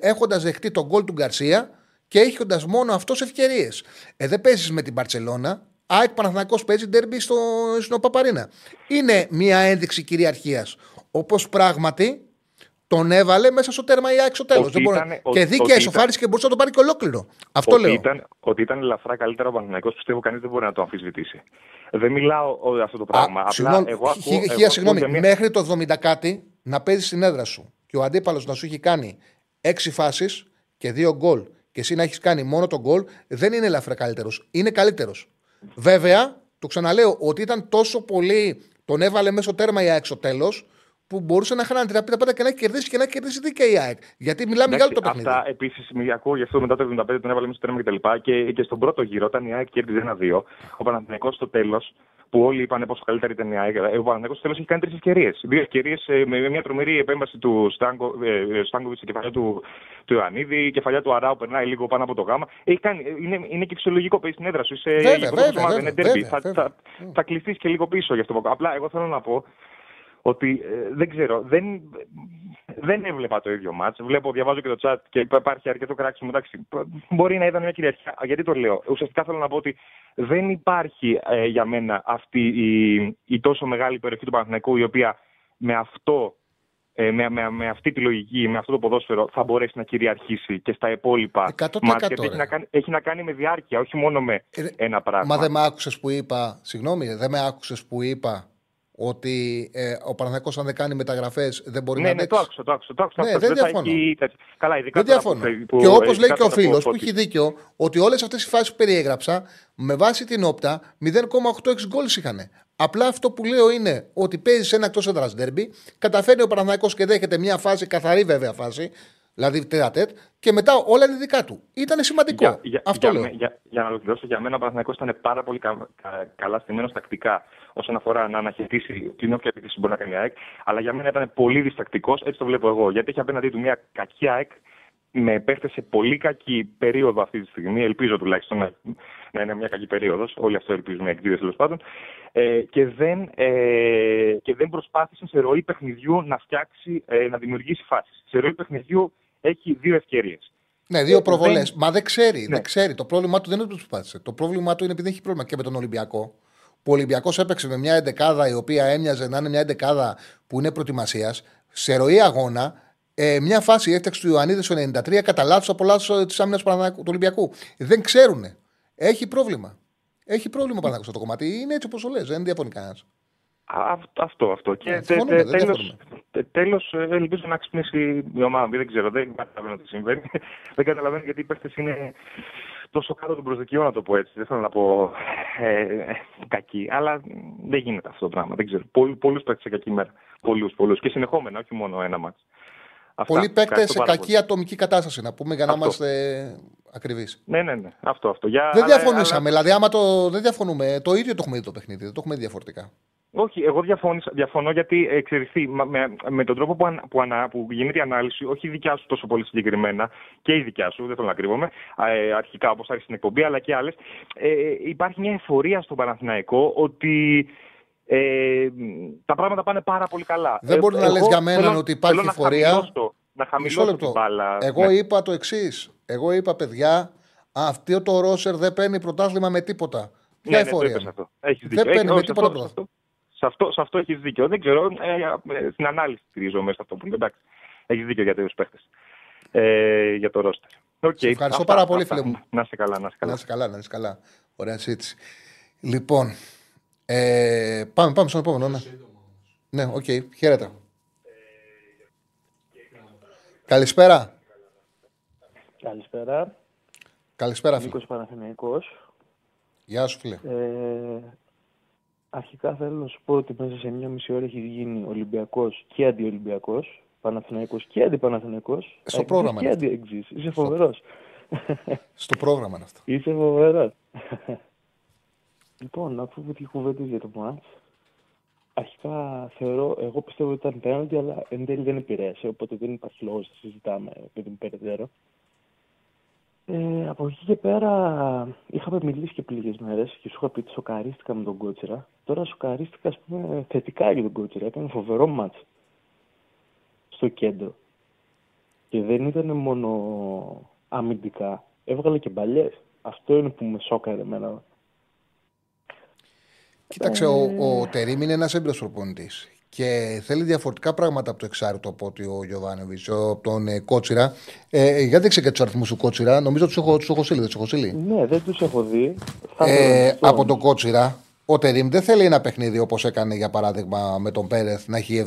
έχοντας δεχτεί τον γκολ του Γκαρσία και έχοντας μόνο αυτός ευκαιρίες. Ε, δεν παίζεις με την Παρσελώνα. ΑΕΚ Παναθηναϊκός παίζει ντέρμπι στο, στην Παπαρίνα. Είναι μια ένδειξη κυριαρχίας. Όπως πράγματι τον έβαλε μέσα στο τέρμα η ΑΕΚ στο τέλος. Ότι ήταν- Και ότι- δίκαια ότι ισοφάρισε και μπορούσε να το πάρει και ολόκληρο. Αυτό ότι λέω. Ήταν, ότι ήταν ελαφρά καλύτερα ο Παναθηναϊκός, πιστεύω κανείς δεν μπορεί να το αμφισβητήσει. Δεν μιλάω ο, αυτό το πράγμα. Α, Απλά συγγνώμη, εγώ χι- ακούω, χι- εγώ χίλια ακούω συγγνώμη, για μια- μέχρι το 70 κάτι να παίζεις στην έδρα σου και ο αντίπαλος να σου έχει κάνει έξι φάσεις και δύο γκολ και εσύ να έχεις κάνει μόνο τον γκολ, δεν είναι ελαφρά καλύτερος. Είναι καλύτερος. Βέβαια, το ξαναλέω ότι ήταν τόσο πολύ. Τον έβαλε μέσω τέρμα η ΑΕΚ στο τέλος που μπορούσε να χάνει 35 και να έχει κερδίσει και να έχει κερδίσει δίκαια η ΑΕΚ. Γιατί μιλάμε για άλλο το παιχνίδι. Αυτά επίσης ακούω γι' αυτό μετά το 75 τον έβαλε μέσα στο τέρμα κτλ. Και, και, και στον πρώτο γύρο, όταν η ΑΕΚ κέρδιζε ένα-δύο, ο Παναθηναϊκός στο τέλος, που όλοι είπαν πόσο καλύτερη ήταν η ΑΕΚ, ε, ο Παναθηναϊκός στο τέλος έχει κάνει τρεις ευκαιρίες. Δύο ευκαιρίες με μια τρομερή επέμβαση του Στάνκο, ε, Στάνκοβιτς στην κεφαλιά του, του Ιωαννίδη, η κεφαλιά του Αράου περνάει λίγο πάνω από το γάμα. Έχει κάνει, είναι, είναι και φυσιολογικό παίζει στην έδρα σου. Είσαι Βέβαια, ηγετικός βέβαια, της ομάδας, βέβαια, είναι derby. βέβαια, θα, βέβαια. θα, θα κλειστεί και λίγο πίσω γι' αυτό. Απλά εγώ θέλω να πω ότι ε, δεν ξέρω, δεν, δεν έβλεπα το ίδιο μάτς. Βλέπω, διαβάζω και το chat και υπά- υπάρχει αρκετό κράξιμο. Εντάξει, μπορεί να ήταν μια κυριαρχία. Γιατί το λέω; Ουσιαστικά θέλω να πω ότι δεν υπάρχει ε, για μένα αυτή η, η τόσο μεγάλη περιοχή του Παναθηναϊκού η οποία με αυτό ε, με, με, με αυτή τη λογική, με αυτό το ποδόσφαιρο, θα μπορέσει να κυριαρχήσει και στα υπόλοιπα 100% μάτια. Γιατί ρε. έχει να, κάνει, έχει να κάνει με διάρκεια, όχι μόνο με Ε, ένα πράγμα. Μα δεν με άκουσες που είπα, συγγνώμη, δεν με άκουσες που είπα ότι ε, ο Παναθηναϊκός αν δεν κάνει μεταγραφές δεν μπορεί ναι, να ναι, αντέξει. το άκουσα, το άκουσα. Το άκουσα Ναι, αυτό. δεν θα διαφωνώ. έχει τέτοιο. Καλά, ειδικά Δεν τώρα διαφωνώ. που- που- και όπως ειδικά λέει και ο τώρα που- φίλος που- που έχει δίκιο, ότι όλες αυτές οι φάσεις που περιέγραψα με βάση την όπτα 0,86 γκολ είχαν. Απλά αυτό που λέω είναι ότι παίζει ένα εκτός έδρα ντέρμπι, καταφέρνει ο Παναθηναϊκός και δέχεται μια φάση, καθαρή βέβαια φάση, δηλαδή τέτα-τέτ, και μετά όλα είναι δικά του. Ήταν σημαντικό. Για, για, αυτό για, λέω. με- για, για να ολοκληρώσω, για μένα ο Παναθηναϊκός ήταν πάρα πολύ κα, κα- καλά στημένος τακτικά όσον αφορά να αναχαιτήσει την όποια επίθεση μπορεί να κάνει η ΑΕΚ. Αλλά για μένα ήταν πολύ διστακτικός, έτσι το βλέπω εγώ. Γιατί έχει απέναντί του μια κακή ΑΕΚ με παίχτες σε πολύ κακή περίοδο αυτή τη στιγμή. Ελπίζω τουλάχιστον να, να είναι μια κακή περίοδος. Όλοι αυτό ελπίζουμε, εκδίδες τέλος πάντων. Ε, και, δεν, ε, και δεν προσπάθησε σε ροή παιχνιδιού να φτιάξει, ε, να δημιουργήσει φάσεις. Σε ροή παιχνιδιού έχει δύο ευκαιρίες. Ναι, δύο Ε, προβολές. δεν- Μα δεν ξέρει, Ναι. δεν ξέρει. Το πρόβλημά του δεν είναι ότι του πάτησε. Το πρόβλημά του είναι επειδή έχει πρόβλημα και με τον Ολυμπιακό. Που ο Ολυμπιακός έπαιξε με μια εντεκάδα η οποία έμοιαζε να είναι μια εντεκάδα που είναι προετοιμασίας. Σε ροή αγώνα, ε, μια φάση έφτιαξε του Ιωαννίδης στο 93 κατά λάθος από λάθος της άμυνας του Ολυμπιακού. Δεν ξέρουν. Έχει πρόβλημα. Έχει πρόβλημα ο Παναθηναϊκός αυτό το κομμάτι. Είναι έτσι όπως το λες. Δεν διαφωνεί κανένας. Α, Αυτό, αυτό. Και Ναι, τε- συμφωνούμε, τε- δεν τέλος, διαφωνούμε. τε- τέλος, ε, ελπίζω να ξυπνήσει η ομάδα. Δεν ξέρω, δεν καταλαβαίνω τι συμβαίνει. δεν καταλαβαίνω γιατί οι παίχτες είναι τόσο κάτω των προσδοκιών, να το πω έτσι. Δεν θέλω να πω ε, ε, κακοί, αλλά δεν γίνεται αυτό το πράγμα. Δεν ξέρω. Πολλού, πολλούς παίχτες σε κακή μέρα. Πολλούς, πολλούς. Και συνεχόμενα, όχι μόνο ένα μάτς. Αυτά. Πολλοί παίκτες Ευχαριστώ σε πάρα κακή πολύ. ατομική κατάσταση, να πούμε, για να Αυτό. είμαστε ακριβείς. Ναι, ναι, ναι. Αυτό, αυτό. Για, Δεν αλλά- διαφωνήσαμε. αλλά- Δηλαδή, άμα το. Δεν διαφωνούμε. Το ίδιο το έχουμε δει το παιχνίδι. Δεν το έχουμε δει διαφορετικά. Όχι, εγώ διαφώνησα, διαφωνώ γιατί εξαιρεθεί με, με τον τρόπο που, ανα- που, ανα- που γίνεται η ανάλυση, όχι η δικιά σου τόσο πολύ συγκεκριμένα και η δικιά σου, δεν θέλω να κρύβομαι, ε, αρχικά όπως άρχισε στην εκπομπή, αλλά και άλλες. Ε, υπάρχει μια εφορία στον Παναθηναϊκό ότι ε, τα πράγματα πάνε πάρα πολύ καλά. Δεν Ε, μπορεί να εγώ λες για μένα θέλω- ότι υπάρχει θέλω να εφορία. χαμηλώσω- Να Μισό χαμηλώσω λεπτό. την μπάλα. Εγώ Ναι. είπα το εξής. Εγώ είπα, παιδιά, αυτό το Ρόσερ δεν παίρνει πρωτάθλημα με τίποτα. Ποια Ναι, ναι, το εφορία. είπες είναι; αυτό. Έχεις Δεν δίκιο. παίρνει Έχεις- με όχι, τίποτα σε αυτό- πρωτάθλημα. Σε αυτό, σε αυτό έχεις δίκιο. Δεν ξέρω, ε, ε, στην ανάλυση στηρίζομαι σε αυτό που είναι. Εντάξει, έχεις δίκιο για τους παίχτες. Ε, για το ρόστερ. Okay. Σε ευχαριστώ αυτά, πάρα πολύ, φίλε μου. Να είσαι καλά, να είσαι καλά. Να είσαι καλά, να είσαι καλά. Ωραία συζήτηση. Λοιπόν, ε, πάμε, πάμε στον επόμενο. Ναι, ναι ok, okay. χαίρετε. Καλησπέρα. Καλησπέρα. Καλησπέρα, φίλε. Νίκος Παναθηναϊκός. Γεια σου, φίλε. Ε, αρχικά θέλω να σου πω ότι μέσα σε μια μισή ώρα έχει γίνει Ολυμπιακός και αντιολυμπιακός. Παναθηναϊκός και αντιπαναθηναϊκός. Στο πρόγραμμα και αντιεξής. Είσαι φοβερός. Στο πρόγραμμα είναι αυτό. Είσαι φοβερός. λοιπόν, να πούμε τι κουβέντες για το μάτς. Αρχικά θεωρώ, εγώ πιστεύω ότι ήταν πέναντι, αλλά εν τέλει δεν επηρέασε, οπότε δεν υπάρχει λόγος να συζητάμε με την περαιτέρω. Ε, από εκεί και πέρα είχαμε μιλήσει και πριν λίγες μέρες και σου είχα πει ότι σοκαρίστηκα με τον Κότσιρα. Τώρα σοκαρίστηκα ας πούμε, θετικά για τον Κότσιρα. Έκανε φοβερό μάτς στο κέντρο. Και δεν ήταν μόνο αμυντικά. Έβγαλε και μπαλιές. Αυτό είναι που με σόκαρε εμένα. Κοίταξε, ο, ο Τερήμ είναι ένας έμπειρος προπονητής και θέλει διαφορετικά πράγματα από το εξάρτητο από ότι ο Γιωβάνοβιτς, από τον ε, Κότσιρα. Ε, για δείξε και τους αριθμούς του Κότσιρα. Νομίζω τους έχω, τους έχω στείλει. έχω στείλει. Ναι, δεν τους έχω δει. Ε, από τον Κότσιρα, ο Τερήμ δεν θέλει ένα παιχνίδι όπως έκανε για παράδειγμα με τον Πέρεθ να έχει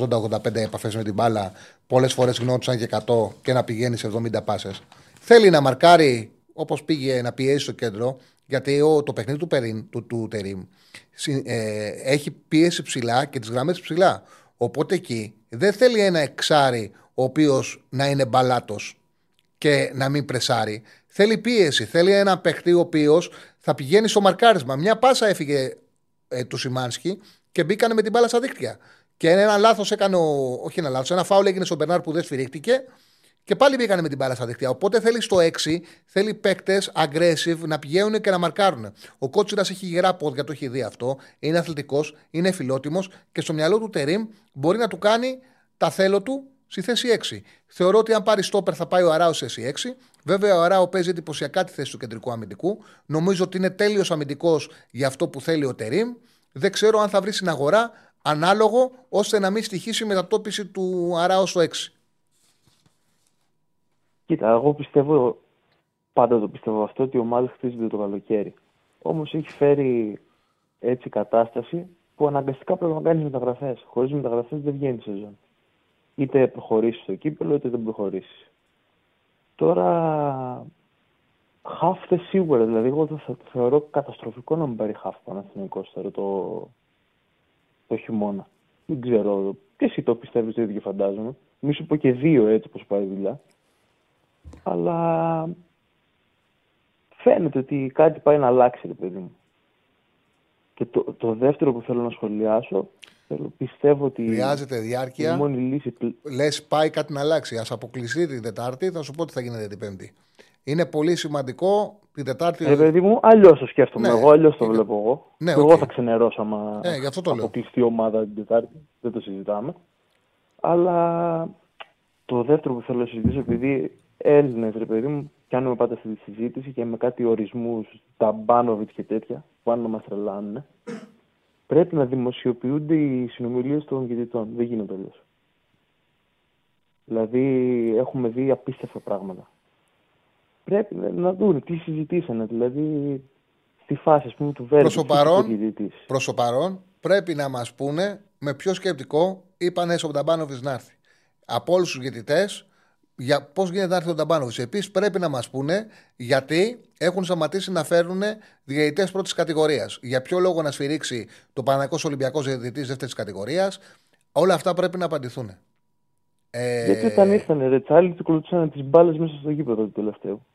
70-80-85 επαφές με την μπάλα, πολλές φορές γινόντουσαν και 100 και να πηγαίνει σε 70 πάσες. Θέλει να μαρκάρει όπως πήγε να πιέσει στο κέντρο, γιατί ο, το παιχνίδι του, Περίν, του, του Τερήμ ε, έχει πίεση ψηλά και τις γραμμές ψηλά. Οπότε εκεί δεν θέλει ένα εξάρι ο οποίος να είναι μπαλάτος και να μην πρεσάρει. Θέλει πίεση. Θέλει ένα παίχτη ο οποίος θα πηγαίνει στο μαρκάρισμα. Μια πάσα έφυγε ε, του Σιμάνσκι και μπήκανε με την μπάλα στα δίκτυα. Και ένα λάθος έκανε, ο, όχι ένα λάθος, ένα φάουλ έγινε στον Μπερνάρ που δεν σφυρίχτηκε και πάλι μπήκανε με την μπάλα στα δίκτυα. Οπότε θέλει στο 6, θέλει παίκτες aggressive να πηγαίνουν και να μαρκάρουν. Ο Κότσιρας έχει γερά πόδια, το έχει δει αυτό. Είναι αθλητικός, είναι φιλότιμος και στο μυαλό του Τερήμ μπορεί να του κάνει τα θέλω του στη θέση 6. Θεωρώ ότι αν πάρει στόπερ θα πάει ο Αράο στη θέση 6. Βέβαια, ο Αράο παίζει εντυπωσιακά τη θέση του κεντρικού αμυντικού. Νομίζω ότι είναι τέλειος αμυντικός για αυτό που θέλει ο Τερήμ. Δεν ξέρω αν θα βρει στην αγορά ανάλογο ώστε να μην στοιχήσει η μετατόπιση του Αράο στο 6. Κοίτα, εγώ πιστεύω, πάντα το πιστεύω αυτό, ότι η ομάδα χτίζεται το καλοκαίρι. Όμως έχει φέρει έτσι κατάσταση που αναγκαστικά πρέπει να κάνεις μεταγραφές. Χωρίς μεταγραφές δεν βγαίνει σεζόν. Είτε προχωρήσεις στο κύπελο, είτε δεν προχωρήσεις. Τώρα, χάφτες σίγουρα. Δηλαδή, εγώ θα θεωρώ καταστροφικό να μην πάρει χάφ Παναθηναϊκός τώρα το, το χειμώνα. Δεν ξέρω. Και εσύ το πιστεύεις το ίδιο, φαντάζομαι. Μη σου πω και δύο έτσι όπω πάει η δουλειά αλλά φαίνεται ότι κάτι πάει να αλλάξει, ρε παιδί μου. Και το, το δεύτερο που θέλω να σχολιάσω, θέλω, πιστεύω ότι. Χρειάζεται διάρκεια. Η μόνη λύση. Λες, πάει κάτι να αλλάξει. Α αποκλειστεί την Τετάρτη, θα σου πω τι θα γίνεται την Πέμπτη. Είναι πολύ σημαντικό την Τετάρτη. Ε, παιδί μου, αλλιώς το σκέφτομαι. Ναι, εγώ αλλιώς το βλέπω εγώ. Ναι, okay. Εγώ θα ξενερώσω άμα ναι, γι αυτό το αποκλειστεί η ομάδα την Τετάρτη. Δεν το συζητάμε. Αλλά το δεύτερο που θέλω να συζητήσω, επειδή Έλληνες, ρε παιδί μου, κάνουμε πάντα αυτή τη συζήτηση και με κάτι ορισμούς, τα Μπάνοβιτ και τέτοια, που αν να μας τρελάνουν, πρέπει να δημοσιοποιούνται οι συνομιλίες των διαιτητών. Δεν γίνεται αλλιώς. Δηλαδή, έχουμε δει απίστευτα πράγματα. Πρέπει να δουν τι συζητήσανε. Δηλαδή, στη φάση πούμε, του Βέρνη. Προς το παρόν, πρέπει να μας πούνε με ποιο σκεπτικό είπαν στον Ταμπάνοβιτς να έρθει. Από όλους τους διαιτητές, για πώς γίνεται να έρθει ο Νταμπάνοβιτς. Επίσης, πρέπει να μας πούνε γιατί έχουν σταματήσει να φέρουν διαιτητές πρώτης κατηγορίας. Για ποιο λόγο να σφυρίξει το Παναγικό Ολυμπιακός διαιτητής δεύτερης κατηγορίας. Όλα αυτά πρέπει να απαντηθούν. Ε... Γιατί όταν ήρθαν ρε Τσάρλι, του κλωτσάνε τις μπάλες μέσα στο γήπεδο του τελευταίου.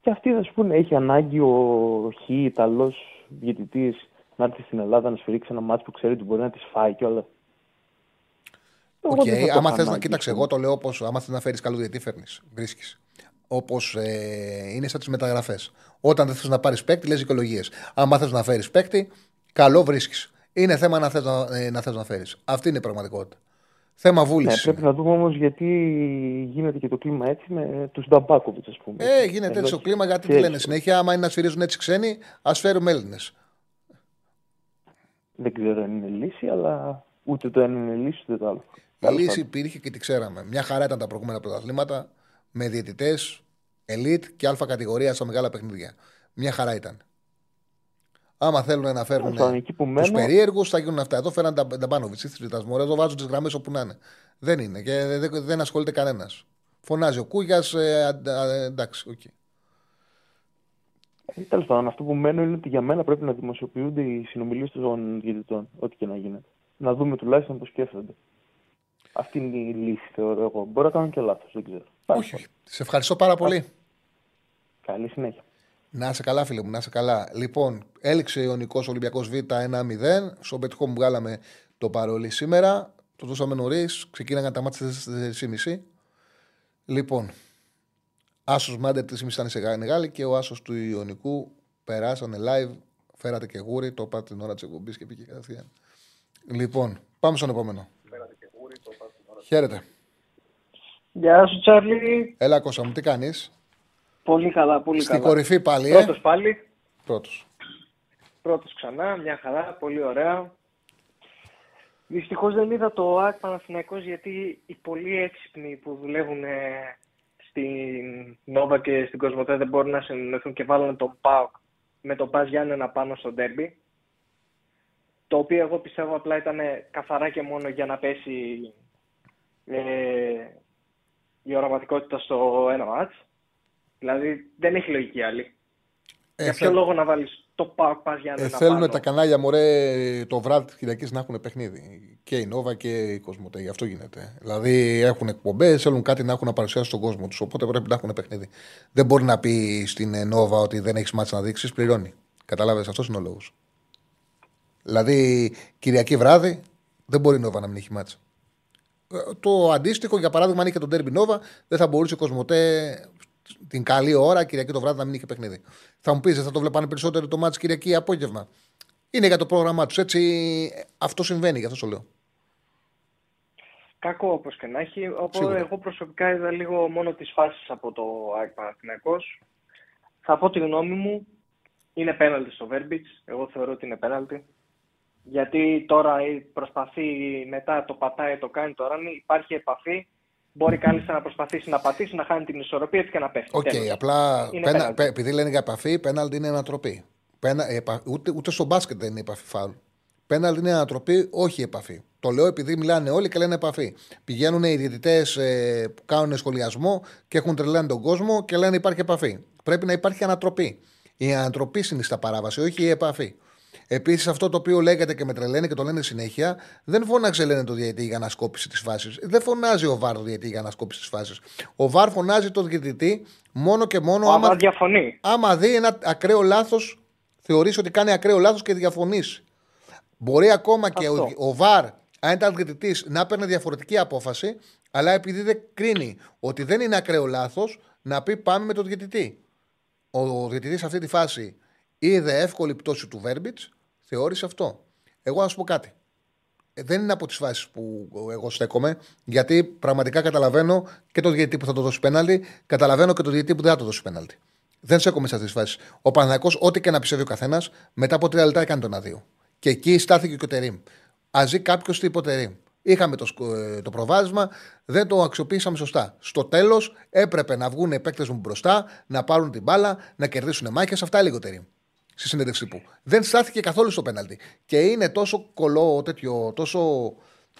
Και αυτοί θα σου πούνε, έχει ανάγκη ο Χ Ιταλός διαιτητής να έρθει στην Ελλάδα να σφυρίξει ένα μάτσο που ξέρει ότι μπορεί να τη φάει κιόλας. OK, okay. άμα θες να κοίταξε, εγώ το λέω όπως άμα θες να φέρεις καλό διαιτή, φέρνει. Βρίσκεις. Όπως ε, είναι σαν τις μεταγραφές. Όταν δεν θες να πάρεις παίκτη, λες δικαιολογίε. Άμα θες να φέρεις παίκτη, καλό βρίσκεις. Είναι θέμα να θες να, ε, να, θες να φέρεις. Αυτή είναι η πραγματικότητα. Θέμα βούλησης. Ναι, πρέπει να δούμε όμως γιατί γίνεται και το κλίμα έτσι με τους Νταμπάκοβιτς, ας πούμε. Ε, γίνεται έτσι το κλίμα γιατί τι λένε συνέχεια. Άμα είναι να σφυρίζουν έτσι ξένοι, ας φέρουμε Έλληνες. Δεν ξέρω αν είναι λύση, αλλά ούτε το ένα είναι λύση, ούτε το άλλο. Η λύση υπήρχε και τη ξέραμε. Μια χαρά ήταν τα προηγούμενα πρωταθλήματα με διαιτητές, elite και αλφα κατηγορία στα μεγάλα παιχνίδια. Μια χαρά ήταν. Άμα θέλουν να φέρουν Στον εκεί που τους μένω, περίεργους, θα γίνουν αυτά. Εδώ φέραν τα, τα πάνω βυθί τη Εδώ βάζουν τις γραμμές όπου να είναι. Δεν είναι και δεν, δεν ασχολείται κανένας. Φωνάζει ο Κούγιας, ε, αντα- ε, εντάξει, οκ. Τέλος πάντων, αυτό που μένω είναι ότι για μένα πρέπει να δημοσιοποιούνται οι συνομιλίες των διαιτητών, ό,τι και να γίνεται. Να δούμε τουλάχιστον πώς σκέφτονται. Αυτή είναι η λύση, θεωρώ εγώ. Μπορεί να κάνω και λάθος, δεν ξέρω. Όχι, όχι. Σε ευχαριστώ πάρα πολύ. Καλή συνέχεια. Να είσαι καλά, φίλε μου, να είσαι καλά. Λοιπόν, έληξε ο Ιωνικό Ολυμπιακός Β 1-0. Στο πετυχό μου βγάλαμε το παρόλι σήμερα. Το δώσαμε νωρίς. Ξεκίναγαν τα μάτια στις 4.30. Λοιπόν, Άσος Μάντερ 3.30 ήταν σε Γάλλη και ο Άσος του Ιωνικού περάσανε live. Φέρατε και γούρι, το είπα την ώρα της εκπομπής και πήγε κατευθείαν. Λοιπόν, πάμε στον επόμενο. Χαίρετε. Γεια σου, Τσάρλι. Έλα, Κώστα μου, τι κάνεις; Πολύ καλά, πολύ Στην καλά. κορυφή πάλι, ε; Πρώτος πάλι. Πρώτος. Πρώτος ξανά, μια χαρά, πολύ ωραία. Δυστυχώς δεν είδα το ΑΚ Παναθηναϊκός γιατί οι πολύ έξυπνοι που δουλεύουν ε, στην Νόβα και στην Κοσμοτέ δεν μπορούν να συνεννοηθούν και βάλανε τον ΠΑΟΚ με τον Πας Γιάννενα πάνω στο ντέρμπι. Το οποίο εγώ πιστεύω απλά ήταν καθαρά και μόνο για να πέσει ε, η οραματικότητα στο ένα μάτς. Δηλαδή δεν έχει λογική άλλη. Ε, Για θε- ποιο λόγο να βάλεις το ΠΑΟΚ Πας Ε, Γιάννενα θέλουν πάνω; τα κανάλια μωρέ το βράδυ της Κυριακής να έχουν παιχνίδι. Και η Νόβα και η Κοσμοτέ. Γι' αυτό γίνεται. Δηλαδή έχουν εκπομπές, θέλουν κάτι να έχουν να παρουσιάσουν στον κόσμο τους. Οπότε πρέπει να έχουν παιχνίδι. Δεν μπορεί να πει στην ε, Νόβα ότι δεν έχεις μάτσα να δείξεις, πληρώνει. Κατάλαβες, αυτός είναι ο λόγος. Δηλαδή Κυριακή βράδυ δεν μπορεί η Νόβα να μην έχει μάτσα. Ε, Το αντίστοιχο, για παράδειγμα, αν είχε τον Τέρμπι Νόβα, δεν θα μπορούσε η Κοσμοτέ την καλή ώρα Κυριακή το βράδυ να μην είχε παιχνίδι. Θα μου πεις, δεν θα το βλέπανε περισσότερο το μάτι Κυριακή απόγευμα. Είναι για το πρόγραμμά τους. Έτσι, αυτό συμβαίνει, γι' αυτό το λέω. Κακό όπως και να έχει. Οπότε Σίγουρα. εγώ προσωπικά είδα λίγο μόνο τις φάσεις από το ΑΕΚ Παναθηναϊκός. Θα πω τη γνώμη μου. Είναι πέναλτι στο Verbits. Εγώ θεωρώ ότι είναι πέναλτι. Γιατί τώρα προσπαθεί, μετά το πατάει, το κάνει το ράνι, υπάρχει επαφή. Μπορεί κάλλιστα να προσπαθήσει να πατήσει, να χάνει την ισορροπία έτσι και να πέφτει. Οκ, Τέλος. απλά Είναι πένα, πέναλτι. πε- επειδή λένε για επαφή, πέναλτι είναι ανατροπή. Πένα, επα, ούτε, ούτε στο μπάσκετ δεν είναι επαφή φάουλ. Πέναλτι είναι ανατροπή, όχι επαφή. Το λέω επειδή μιλάνε όλοι και λένε επαφή. Πηγαίνουν οι διαιτητές ε, που κάνουν σχολιασμό και έχουν τρελάνει τον κόσμο και λένε υπάρχει επαφή. Πρέπει να υπάρχει ανατροπή. Η ανατροπή συνιστά παράβαση, όχι η επαφή. Επίσης, αυτό το οποίο λέγεται και με τρελαίνει και το λένε συνέχεια, δεν φώναξε λένε το διαιτητή για ανασκόπηση της φάσης. Δεν φωνάζει ο Βάρ το διαιτητή για ανασκόπηση της φάσης. Ο Βάρ φωνάζει το διαιτητή μόνο και μόνο Ο άμα, Αβά διαφωνεί. άμα δει ένα ακραίο λάθος, θεωρήσει ότι κάνει ακραίο λάθος και διαφωνήσει. Μπορεί ακόμα και ο, ο Βαρ, αν ήταν διαιτητής, να παίρνει διαφορετική απόφαση, αλλά επειδή δεν κρίνει ότι δεν είναι ακραίο λάθος, να πει πάμε με τον διαιτητή. Ο διαιτητής σε αυτή τη φάση είδε εύκολη πτώση του Βέρμπιτς, θεώρησε αυτό. Εγώ να σου πω κάτι. Ε, Δεν είναι από τις φάσεις που εγώ στέκομαι, γιατί πραγματικά καταλαβαίνω και το διαιτητή που θα το δώσει πέναλτι, καταλαβαίνω και το διαιτητή που δεν θα το δώσει πέναλτι. Δεν στέκομαι σε αυτές τις φάσεις. Ο Παναγιακό, ό,τι και να πιστεύει ο καθένας, μετά από τρία λεπτά έκανε τον αδείο. Και εκεί στάθηκε και ο Τερήμ. Α ζει κάποιος τι είπε ο Τερήμ. Είχαμε το, σκο- ε, το προβάδισμα, δεν το αξιοποιήσαμε σωστά. Στο τέλος έπρεπε να βγουν οι παίκτες μου μπροστά, να πάρουν την μπάλα, να κερδίσουν μάχες. Αυτά έλεγε ο Τερήμ στη συνέντευξη τύπου. Δεν στάθηκε καθόλου στο πέναλτι. Και είναι τόσο κολό, τέτοιο, τόσο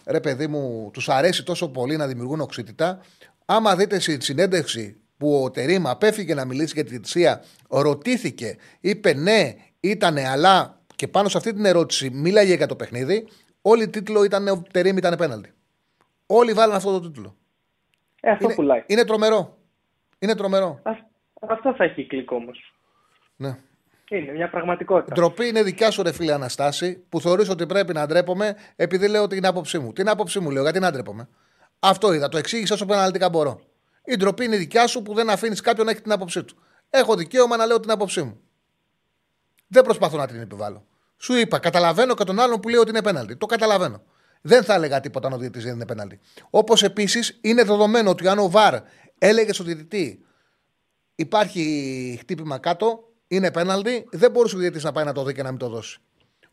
ρε παιδί μου, τους αρέσει τόσο πολύ να δημιουργούν οξύτητα. Άμα δείτε στη συνέντευξη που ο Τερήμα απέφυγε να μιλήσει για τη διετησία, ρωτήθηκε, είπε ναι, ήτανε, αλλά και πάνω σε αυτή την ερώτηση μίλαγε για το παιχνίδι. Όλη τίτλο ήταν ο Τερήμ ήταν πέναλτι. Όλοι βάλαν αυτό το τίτλο. Ε, αυτό είναι, πουλάει. είναι τρομερό. Είναι τρομερό. Αυτό θα έχει κλικ όμως. Ναι. Είναι μια πραγματικότητα. Ντροπή είναι δικιά σου, ρε φίλε Αναστάση, που θεωρείς ότι πρέπει να ντρέπομαι επειδή λέω την άποψή μου. Την άποψή μου λέω, γιατί να ντρέπομαι. Αυτό είδα, το εξήγησα όσο αναλυτικά μπορώ. Η ντροπή είναι δικιά σου που δεν αφήνεις κάποιον να έχει την άποψή του. Έχω δικαίωμα να λέω την άποψή μου. Δεν προσπαθώ να την επιβάλλω. Σου είπα, καταλαβαίνω και τον άλλον που λέει ότι είναι πέναλτι. Το καταλαβαίνω. Δεν θα έλεγα τίποτα αν ο διαιτητής δεν είναι πέναλτι. Όπως επίσης είναι δεδομένο ότι αν ο Βαρ έλεγε στον διαιτητή υπάρχει χτύπημα κάτω, είναι πέναλτι, δεν μπορούσε ο διαιτητής να πάει να το δει και να μην το δώσει.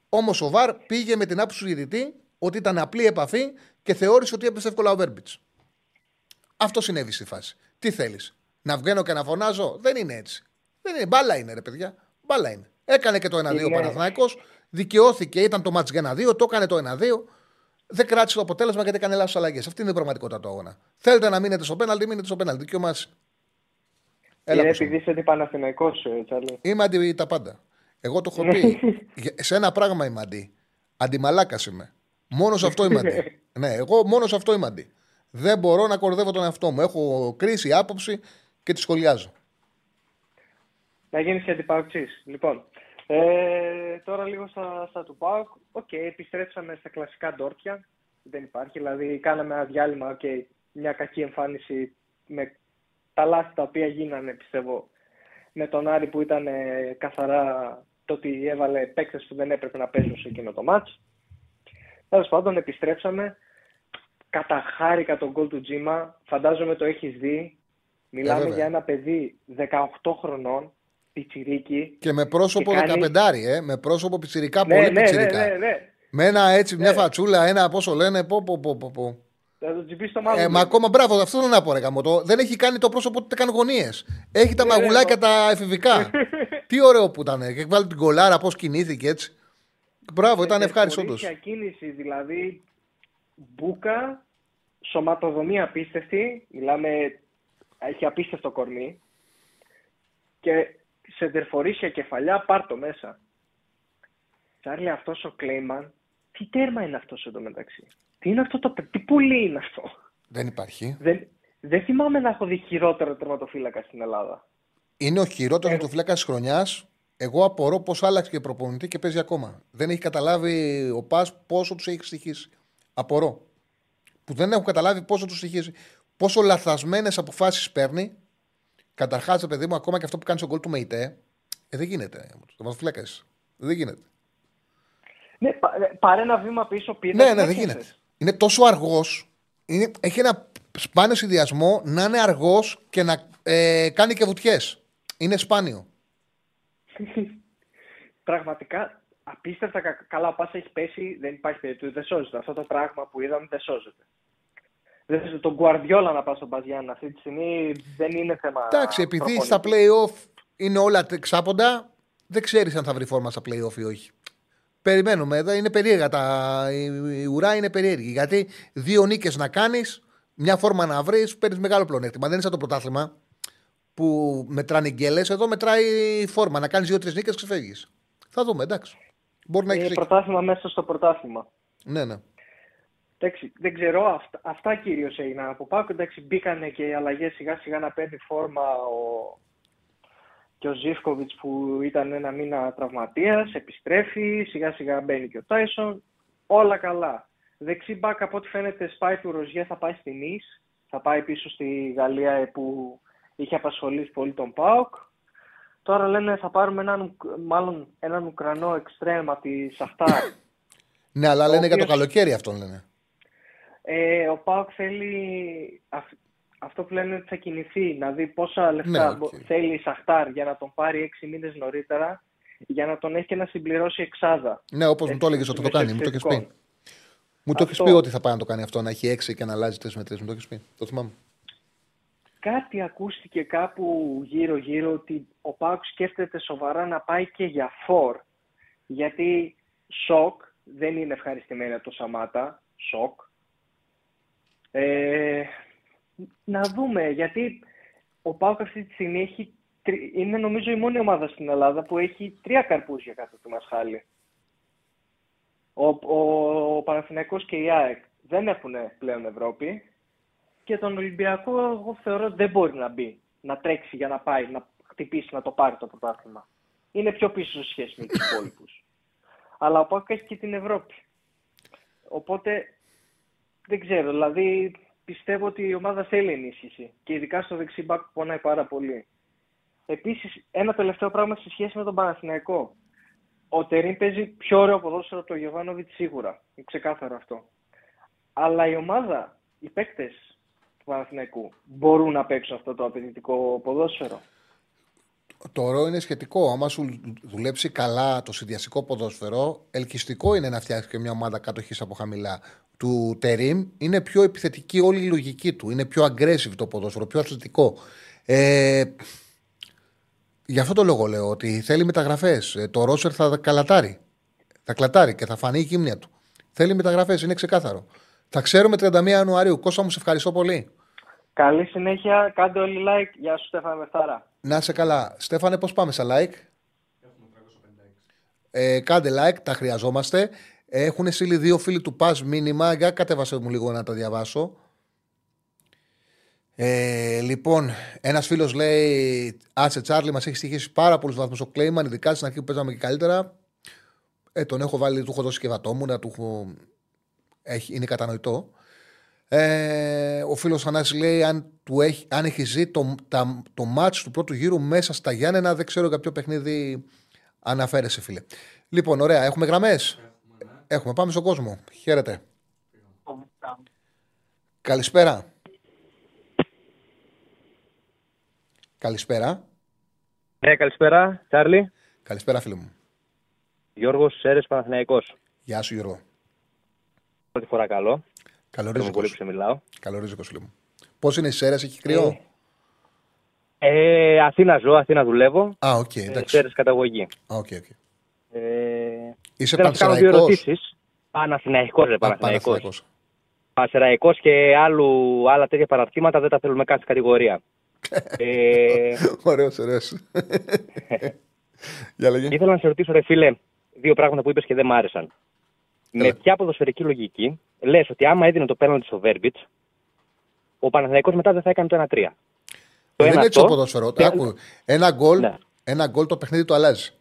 Όμως ο Βαρ πήγε με την άποψη του διαιτητή ότι ήταν απλή επαφή και θεώρησε ότι έπεσε εύκολα ο Βέρμπιτς. Αυτό συνέβη στη φάση. Τι θέλεις, Να βγαίνω και να φωνάζω; Δεν είναι έτσι. Δεν είναι. Μπάλα είναι, ρε παιδιά. Μπάλα είναι. Έκανε και το 1-2 ο Είναι- Παναθηναϊκός, Δικαιώθηκε, ήταν το μάτς για 1-2, το έκανε το 1-2. Δεν κράτησε το αποτέλεσμα γιατί έκανε λάθος αλλαγές. Αυτή είναι η πραγματικότητα του αγώνα. Θέλετε να μείνετε στο πέναλτι, μείνετε στο πέναλτι. Δικαίωμά σας. Έλα, Είναι ακούσαμε. επειδή είσαι αντιπαναθηναϊκός, ε, Τσάρλι. Είμαι αντι τα πάντα. Εγώ το έχω πει. Για- σε ένα πράγμα είμαι αντί. Αντιμαλάκας είμαι. Μόνο σε αυτό είμαι αντί. ναι, εγώ μόνο σε αυτό είμαι αντί. Δεν μπορώ να κοροϊδεύω τον εαυτό μου. Έχω κρίση, άποψη και τη σχολιάζω. Να γίνεις και αντιπαοκτσής. Λοιπόν, ε, τώρα λίγο στα, στα του ΠΑΟΚ. Οκ, επιστρέψαμε στα κλασικά ντόρτια. Δεν υπάρχει. Δηλαδή, κάναμε ένα διάλειμμα, οκ, μια κακή εμφάνιση με τα λάθη τα οποία γίνανε, πιστεύω, με τον Άρη που ήταν ε, καθαρά το ότι έβαλε παίκτες που δεν έπρεπε να παίζουν σε εκείνο το μάτς. Τέλος πάντων, επιστρέψαμε. Καταχάρηκα τον γκολ του Τζίμα. Φαντάζομαι το έχεις δει. Μιλάμε βέβαια. για ένα παιδί 18 χρονών, πιτσιρίκι. Και με πρόσωπο Και κάνει- δεκαπεντάρι, ε, με πρόσωπο πιτσιρικά, Ναι, πολύ ναι, ναι, πιτσιρικά. ναι, ναι. Με ένα έτσι, μια φατσούλα, ένα πόσο λένε, πω, πω, πω, πω, πω. Θα το τσιμπήσεις το μάλλον. Ε, μα ακόμα μπράβο, αυτό θέλω να πω, ρε γαμώτο. Δεν έχει κάνει το πρόσωπο ούτε καν γωνίες. Έχει τα μαγουλάκια τα εφηβικά. Τι ωραίο που ήταν. Και βάλει την κολάρα, πώς κινήθηκε έτσι. Μπράβο, ήταν ευχάριστο όντω. Τέτοια κίνηση, δηλαδή μπούκα, σωματοδομία απίστευτη, μιλάμε, έχει απίστευτο κορμί και σε τερφορήσια κεφαλιά πάρ' το μέσα. Τσάρλι, αυτός ο Κλέιμαν, τι τέρμα είναι αυτός εδώ μεταξύ. Τι είναι αυτό το παι- τι πουλί είναι αυτό; Δεν υπάρχει. Δεν, δεν θυμάμαι να έχω δει χειρότερο τερματοφύλακα στην Ελλάδα. Είναι ο χειρότερος του φύλακα της χρονιάς. Εγώ απορώ πώς άλλαξε και προπονητή και παίζει ακόμα. Δεν έχει καταλάβει ο Πας πόσο τους έχει στοιχήσει. Απορώ. Που δεν έχουν καταλάβει πόσο τους στοιχήσει. Πόσο λαθασμένες αποφάσεις παίρνει. Καταρχάς, παιδί μου, ακόμα και αυτό που κάνει στον γκολ του Μεϊτέ. Ε, δεν γίνεται. Το φύλακα είσαι. Δεν γίνεται. Ναι, πα- ε, πάρε ένα βήμα πίσω, πήρε. Ναι, ναι, δεν γίνεται. Είναι τόσο αργός. Έχει ένα σπάνιο συνδυασμό να είναι αργός και να ε, κάνει και βουτιές. Είναι σπάνιο. Πραγματικά απίστευτα κα- καλά. Ο Πάσα έχει πέσει, δεν υπάρχει περίπτωση, δεν σώζεται. Αυτό το πράγμα που είδαμε δεν σώζεται. Δεν σώζεται. Τον Γκουαρδιόλα να πα στον Παζιάννα αυτή τη στιγμή δεν είναι θέμα. Εντάξει, επειδή προπονητής. στα playoff είναι όλα ξάποντα, δεν ξέρεις αν θα βρει φόρμα στα playoff ή όχι. Περιμένουμε. Εδώ είναι περίεργα. Τα... Η, η ουρά είναι περίεργη. Γιατί δύο νίκες να κάνεις, μια φόρμα να βρεις, παίρνεις μεγάλο πλεονέκτημα. Δεν είναι σαν το πρωτάθλημα που μετράνε γκέλες. Εδώ μετράει φόρμα. Να κάνεις δύο-τρεις νίκες ξεφεύγεις. Θα δούμε, εντάξει. Μπορεί να Είναι έχεις πρωτάθλημα μέσα στο πρωτάθλημα. Ναι, ναι. Εντάξει, δεν ξέρω, αυτά, αυτά κυρίως έγιναν από ΠΑΟΚ. Εντάξει, μπήκανε και οι αλλαγές σιγά σιγά να παίρνει φόρμα ο, και ο Ζίβκοβιτς που ήταν ένα μήνα τραυματίας. Επιστρέφει, σιγά σιγά μπαίνει και ο Τάισον. Όλα καλά. Δεξί μπακ από ό,τι φαίνεται σπάει του Ροζιέ, θα πάει στη Νις. Θα πάει πίσω στη Γαλλία ε, που είχε απασχολήσει πολύ τον ΠΑΟΚ. Τώρα λένε θα πάρουμε έναν, Ουκ- μάλλον έναν Ουκρανό εξτρέμ από τη Σαχτάρ. Ναι, αλλά Ο λένε για το οποίος- καλοκαίρι αυτόν λένε. Ε, ο ΠΑΟΚ θέλει αυ- αυτό που λένε ότι θα κινηθεί, να δει πόσα λεφτά Ναι, μπο- οκ. θέλει η Σαχτάρ για να τον πάρει έξι μήνες νωρίτερα, για να τον έχει και να συμπληρώσει εξάδα. Ναι, όπως μου Έτσι, το έλεγες ότι θα το κάνει. Μου το έχεις πει. μεσοεπιθετικών. Μου το έχεις Αυτό. πει ότι θα πάει να το κάνει αυτό, να έχει έξι και να αλλάζει τρεις με τρεις. Μου το έχεις πει. Το θυμάμαι. Κάτι ακούστηκε κάπου γύρω-γύρω ότι ο ΠΑΟΚ σκέφτεται σοβαρά να πάει και για φορ. Γιατί σοκ, δεν είναι ευχαριστημένη από το Σαμάτα, σοκ. Ε, να δούμε, γιατί ο Πάοκ αυτή τη στιγμή έχει, τρι- είναι νομίζω η μόνη ομάδα στην Ελλάδα που έχει τρία καρπούζια κάτω του Μασχάλη. Ο, ο, ο Παναθηναϊκός και η ΑΕΚ δεν έχουν πλέον Ευρώπη και τον Ολυμπιακό εγώ θεωρώ ότι δεν μπορεί να μπει, να τρέξει για να πάει, να χτυπήσει, να το πάρει το πρωτάθλημα. Είναι πιο πίσω σε σχέση με τους υπόλοιπους. Αλλά ο Πάοκ έχει και την Ευρώπη. Οπότε δεν ξέρω, δηλαδή πιστεύω ότι η ομάδα θέλει ενίσχυση και ειδικά στο δεξί μπακ που πονάει πάρα πολύ. Επίσης, ένα τελευταίο πράγμα σε σχέση με τον Παναθηναϊκό. Ο Τερίν παίζει πιο ωραίο ποδόσφαιρο από τον Γιωβάνοβιτς σίγουρα. Είναι ξεκάθαρο αυτό. Αλλά η ομάδα, οι παίκτες του Παναθηναϊκού μπορούν να παίξουν αυτό το απαιτητικό ποδόσφαιρο. Το ρο είναι σχετικό. Άμα σου δουλέψει καλά το συνδυαστικό ποδόσφαιρο, ελκυστικό είναι να φτιάξεις και μια ομάδα κάτοχη από χαμηλά. Του Τερίμ είναι πιο επιθετική όλη η λογική του. Είναι πιο aggressive το ποδόσφαιρο, πιο αθλητικό. Ε, γι' αυτό το λόγο λέω ότι θέλει μεταγραφές. Το Ρόσερ θα καλατάρει. Θα κλατάρει και θα φανεί η γύμνια του. Θέλει μεταγραφές, είναι ξεκάθαρο. Θα ξέρουμε 31 Ιανουαρίου. Κώστα μου, σε ευχαριστώ πολύ. Καλή συνέχεια. Κάντε όλοι like. Γεια σου, Στέφανε Μεφτάρα. Να σε καλά. Στέφανε, πώς πάμε σε like; Ε, κάντε like, τα χρειαζόμαστε. Έχουν στείλει δύο φίλοι του Πας μήνυμα. Για κατέβασε μου λίγο να τα διαβάσω. Ε, λοιπόν, ένας φίλος λέει: Άτσε Τσάρλι, μας έχει στοιχήσει πάρα πολλούς βαθμούς ο Κλέιμαν, ειδικά στην αρχή που παίζαμε και καλύτερα. Ε, τον έχω βάλει, του έχω δώσει και βατόμουνα, του έχω... έχει, είναι κατανοητό. Ε, ο φίλος Ανάση λέει: αν, του έχει, αν έχει ζει το, τα, το μάτς του πρώτου γύρου μέσα στα Γιάννενα, δεν ξέρω για ποιο παιχνίδι αναφέρεσαι, φίλε. Λοιπόν, ωραία, έχουμε γραμμές. Έχουμε, έχουμε, πάμε στον κόσμο. Χαίρετε. Καλησπέρα. Καλησπέρα. Ναι, καλησπέρα, Τσάρλι. Καλησπέρα, φίλε μου. Γιώργος Σέρρες Παναθηναϊκό. Γεια σου, Γιώργο. Πρώτη φορά καλό. Καλορίζικο. πολύ που σε μιλάω. Καλορίζικο, φίλε μου. Πώς είναι οι Σέρρες, έχει κρύο; Ε, ε, Αθήνα ζω, Αθήνα δουλεύω. Α, OK, okay, εντάξει. Σέρρες καταγωγή. Α, OK, okay, okay. Ε, Είσαι Παναθηναϊκό. Παναθηναϊκό, ρε Παναθηναϊκό. Παναθηναϊκό και άλλου, άλλα τέτοια παραρτήματα δεν τα θέλουμε καν στην κατηγορία. ε... Ωραίος, ωραίος. Για λέγε. Ήθελα να σε ρωτήσω, ρε φίλε, δύο πράγματα που είπες και δεν μ' άρεσαν. Με ποια ποδοσφαιρική λογική λες ότι άμα έδινε το πέναλτι στο Βέρμπιτς, ο Παναθηναϊκός μετά δεν θα έκανε το 1-3. Το δεν είναι έτσι το ποδοσφαιρό. Και... Ένα γκολ ναι. ένα γκολ το παιχνίδι του αλλάζει.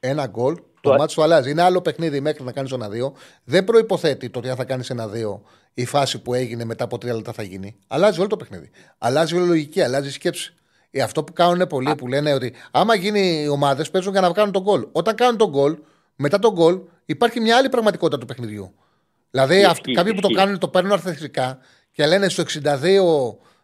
Ένα γκολ το, το μάτι του αλλάζει. Είναι άλλο παιχνίδι μέχρι να κάνεις ένα 2. Δεν προποθέτει το ότι αν θα κάνεις ένα 2 η φάση που έγινε μετά από τρία λεπτά θα γίνει. Αλλάζει όλο το παιχνίδι. Αλλάζει όλη η λογική, αλλάζει η σκέψη. Ε, αυτό που κάνουν πολλοί που λένε ότι άμα γίνει οι ομάδες παίζουν για να κάνουν τον γκολ. Όταν κάνουν τον γκολ, μετά τον γκολ υπάρχει μια άλλη πραγματικότητα του παιχνιδιού. Δηλαδή αυτοί, κάποιοι που το κάνουν το παίρνουν αρθρικά και λένε στο 62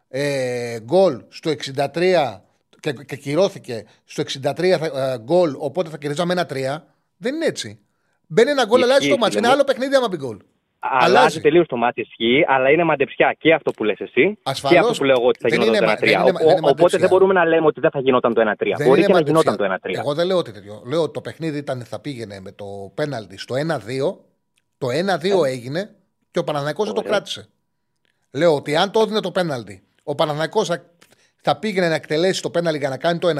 ε, γκολ, στο 63 και, και κυρώθηκε στο 63 ε, γκολ, οπότε θα κερδίζαμε ένα 3. Δεν είναι έτσι. Μπαίνει ένα γκολ, αλλάζει το μάτσο. Είναι άλλο παιχνίδι άμα μπει γκολ. Αλλάζει τελείως το μάτι ισχύει, αλλά είναι μαντεψιά και αυτό που λες εσύ Ασφαλώς, και αυτό που λέω εγώ ότι θα γινόταν το 1-3. οπότε δεν μπορούμε να λέμε ότι δεν θα γινόταν το 1-3. Μπορεί και να γινόταν το 1-3. Εγώ δεν λέω ότι τέτοιο. Λέω ότι το παιχνίδι ήταν, θα πήγαινε με το πέναλτι στο 1-2. Το 1-2 ε. έγινε και ο Παναναναϊκό δεν το κράτησε. Λέω ότι αν το έδινε το πέναλτι, ο Παναναναϊκό θα, θα πήγαινε να εκτελέσει το πέναλτι για να κάνει το 1-2.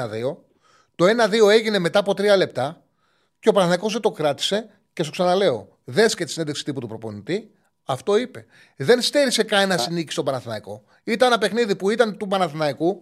Το 1-2 έγινε μετά από 3 λεπτά και ο Παναναναϊκό δεν το κράτησε και σου ξαναλέω, δες και τη συνέντευξη τύπου του προπονητή, αυτό είπε. Δεν στέρισε κανένα νίκη στον Παναθηναϊκό. Ήταν ένα παιχνίδι που ήταν του Παναθηναϊκού,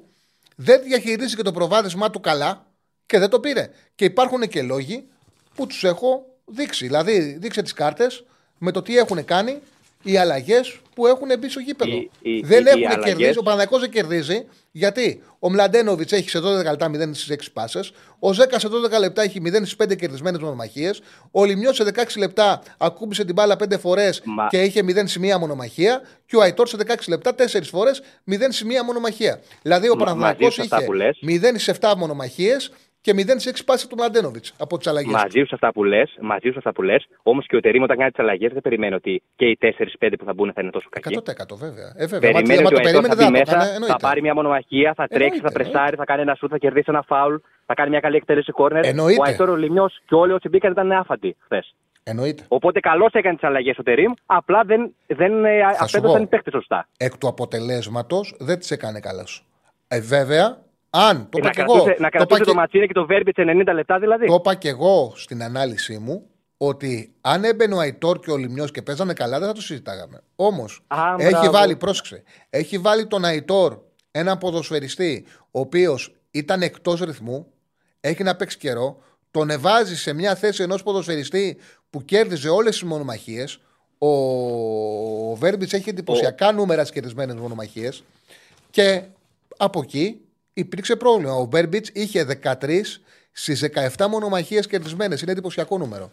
δεν διαχειρίστηκε το προβάδισμά του καλά και δεν το πήρε. Και υπάρχουν και λόγοι που τους έχω δείξει. Δηλαδή, δείξε τις κάρτες με το τι έχουν κάνει οι αλλαγές που έχουν μπει στο γήπεδο. δεν έχουν κερδίσει. Ο Παναγιακό δεν κερδίζει γιατί ο Μλαντένοβιτς έχει σε 12 λεπτά 0 στις 6 πάσες. Ο Ζέκα σε 12 λεπτά έχει 0 στις 5 κερδισμένες μονομαχίες. Ο Λιμιός σε 16 λεπτά ακούμπησε την μπάλα 5 φορές και είχε 0 σημεία μονομαχία. Και ο Αϊτόρ σε 16 λεπτά 4 φορές 0 σημεία μονομαχία. Δηλαδή ο Παναγιακό είχε 0 στις 7 μονομαχίες και 0 σε 6 πάσει του Μλαντένοβιτς από τις αλλαγές. Μαζί σου αυτά που λες, μαζί σου αυτά που λες, όμως και ο Τερήμ όταν κάνει τις αλλαγές δεν περιμένει ότι και οι 4-5 που θα μπουν θα είναι τόσο κακοί. 100% βέβαια. Ε, βέβαια. Περιμένει ότι ο Αϊτόρ θα μπει μέσα, θα πάρει μια μονομαχία, θα τρέξει, θα πρεσάρει, θα κάνει ένα σουτ, θα κερδίσει ένα φάουλ, θα κάνει μια καλή εκτέλεση κόρνερ. Ο Αϊτόρ ο Λιμιός και όλοι όσοι μπήκαν ήταν άφαντοι χθες. Εννοείται. Οπότε καλώς έκανε τις αλλαγές ο Τερήμ, απλά δεν, δεν ε, απέδωσαν οι παίχτε σωστά. Εκ του αποτελέσματος δεν τις έκανε καλά. Ε, βέβαια, αν το ε, να, κρατούσε, να κρατούσε το, το Ματσίνε και το Βέρμπιτ 90 λεπτά δηλαδή. Το είπα και εγώ στην ανάλυση μου ότι αν έμπαινε ο Αϊτόρ και ο Λιμιό και παίζανε καλά δεν θα το συζητάγαμε. Όμως έχει βάλει, πρόσεξε, έχει βάλει τον Αϊτόρ ένα ποδοσφαιριστή ο οποίος ήταν εκτός ρυθμού, έχει να παίξει καιρό, τον εβάζει σε μια θέση ενός ποδοσφαιριστή που κέρδιζε όλες τις μονομαχίες. Ο, ο Βέρμπιτς έχει εντυπωσιακά νούμερα στι κερδισμένε μονομαχίες. Και από εκεί υπήρξε πρόβλημα. Ο Μπέρμπιτς είχε 13 στις 17 μονομαχίες κερδισμένες. Είναι εντυπωσιακό νούμερο.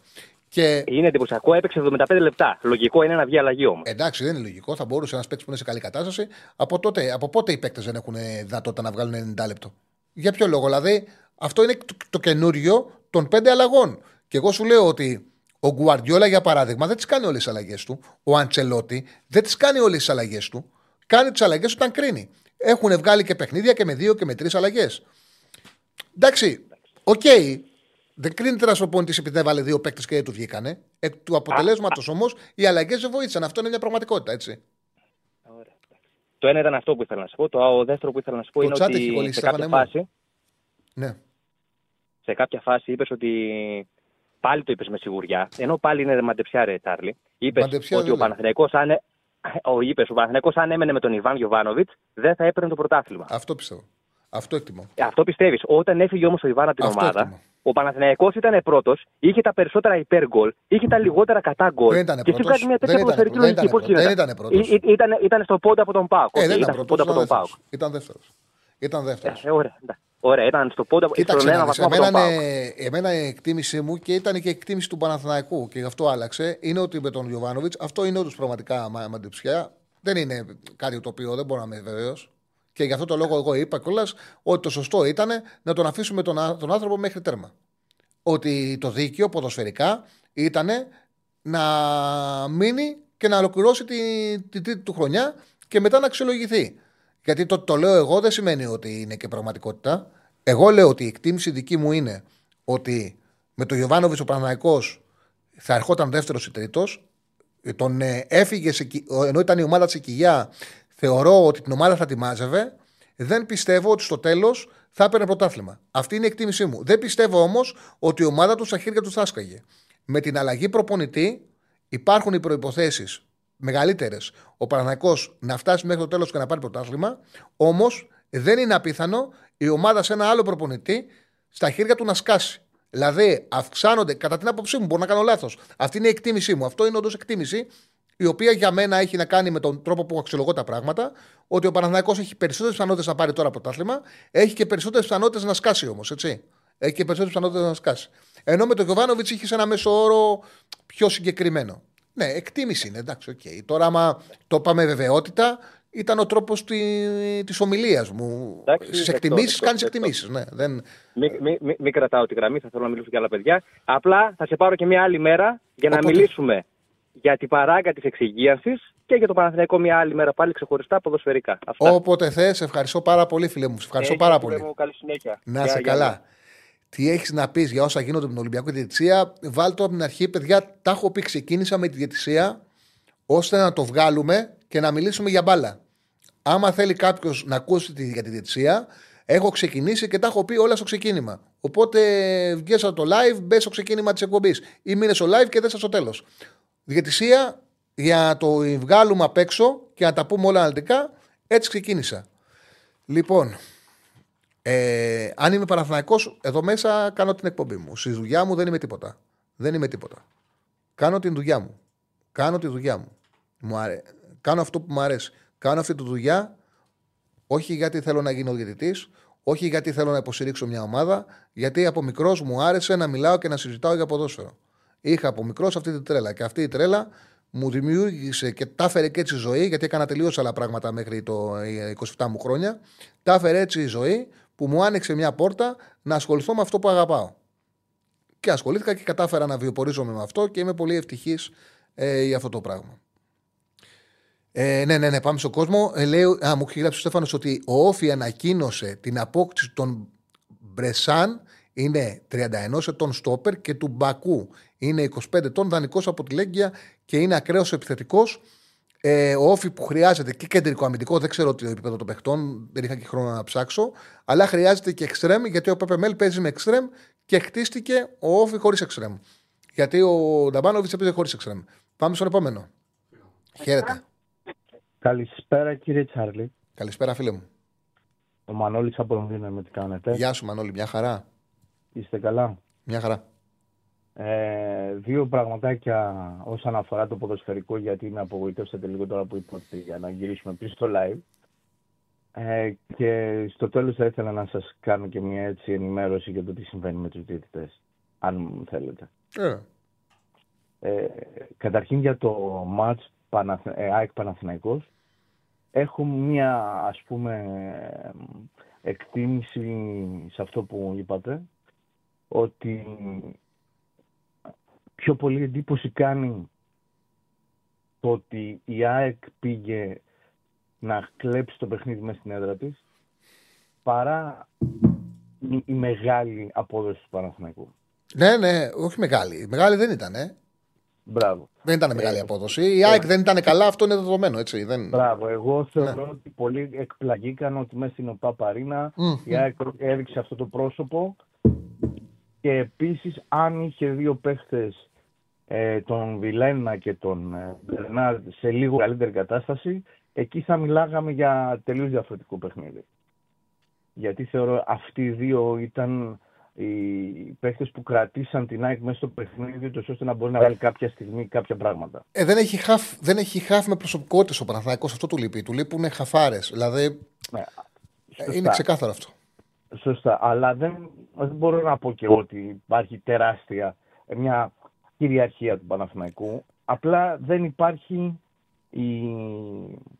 Και... Είναι εντυπωσιακό, έπαιξε 75 λεπτά. Λογικό είναι να βγει αλλαγή όμως. Εντάξει, δεν είναι λογικό. Θα μπορούσε ένας παίκτης που είναι σε καλή κατάσταση. Από, τότε, από πότε οι παίκτες δεν έχουν δυνατότητα να βγάλουν 90 λεπτό; Για ποιο λόγο, δηλαδή, Αυτό είναι το, το καινούριο των πέντε αλλαγών. Και εγώ σου λέω ότι ο Γκουαρδιόλα, για παράδειγμα, δεν τις κάνει όλες τις αλλαγές του. Ο Αντσελότη δεν τις κάνει όλες τις αλλαγές του. Κάνει τις αλλαγές όταν κρίνει. Έχουν βγάλει και παιχνίδια και με δύο και με τρεις αλλαγές. Εντάξει, OK. Okay. Δεν κρίνεται ένα προπονητή επειδή έβαλε δύο παίκτες και δεν του βγήκανε. Εκ του αποτελέσματος όμως οι αλλαγές δεν βοήθησαν. Αυτό είναι μια πραγματικότητα, έτσι. Το ένα ήταν αυτό που ήθελα να σου πω. Το δεύτερο που ήθελα να σου πω Το είναι chat ότι έχει κολλήσει, σε κάποια Στέφανε μου. φάση, Ναι. σε κάποια φάση είπες ότι. Πάλι το είπες με σιγουριά. Ενώ πάλι είναι μαντεψιά, ρε Τσάρλι. Είπες Μαντεψιά ότι δεν ο λέω. Παναθηναϊκός αν, έ- ο, είπες, ο Παναθηναϊκός αν έμενε με τον Ιβάν Γιοβάνοβιτς δεν θα έπαιρνε το πρωτάθλημα. Αυτό πιστεύω. Αυτό εκτιμώ. Ε, Αυτό πιστεύεις. Όταν έφυγε όμως ο Ιβάν από την Αυτό ομάδα, εκτιμώ. ο Παναθηναϊκός ήταν πρώτος, είχε τα περισσότερα υπέρ γκολ, είχε τα λιγότερα κατά γκολ. Δεν ήταν και εσύ πρώτος. βγάζει μια τέτοια Δεν ήταν ποδοσφαιρική πρώτος. λογική. Πώς Δεν ήταν γίνεται; πρώτος. Δεν ήταν πρώτος. Ή- ή- Ήταν, ήταν στο πόντα από τον ΠΑΟΚ. Ε, Οκ, δεν ήταν ήταν στο πρώτος. πόντα από τον ΠΑΟΚ. Ήταν δεύτερος. Ήταν δεύτερος. Ε, ωραία, εντάξει. Ωραία, ήταν στο πόντα Κοίταξε, στον ένα να δεις, βαθμό από εμένα, τον ΠΑΟΚ. είναι, εμένα η εκτίμησή μου και ήταν και η εκτίμηση του Παναθηναϊκού και γι' αυτό άλλαξε είναι ότι με τον Γιοβάνοβιτς αυτό είναι όντως πραγματικά μα- μαντεψιά. Δεν είναι κάτι το οποίο δεν μπορώ να είμαι βεβαίω. Και γι' αυτό το λόγο εγώ είπα κιόλας ότι το σωστό ήταν να τον αφήσουμε τον, α- τον άνθρωπο μέχρι τέρμα. Ότι το δίκαιο ποδοσφαιρικά ήταν να μείνει και να ολοκληρώσει την τη τρίτη του χρονιά και μετά να αξιολογηθεί. Γιατί το, το λέω εγώ δεν σημαίνει ότι είναι και πραγματικότητα. Εγώ λέω ότι η εκτίμηση δική μου είναι ότι με τον Γιωβάνοβιτ ο Παναναϊκός θα ερχόταν δεύτερος ή τρίτος. Τον ε, έφυγε σε, κι- ενώ ήταν η ομάδα της οικηγιά. Θεωρώ ότι την ομάδα θα τη μάζευε. Δεν πιστεύω ότι στο τέλος θα έπαιρνε πρωτάθλημα. Αυτή είναι η εκτίμησή μου. Δεν πιστεύω όμως ότι η ομάδα του στα χέρια του θα σκαγε. Με την αλλαγή προπονητή υπάρχουν οι προποθέσει μεγαλύτερες. Ο Παναναϊκός να φτάσει μέχρι το τέλος και να πάρει πρωτάθλημα. Όμως δεν είναι απίθανο η ομάδα σε ένα άλλο προπονητή στα χέρια του να σκάσει. Δηλαδή αυξάνονται, κατά την άποψή μου, μπορώ να κάνω λάθος. Αυτή είναι η εκτίμησή μου. Αυτό είναι όντως εκτίμηση, η οποία για μένα έχει να κάνει με τον τρόπο που αξιολογώ τα πράγματα. Ότι ο Παναθηναϊκός έχει περισσότερες πιθανότητες να πάρει τώρα πρωτάθλημα, έχει και περισσότερες πιθανότητες να σκάσει όμως, έτσι. Έχει και περισσότερες πιθανότητες να σκάσει. Ενώ με τον Γιοβάνοβιτς είχες ένα μέσο όρο πιο συγκεκριμένο. Ναι, εκτίμηση είναι, εντάξει, οκ. Τώρα, άμα το πάμε βεβαιότητα, ήταν ο τρόπος τη της ομιλίας μου. Εντάξει, Στις δεκτό, εκτιμήσεις δεκτό, κάνεις δεκτό. εκτιμήσεις. Ναι, δεν... Μην μη, μη, μη κρατάω τη γραμμή, θα θέλω να μιλήσω και άλλα παιδιά. Απλά θα σε πάρω και μια άλλη μέρα για να Οπότε. μιλήσουμε για την παράγκα της εξυγίανση και για το Παναθηναϊκό μια άλλη μέρα πάλι ξεχωριστά ποδοσφαιρικά. Αυτά. Όποτε θες, ευχαριστώ πάρα πολύ, φίλε μου. Σε ευχαριστώ Έχεις, πάρα φίλε πολύ. Μου, καλή συνέχεια. Να Γεια, είσαι γεια, καλά. γεια. Τι έχεις να πεις για όσα γίνονται με την Ολυμπιακή Διαιτησία, βάλ το από την αρχή, παιδιά. Τα έχω πει, ξεκίνησα με τη διαιτησία ώστε να το βγάλουμε και να μιλήσουμε για μπάλα. Άμα θέλει κάποιος να ακούσει τη, για τη διαιτησία, έχω ξεκινήσει και τα έχω πει όλα στο ξεκίνημα. Οπότε βγες από το live, μπες στο ξεκίνημα της εκπομπής. Ή μείνες στο live και δεν στο τέλος. Διαιτησία για να το βγάλουμε απ' έξω και να τα πούμε όλα αναλυτικά, έτσι ξεκίνησα. Λοιπόν, ε, αν είμαι Παναθηναϊκός, εδώ μέσα κάνω την εκπομπή μου. Στη δουλειά μου δεν είμαι τίποτα. Δεν είμαι τίποτα. Κάνω την δουλειά μου. Κάνω τη δουλειά μου. μου αρέ... Κάνω αυτό που μου αρέσει. Κάνω αυτή τη δουλειά όχι γιατί θέλω να γίνω διαιτητής, όχι γιατί θέλω να υποστηρίξω μια ομάδα, γιατί από μικρός μου άρεσε να μιλάω και να συζητάω για ποδόσφαιρο. Είχα από μικρός αυτή τη τρέλα και αυτή η τρέλα μου δημιούργησε και τα έφερε και έτσι η ζωή, γιατί έκανα τελείως άλλα πράγματα μέχρι το ε, 27 μου χρόνια. Τα έφερε έτσι η ζωή που μου άνοιξε μια πόρτα να ασχοληθώ με αυτό που αγαπάω. Και ασχολήθηκα και κατάφερα να βιοπορίζομαι με αυτό και είμαι πολύ ευτυχής ε, για αυτό το πράγμα. Ε, ναι, ναι, ναι, πάμε στον κόσμο. Ε, λέει, α, μου έχει γράψει ο Στέφανος ότι ο Όφη ανακοίνωσε την απόκτηση των Μπρεσάν είναι 31 ετών στόπερ και του Μπακού είναι 25 ετών δανεικός από τη Λέγκια και είναι ακραίος επιθετικός. Ε, ο Όφη που χρειάζεται και κεντρικό αμυντικό, δεν ξέρω τι επίπεδο των παιχτών, δεν είχα και χρόνο να ψάξω, αλλά χρειάζεται και εξτρέμ γιατί ο Πεπεμέλ παίζει με εξτρέμ και χτίστηκε ο Όφη χωρίς εξτρέμ. Γιατί ο Νταμπάνοβιτς έπαιζε χωρίς εξτρέμ. Πάμε στον επόμενο. Χαίρετε. Καλησπέρα κύριε Τσάρλι. Καλησπέρα, φίλε μου. Ο Μανώλης από Λονδίνο με τι κάνετε. Γεια σου, Μανώλη, μια χαρά. Είστε καλά; Μια χαρά. Ε, δύο πραγματάκια όσον αφορά το ποδοσφαιρικό, γιατί με απογοητεύσατε λίγο τώρα που είπατε για να γυρίσουμε πίσω στο live. Ε, και στο τέλος θα ήθελα να σας κάνω και μια έτσι ενημέρωση για το τι συμβαίνει με τους διαιτητές, αν θέλετε. Ε. Ε, καταρχήν για το μάτς Παναθ... ε, ΑΕΚ Παναθηναϊκός έχω μια ας πούμε εκτίμηση σε αυτό που είπατε, ότι πιο πολύ εντύπωση κάνει το ότι η ΑΕΚ πήγε να κλέψει το παιχνίδι μέσα στην έδρα της παρά η- η μεγάλη απόδοση του Παναθηναϊκού. Ναι, ναι, όχι μεγάλη. Μεγάλη δεν ήταν. Ε. Μπράβο. Δεν ήταν μεγάλη απόδοση. Η ΑΕΚ δεν ήταν καλά, αυτό είναι δεδομένο. Έτσι. Δεν... Μπράβο. Εγώ θεωρώ ότι πολλοί εκπλαγήκαν ότι μέσα στην ΟΠΑ Παρίνα Μμ. η ΑΕΚ έδειξε αυτό το πρόσωπο και επίσης αν είχε δύο παίχτες ε, τον Βιλένα και τον ε, Μπερνάρ σε λίγο καλύτερη κατάσταση εκεί θα μιλάγαμε για τελείως διαφορετικό παιχνίδι. Γιατί θεωρώ αυτοί οι δύο ήταν οι παίχτες που κρατήσαν την ΑΕΚ μέσα στο παιχνίδι τους ώστε να μπορεί να βγάλει κάποια στιγμή κάποια πράγματα. Ε, δεν, έχει χαφ, δεν έχει χαφ με προσωπικότητες ο Παναθηναϊκός, αυτό του λείπει. Του λείπουν χαφάρες. Δηλαδή. Ναι, ε, σωστά. είναι ξεκάθαρο αυτό. Σωστά. Αλλά δεν, δεν μπορώ να πω και εγώ ότι υπάρχει τεράστια ε, μια κυριαρχία του Παναθηναϊκού. Απλά δεν υπάρχει η...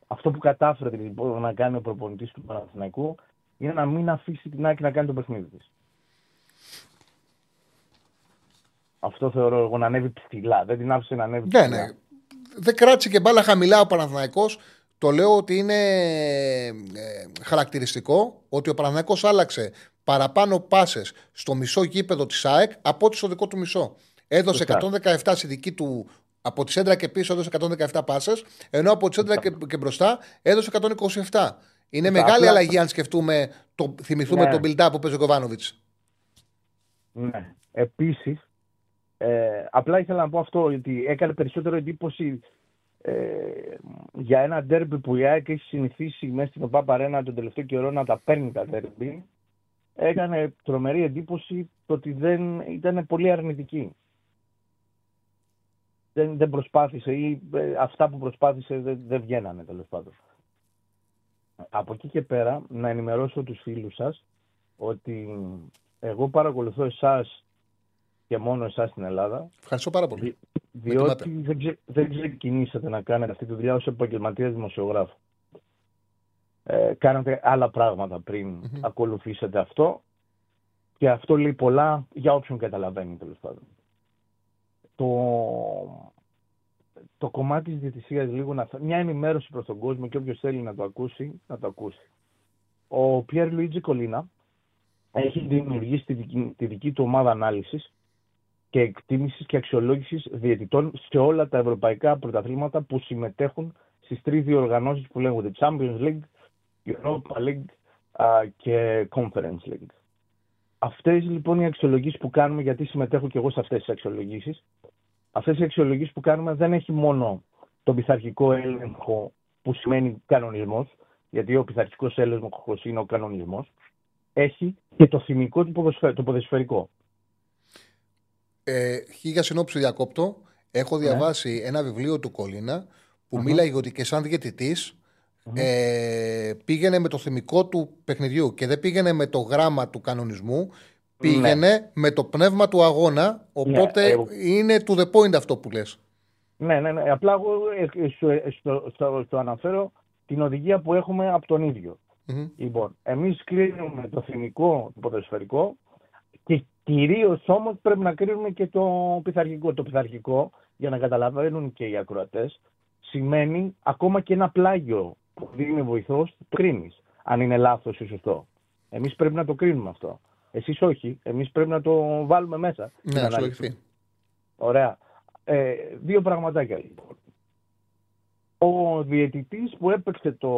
αυτό που κατάφερε λοιπόν, να κάνει ο προπονητής του Παναθηναϊκού είναι να μην αφήσει την άκρη να κάνει το παιχνίδι της. Αυτό θεωρώ εγώ να ανέβει ψηλά. Δεν την άφησε να ανέβει Ναι, ψηλά. ναι. Δεν κράτησε και μπάλα χαμηλά ο Παναθηναϊκός. Το λέω ότι είναι ε, χαρακτηριστικό ότι ο Παναθηναϊκός άλλαξε παραπάνω πάσες στο μισό γήπεδο της ΑΕΚ από ότι στο δικό του μισό. Έδωσε Σωστά. 117 στη δική του από τη σέντρα και πίσω έδωσε 117 πάσες, ενώ από τη σέντρα και, και μπροστά έδωσε 127. Είναι Σωστά. μεγάλη Απλά- αλλαγή αν σκεφτούμε, το, θυμηθούμε Ναι. τον build-up που παίζει ο Κοβάνοβιτς. Ναι. Επίσης, ε, απλά ήθελα να πω αυτό, ότι έκανε περισσότερο εντύπωση ε, για ένα ντέρμπι που η ΑΕΚ έχει συνηθίσει μέσα στην ΟΠΑ Παρένα τον τελευταίο καιρό να τα παίρνει τα ντέρμπι. Έκανε τρομερή εντύπωση το ότι δεν ήταν πολύ αρνητική. Δεν, δεν προσπάθησε ή ε, αυτά που προσπάθησε δεν, δεν βγαίνανε τέλος πάντων. Από εκεί και πέρα να ενημερώσω τους φίλους σας ότι εγώ παρακολουθώ εσάς και μόνο εσάς στην Ελλάδα Ευχαριστώ πάρα πολύ. διότι δεν, ξε, δεν ξεκινήσατε να κάνετε αυτή τη δουλειά ως επαγγελματίας δημοσιογράφο. Ε, κάνατε άλλα πράγματα πριν ακολουθήσετε αυτό και αυτό λέει πολλά για όποιον καταλαβαίνει τέλος πάντων. Το, το κομμάτι της διαιτησίας λίγο να... μια ενημέρωση προς τον κόσμο και όποιος θέλει να το ακούσει, να το ακούσει. Ο Πιέρ Λουίτζι Κολίνα έχει δημιουργήσει τη δική, τη δική του ομάδα ανάλυσης και εκτίμησης και αξιολόγησης διαιτητών σε όλα τα ευρωπαϊκά πρωταθλήματα που συμμετέχουν στις τρεις διοργανώσεις που λέγονται Champions League, Europa League α, και Conference League. Αυτές λοιπόν οι αξιολογήσεις που κάνουμε, γιατί συμμετέχω και εγώ σε αυτές τις αξιολογήσεις, αυτές οι αξιολογήσεις που κάνουμε δεν έχει μόνο τον πειθαρχικό έλεγχο που σημαίνει κανονισμός, γιατί ο πειθαρχικός έλεγχος είναι ο κανονισμός, έχει και το θυμικό του ποδοσφαι- το ποδοσφαιρικό. Ε, χίλια συνόψη διακόπτω. Έχω Ναι. διαβάσει ένα βιβλίο του Κολίνα που Αχα. μίλαγε ότι και σαν διαιτητής ε, πήγαινε με το θυμικό του παιχνιδιού και δεν πήγαινε με το γράμμα του κανονισμού. Πήγαινε με το πνεύμα του αγώνα. Οπότε Ναι, εγώ- είναι to the point αυτό που λες. Ναι, ναι, ναι. Απλά εγώ ε, ε, στο, ε, στο, στο, στο αναφέρω την οδηγία που έχουμε από τον ίδιο. Μμμ. Λοιπόν, εμείς κρίνουμε το θυμικό, το ποδοσφαιρικό και κυρίως όμως πρέπει να κρίνουμε και το πειθαρχικό. Το πειθαρχικό, για να καταλαβαίνουν και οι ακροατές, σημαίνει ακόμα και ένα πλάγιο που δίνει βοηθός, το κρίνεις, αν είναι λάθος ή σωστό. Εμείς πρέπει να το κρίνουμε αυτό. Εσείς όχι, εμείς πρέπει να το βάλουμε μέσα. στην Ναι, να σου ανάλυση. λεχθεί. Ωραία. Ε, δύο πραγματάκια λοιπόν. Ο διαιτητής που έπαιξε το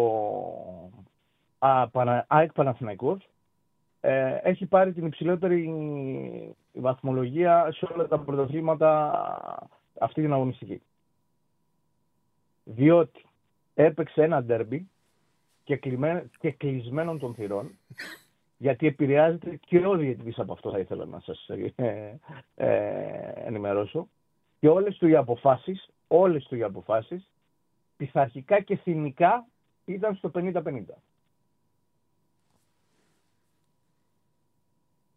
Α, Πανα- ΑΕΚ Παναθηναϊκός ε, έχει πάρει την υψηλότερη βαθμολογία σε όλα τα πρωταθλήματα αυτή την αγωνιστική. Διότι έπαιξε ένα ντέρμπι και, κλειμέ- και κλεισμένων των θυρών γιατί επηρεάζεται και ο διαιτητής από αυτό θα ήθελα να σας ε, ε, ενημερώσω και όλες του οι αποφάσεις, όλες του οι αποφάσεις πειθαρχικά και θυμικά ήταν στο 50-50.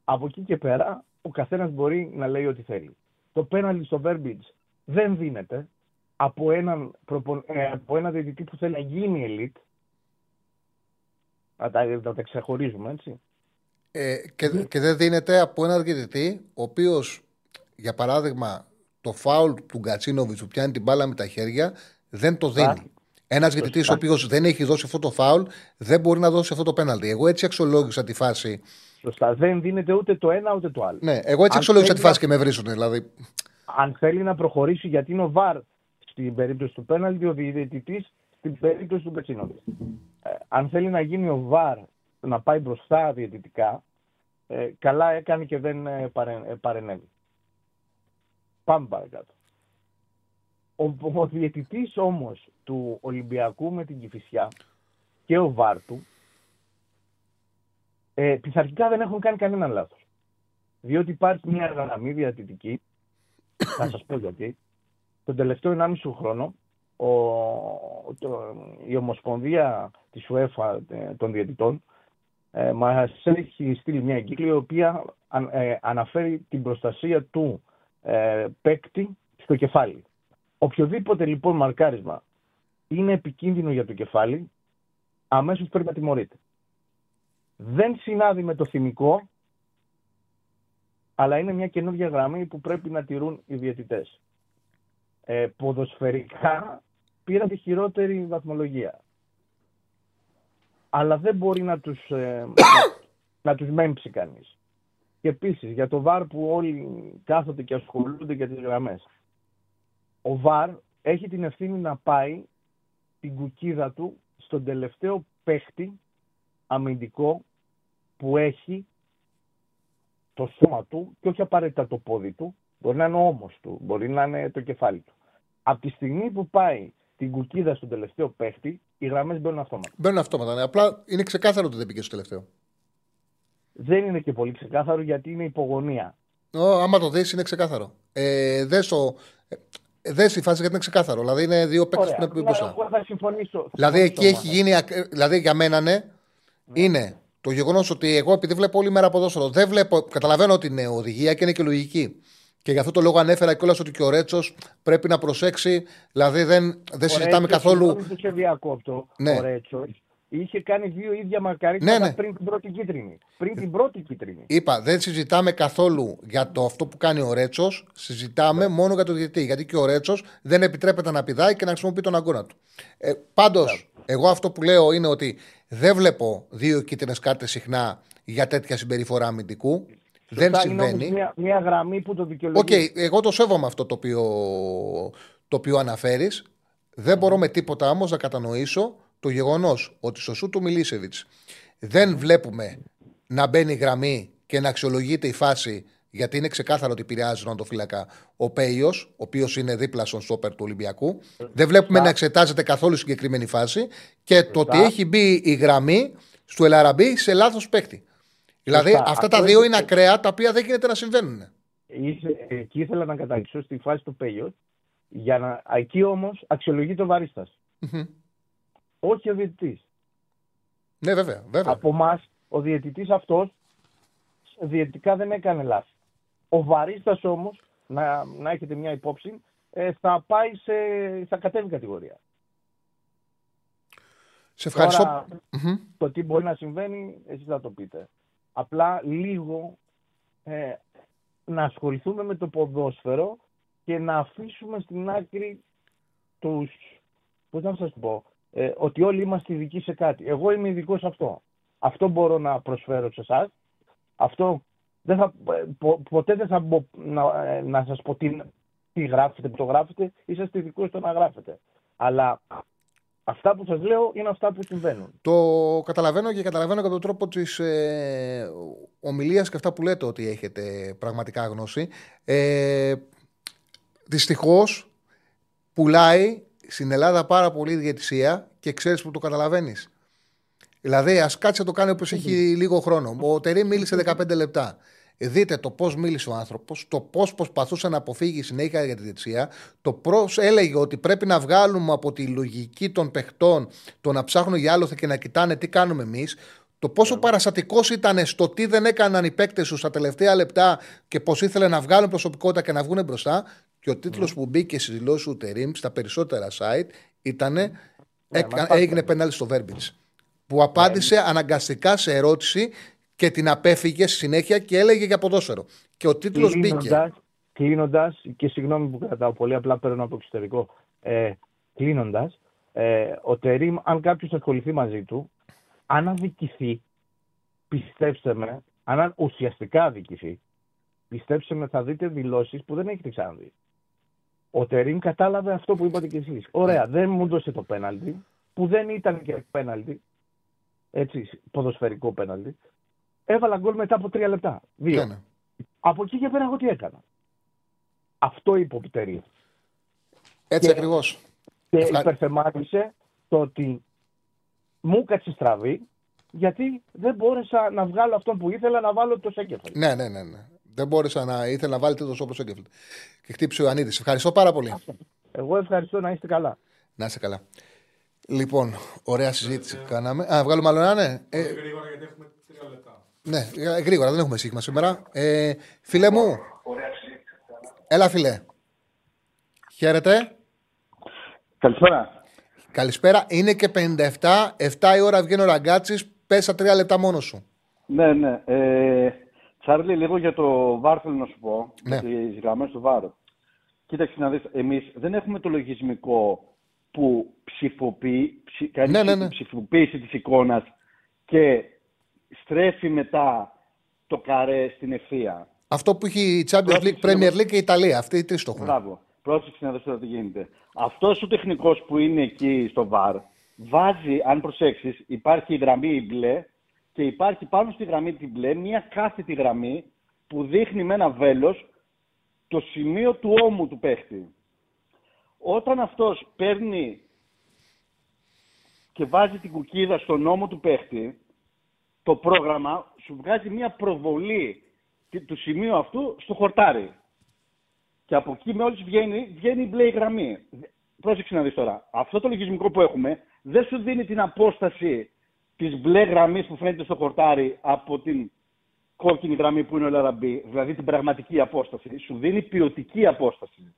Από εκεί και πέρα ο καθένας μπορεί να λέει ό,τι θέλει. Το πέναλτι στο Verbage δεν δίνεται από έναν, προπο... ε, από έναν διαιτητή που θέλει να γίνει elite Να τα, να τα ξεχωρίζουμε, έτσι. Ε, και, και δεν δίνεται από έναν διαιτητή, ο οποίος, για παράδειγμα, το φάουλ του Γκατσίνοβιτ που πιάνει την μπάλα με τα χέρια, δεν το δίνει. Ένας διαιτητής ο οποίος δεν έχει δώσει αυτό το φάουλ, δεν μπορεί να δώσει αυτό το πέναλτι. Εγώ έτσι αξιολόγησα τη φάση. Σωστά. Δεν δίνεται ούτε το ένα ούτε το άλλο. Ναι, εγώ έτσι Αν αξιολόγησα τη θέλει φάση και με βρίζουν. Δηλαδή. Αν θέλει να προχωρήσει, γιατί είναι ο Βαρ στην περίπτωση του πέναλτι, ο διαιτητής στην περίπτωση του Μπετσίνοβιτ. Ε, αν θέλει να γίνει ο Βαρ να πάει μπροστά διαιτητικά, ε, καλά έκανε και δεν ε, παρε, ε, παρενέβη. Πάμε παρακάτω. Ο, ο διαιτητής όμως του Ολυμπιακού με την Κηφισιά και ο Βάρ του ε, πειθαρχικά δεν έχουν κάνει κανέναν λάθος. Διότι υπάρχει μια γραμμή διατητική, θα σας πω γιατί, τον τελευταίο 1,5 χρόνο ο, το, η Ομοσπονδία της UEFA ε, των διαιτητών ε, μας έχει στείλει μια εγκύκλη η οποία αν- ε, αναφέρει την προστασία του ε, παίκτη στο κεφάλι. Οποιοδήποτε λοιπόν μαρκάρισμα είναι επικίνδυνο για το κεφάλι, αμέσως πρέπει να τιμωρείται. Δεν συνάδει με το θυμικό, αλλά είναι μια καινούργια γραμμή που πρέπει να τηρούν οι διαιτητές. Ε, ποδοσφαιρικά πήραν τη χειρότερη βαθμολογία. Αλλά δεν μπορεί να τους, ε, να, να τους μέμψει κανείς. Και επίσης για το ΒΑΡ που όλοι κάθονται και ασχολούνται για τις γραμμές. Ο ΒΑΡ έχει την ευθύνη να πάει την κουκίδα του στον τελευταίο παίχτη αμυντικό που έχει το σώμα του και όχι απαραίτητα το πόδι του. Μπορεί να είναι ο ώμος του, μπορεί να είναι το κεφάλι του. Από τη στιγμή που πάει την κουκίδα στον τελευταίο παίχτη, οι γραμμές μπαίνουν αυτόματα. Μπαίνουν αυτόματα. ναι. Απλά είναι ξεκάθαρο ότι δεν πήγε στο τελευταίο. Δεν είναι και πολύ ξεκάθαρο γιατί είναι υπογωνία. Ω, άμα το δεις, είναι ξεκάθαρο. Ε, δες το. Ε, δες τη φάση γιατί είναι ξεκάθαρο. Δηλαδή είναι δύο παίκτες που Ωραία. είναι πιο Να- μπροστά. εγώ θα συμφωνήσω. θα Δηλαδή εκεί συμφωνήσω έχει μαζί. γίνει. ακ- Δηλαδή για μένα ναι, είναι το γεγονός ότι εγώ επειδή βλέπω όλη μέρα ποδόσφαιρο, δεν βλέπω. Καταλαβαίνω ότι είναι οδηγία και είναι και λογική. Και γι' αυτό το λόγο ανέφερα κιόλας ότι και ο Ρέτσος πρέπει να προσέξει. Δηλαδή δεν, δεν Ο συζητάμε Ρέτσος, καθόλου. συγγνώμη που σε διακόπτω. Ναι. Ο Ρέτσος είχε κάνει δύο ίδια μαρκαρίσματα Ναι, ναι. πριν την πρώτη κίτρινη. Πριν την πρώτη κίτρινη. Είπα, δεν συζητάμε καθόλου για το αυτό που κάνει ο Ρέτσος. Συζητάμε Ναι. μόνο για το διαιτητή. Γιατί και ο Ρέτσος δεν επιτρέπεται να πηδάει και να χρησιμοποιεί τον αγκώνα του. Ε, Πάντως, εγώ αυτό που λέω είναι ότι δεν βλέπω δύο κίτρινες κάρτες συχνά για τέτοια συμπεριφορά αμυντικού. Δεν Σωστά, είναι όμως συμβαίνει. Μια, μια γραμμή που το Οκ, δικαιολογεί. εγώ το σέβομαι αυτό το οποίο, το οποίο αναφέρεις. Δεν μπορώ με τίποτα όμως να κατανοήσω το γεγονός ότι στο σουτ του Μιλίσεβιτς δεν βλέπουμε να μπαίνει γραμμή και να αξιολογείται η φάση γιατί είναι ξεκάθαρο ότι επηρεάζει τον φύλακα ο Πέιος, ο οποίος είναι δίπλα στον στόπερ του Ολυμπιακού. Δεν βλέπουμε να εξετάζεται καθόλου η συγκεκριμένη φάση και το ότι έχει μπει η γραμμή στο Ελαραμπή σε λάθος παίκτη. Δηλαδή Σωστά. αυτά τα Αυτό δύο είναι- είναι ακραία τα οποία δεν γίνεται να συμβαίνουν. Είσαι- Εκεί ήθελα να καταλήξω στη φάση του Πέγιο. Για να, εκεί όμως αξιολογεί το βαρίστα. Όχι ο διαιτητής. Ναι, βέβαια. βέβαια. Από εμά, ο διαιτητής αυτός διαιτητικά δεν έκανε λάθη. Ο βαρίστα όμως, να, να έχετε μια υπόψη, ε, θα πάει σε. θα κατέβει κατηγορία. Σε ευχαριστώ. Τώρα, το τι μπορεί να συμβαίνει, εσείς θα το πείτε. Απλά λίγο ε, να ασχοληθούμε με το ποδόσφαιρο και να αφήσουμε στην άκρη τους, πώς να σας πω, ε, ότι όλοι είμαστε ειδικοί σε κάτι. Εγώ είμαι ειδικός σε αυτό. Αυτό μπορώ να προσφέρω σε εσάς. Αυτό δεν θα, ε, πο- ποτέ δεν θα μπω να, ε, να σας πω τι, τι γράφετε, που το γράφετε. Είσαστε ειδικό στο να γράφετε. Αλλά αυτά που σας λέω είναι αυτά που συμβαίνουν. Το καταλαβαίνω και καταλαβαίνω και τον τρόπο της ε, ομιλίας και αυτά που λέτε ότι έχετε πραγματικά γνώση. Ε, Δυστυχώς πουλάει στην Ελλάδα πάρα πολύ η διαιτησία και ξέρεις που το καταλαβαίνεις. Δηλαδή, ας κάτσε να το κάνει όπως έχει λίγο χρόνο. Ο Τερή μίλησε 15 λεπτά. Δείτε το πώς μίλησε ο άνθρωπος, το πώς προσπαθούσε να αποφύγει συνέχεια για τη διετησία, το πώς έλεγε ότι πρέπει να βγάλουμε από τη λογική των παιχτών το να ψάχνουν για άλοθη και να κοιτάνε τι κάνουμε εμείς, το πόσο παραστατικό ήταν στο τι δεν έκαναν οι παίκτες τους στα τελευταία λεπτά και πώς ήθελε να βγάλουν προσωπικότητα και να βγουν μπροστά. Και ο τίτλος που μπήκε στις δηλώσεις του Τερήμ στα περισσότερα site ήταν μας έκα- πάθει. έγινε πέναλτι στο Βέρμπιτ. Που απάντησε αναγκαστικά σε ερώτηση και την απέφυγε στη συνέχεια και έλεγε για ποδόσφαιρο. Και ο τίτλος μπήκε. Κλείνοντας, και συγγνώμη που κρατάω πολύ, απλά παίρνω από εξωτερικό. Ε, Κλείνοντας, ε, ο Τερήμ, αν κάποιος ασχοληθεί μαζί του, αν αδικηθεί, πιστέψτε με, αν ουσιαστικά αδικηθεί, πιστέψτε με, θα δείτε δηλώσεις που δεν έχετε ξαναδεί. Ο Τερήμ κατάλαβε αυτό που είπατε κι εσείς. Ωραία, δεν μου έδωσε το πέναλτι, που δεν ήταν και πέναλτι. Έτσι, ποδοσφαιρικό πέναλτι. Έβαλα γκολ μετά από τρία λεπτά. Δύο. Ναι, ναι. Από εκεί και πέρα εγώ τι έκανα. Αυτό είπε ο Τερήμ. Έτσι Και- ακριβώς. Και Ευχα- υπερθεμάτισε το ότι μου κάτσε στραβή γιατί δεν μπόρεσα να βγάλω αυτό που ήθελα να βάλω το Σέκεφελ. Ναι, ναι, ναι, ναι. Δεν μπόρεσα να ήθελα να βάλετε το σώπρο Σέγκεφελτ. Και χτύπησε ο Ιωαννίδη. Ευχαριστώ πάρα πολύ. Εγώ ευχαριστώ να είστε καλά. Να είσαι καλά. Λοιπόν, ωραία συζήτηση κάναμε. Α, βγάλουμε άλλο ένα, ναι. Ε, Γρήγορα γιατί έχουμε τρία λεπτά. Ναι, ε, γρήγορα, δεν έχουμε σύγχυμα σήμερα. Ε, φίλε μου. Έλα, φίλε. Χαίρετε. Καλησπέρα. Καλησπέρα. Είναι και 57. 7 η ώρα βγαίνει ο ραγκάτσι. Πέσα τρία λεπτά μόνος σου. Ναι, ναι. Ε, Τσάρλι, λίγο για το ΒΑΡ θέλω να σου πω. Ναι. Για τις γραμμές του ΒΑΡ. Κοίταξε να δεις, εμείς δεν έχουμε το λογισμικό που ψηφοποιεί, ψη, κάνει Ναι, ναι, ναι. ψηφοποίηση της εικόνας και στρέφει μετά το καρέ στην ευθεία. Αυτό που έχει η Champions League, Πρόσεξε, Premier λίγο. League και η Ιταλία. Αυτοί οι τρει το έχουν. Μπράβο. Πρόσεξε να δεις τώρα τι γίνεται. Αυτός ο τεχνικός που είναι εκεί στο ΒΑΡ βάζει, αν προσέξεις, υπάρχει η γραμμή η μπλε και υπάρχει πάνω στη γραμμή την μπλε μια κάθετη γραμμή που δείχνει με ένα βέλος το σημείο του ώμου του παίχτη. Όταν αυτός παίρνει και βάζει την κουκίδα στον ώμο του παίχτη, το πρόγραμμα σου βγάζει μια προβολή του σημείου αυτού στο χορτάρι. Και από εκεί με όλους βγαίνει, βγαίνει η μπλε η γραμμή. Πρόσεξε να δεις τώρα. Αυτό το λογισμικό που έχουμε δεν σου δίνει την απόσταση της μπλε γραμμής που φαίνεται στο χορτάρι από την κόκκινη γραμμή που είναι ο LRB, δηλαδή την πραγματική απόσταση. Σου δίνει ποιοτική απόσταση.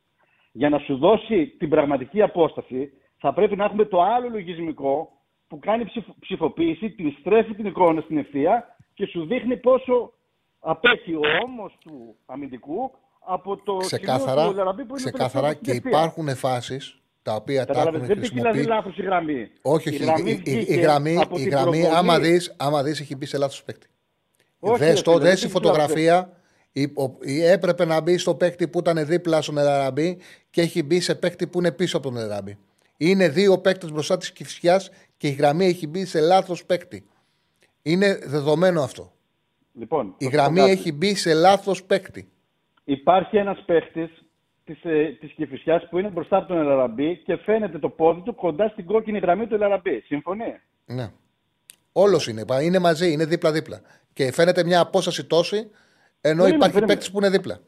Για να σου δώσει την πραγματική απόσταση θα πρέπει να έχουμε το άλλο λογισμικό που κάνει ψηφ- ψηφοποίηση, την στρέφει την εικόνα στην ευθεία και σου δείχνει πόσο απέχει ο ώμος του αμυντικού από το Ξεκάθαρα, σημείο του LRB που είναι ξεκάθαρα το και υπάρχουν φάσεις τα οποία τα Κατάλαβες, έχουν δεν πήγε δηλαδή χρησιμοποιήσει. λάθος η γραμμή. Όχι, Η όχι. γραμμή Η, η- η βγήκε γραμμή, από η την γραμμή προβολή. άμα δεις, άμα δεις, έχει μπει σε λάθος παίκτη. Όχι, Δες ρε το, φίλε, δες δεν η έχει φωτογραφία, η, ο- η- έπρεπε να μπει στο παίκτη που ήταν δίπλα στον Ελαραμπή και έχει μπει σε παίκτη που είναι πίσω από τον Ελαραμπή. Είναι δύο παίκτες μπροστά της κυφσιάς και η γραμμή έχει μπει σε λάθος παίκτη. Είναι δεδομένο αυτό. Λοιπόν, Η θα σου γραμμή πω κάτι. έχει μπει σε λάθος παίκτη. Υπάρχει ένας παίχτης της, ε, της Κηφισιάς που είναι μπροστά από τον Ελαραμπή και φαίνεται το πόδι του κοντά στην κόκκινη γραμμή του Ελαραμπή. Συμφωνεί; Ναι. Όλος είναι. πα- Είναι μαζί, είναι δίπλα-δίπλα. Και φαίνεται μια απόσταση τόση, ενώ Περίμενε, υπάρχει περίμενε. παίκτης που είναι δίπλα.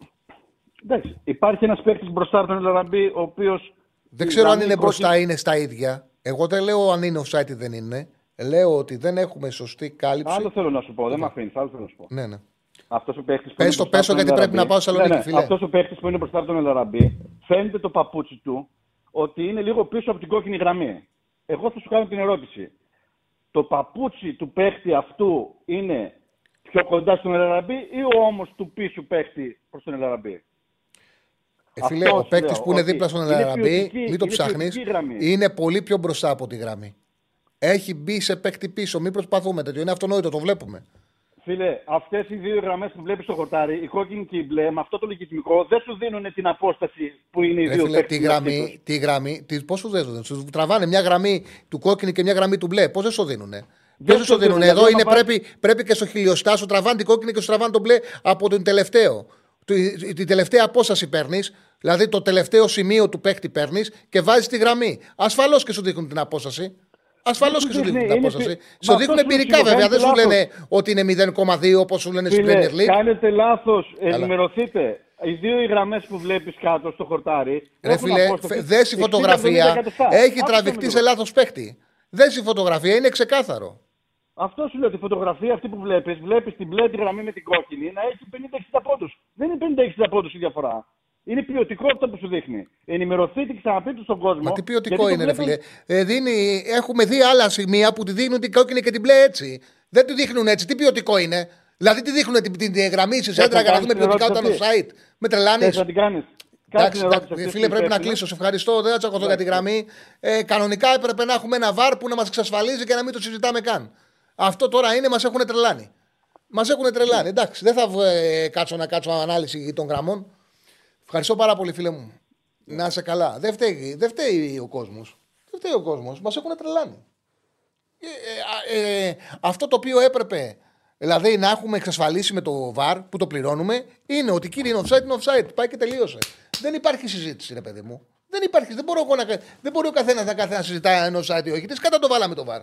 Εντάξει. Υπάρχει ένας παίχτης μπροστά από τον Ελαραμπή ο οποίος... Δεν η ξέρω αν γραμμή είναι μπροστά κόκκινη- ή είναι στα ίδια. Εγώ δεν λέω αν είναι offside ή δεν είναι. Λέω ότι δεν έχουμε σωστή κάλυψη. Άλλο θέλω να σου πω, δεν με αφήνεις. Άλλο θέλω να σου πω. Ναι, ναι. Αυτός ο παίχτης. Πες το, πες το, γιατί πρέπει να πάω στη Θεσσαλονίκη, φίλε. Αυτός ο παίχτης που είναι μπροστά από τον Ελαραμπή, φαίνεται το παπούτσι του ότι είναι λίγο πίσω από την κόκκινη γραμμή. Εγώ θα σου κάνω την ερώτηση. Το παπούτσι του παίχτη αυτού είναι πιο κοντά στον Ελαραμπή ή ο ώμος του πίσω παίχτη προς τον Ελαραμπή. Ε, φίλε, Αυτός ο σου παίκτης λέω, που είναι ότι δίπλα στον είναι Ελαραμπή, ποιοτική- μην το είναι ψάχνεις, ποιοτική γραμμή. είναι πολύ πιο μπροστά από τη γραμμή. Έχει μπει σε παίκτη πίσω. Μην προσπαθούμε τέτοιο. Είναι αυτονόητο, το βλέπουμε. Φίλε, αυτές οι δύο γραμμές που βλέπεις στο χορτάρι, η κόκκινη και η μπλε, με αυτό το λογισμικό δεν σου δίνουν την απόσταση που είναι οι Ρε δύο φίλε, παίκτες τη μεταξύ γραμμή, τους. τη γραμμή, τη, πώς σου δίνουν, σου τραβάνε μια γραμμή του κόκκινη και μια γραμμή του μπλε. Πώ δεν σου δίνουνε; Δεν σου σου δίνουν. δίνουν, Εδώ δηλαδή, είναι, άμα πάρεις- πρέπει, πρέπει και στο χιλιοστά σου τραβάνε την κόκκινη και σου τραβάνε τον μπλε από τον τελευταίο. Τη- Την τελευταία απόσταση παίρνεις, δηλαδή το τελευταίο σημείο του παίκτη παίρνεις και βάζεις τη γραμμή. Ασφαλώς και σου δείχνουν την απόσταση. Ασφαλώς σου και σου δείχνει, δείχνουν την είναι απόσταση. πι- Σου Μα δείχνουν αυτό σου εμπειρικά δείχνει, βέβαια. Δεν σου κάνετε λένε ότι είναι 0,2 όπως σου λένε στην Φίλε, Premier League. κάνετε λάθος. Ενημερωθείτε. Οι δύο οι γραμμές που βλέπεις κάτω στο χορτάρι. Ρε έχουν φίλε, απόσταση φε- δες η 60-70 φωτογραφία. εκατοστά. Έχει Άκουσε τραβηχτεί με σε λίγο. λάθος παίκτη. Δες η φωτογραφία, είναι ξεκάθαρο. Αυτό σου λέω τη φωτογραφία αυτή που βλέπεις, βλέπεις την μπλε τη γραμμή με την κόκκινη να έχει 50-60 πόντους. Δεν είναι 50-60 πόντους η διαφορά. Είναι ποιοτικό αυτό που σου δείχνει. Ενημερωθείτε και ξαναπείτε στον κόσμο. Μα τι ποιοτικό γιατί το είναι, ρε βλέπουν- φίλε. Ε, δίνει, έχουμε δει άλλα σημεία που τη δείχνουν την κόκκινη και την μπλε έτσι. Δεν τη δείχνουν έτσι. Τι ποιοτικό είναι; Δηλαδή, τι δείχνουν την, την, την γραμμή στη σέντρα να για να κάνεις δούμε την ποιοτικά όταν ερώτηση offside. Με τρελάνεις; Θες να την κάνεις. Κάτσε Εντάξει, την ερώτηση εντάξει, αυτή φίλε, που πρέπει να υπεύθυνος. κλείσω. Σε ευχαριστώ. Δεν θα τσακωθώ για τη γραμμή. Ε, κανονικά έπρεπε να έχουμε ένα βάρ που να μας εξασφαλίζει και να μην το συζητάμε καν. Αυτό τώρα είναι, μας έχουν τρελάνει. Μας έχουν τρελάνει. Εντάξει, δεν θα ε, κάτσω να κάτσω ανάλυση των γραμμών. Ευχαριστώ πάρα πολύ, φίλε μου. Να είσαι καλά. Δεν φταίει, δεν φταίει ο κόσμος. Δεν φταίει ο κόσμος. Μας έχουν τρελάνει. Ε, ε, ε, αυτό το οποίο έπρεπε δηλαδή να έχουμε εξασφαλίσει με το VAR που το πληρώνουμε είναι ότι κύριε είναι offside, είναι offside. Πάει και τελείωσε. Δεν υπάρχει συζήτηση, ρε παιδί μου. Δεν υπάρχει. Δεν, μπορώ εγώ να, δεν μπορεί ο καθένας να κάθεται να συζητάει αν είναι offside ή όχι. Τι κατά το βάλαμε το VAR.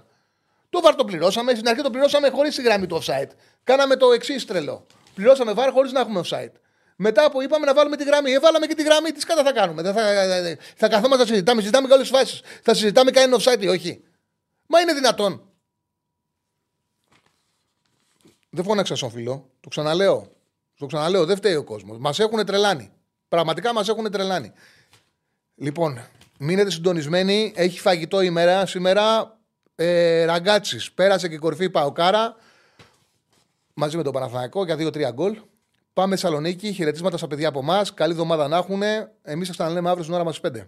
Το VAR το πληρώσαμε. Στην αρχή το πληρώσαμε χωρίς τη γραμμή του offside. Κάναμε το εξή τρελό. Πληρώσαμε VAR χωρίς να έχουμε offside. Μετά που είπαμε να βάλουμε τη γραμμή, ε, βάλαμε και τη γραμμή. Τις κατά θα κάνουμε. Δεν θα, θα καθόμαστε να συζητάμε. Συζητάμε για όλες τις φάσεις. Θα συζητάμε καν είναι offside ή όχι. Μα είναι δυνατόν. Δεν φώναξα στον φίλο. Το ξαναλέω. Το ξαναλέω. Δεν φταίει ο κόσμος. Μας έχουν τρελάνει. Πραγματικά μας έχουν τρελάνει. Λοιπόν, μείνετε συντονισμένοι. Έχει φαγητό ημέρα σήμερα. Ε, Ραγκάτσι. Πέρασε και η κορυφή Παοκάρα. Μαζί με τον Παναθηναϊκό για 2-3 γκολ. Πάμε Θεσσαλονίκη. Χαιρετίσματα στα παιδιά από εμάς. Καλή εβδομάδα να έχουν. Εμείς θα ξαναλέμε αύριο στην ώρα μας 5.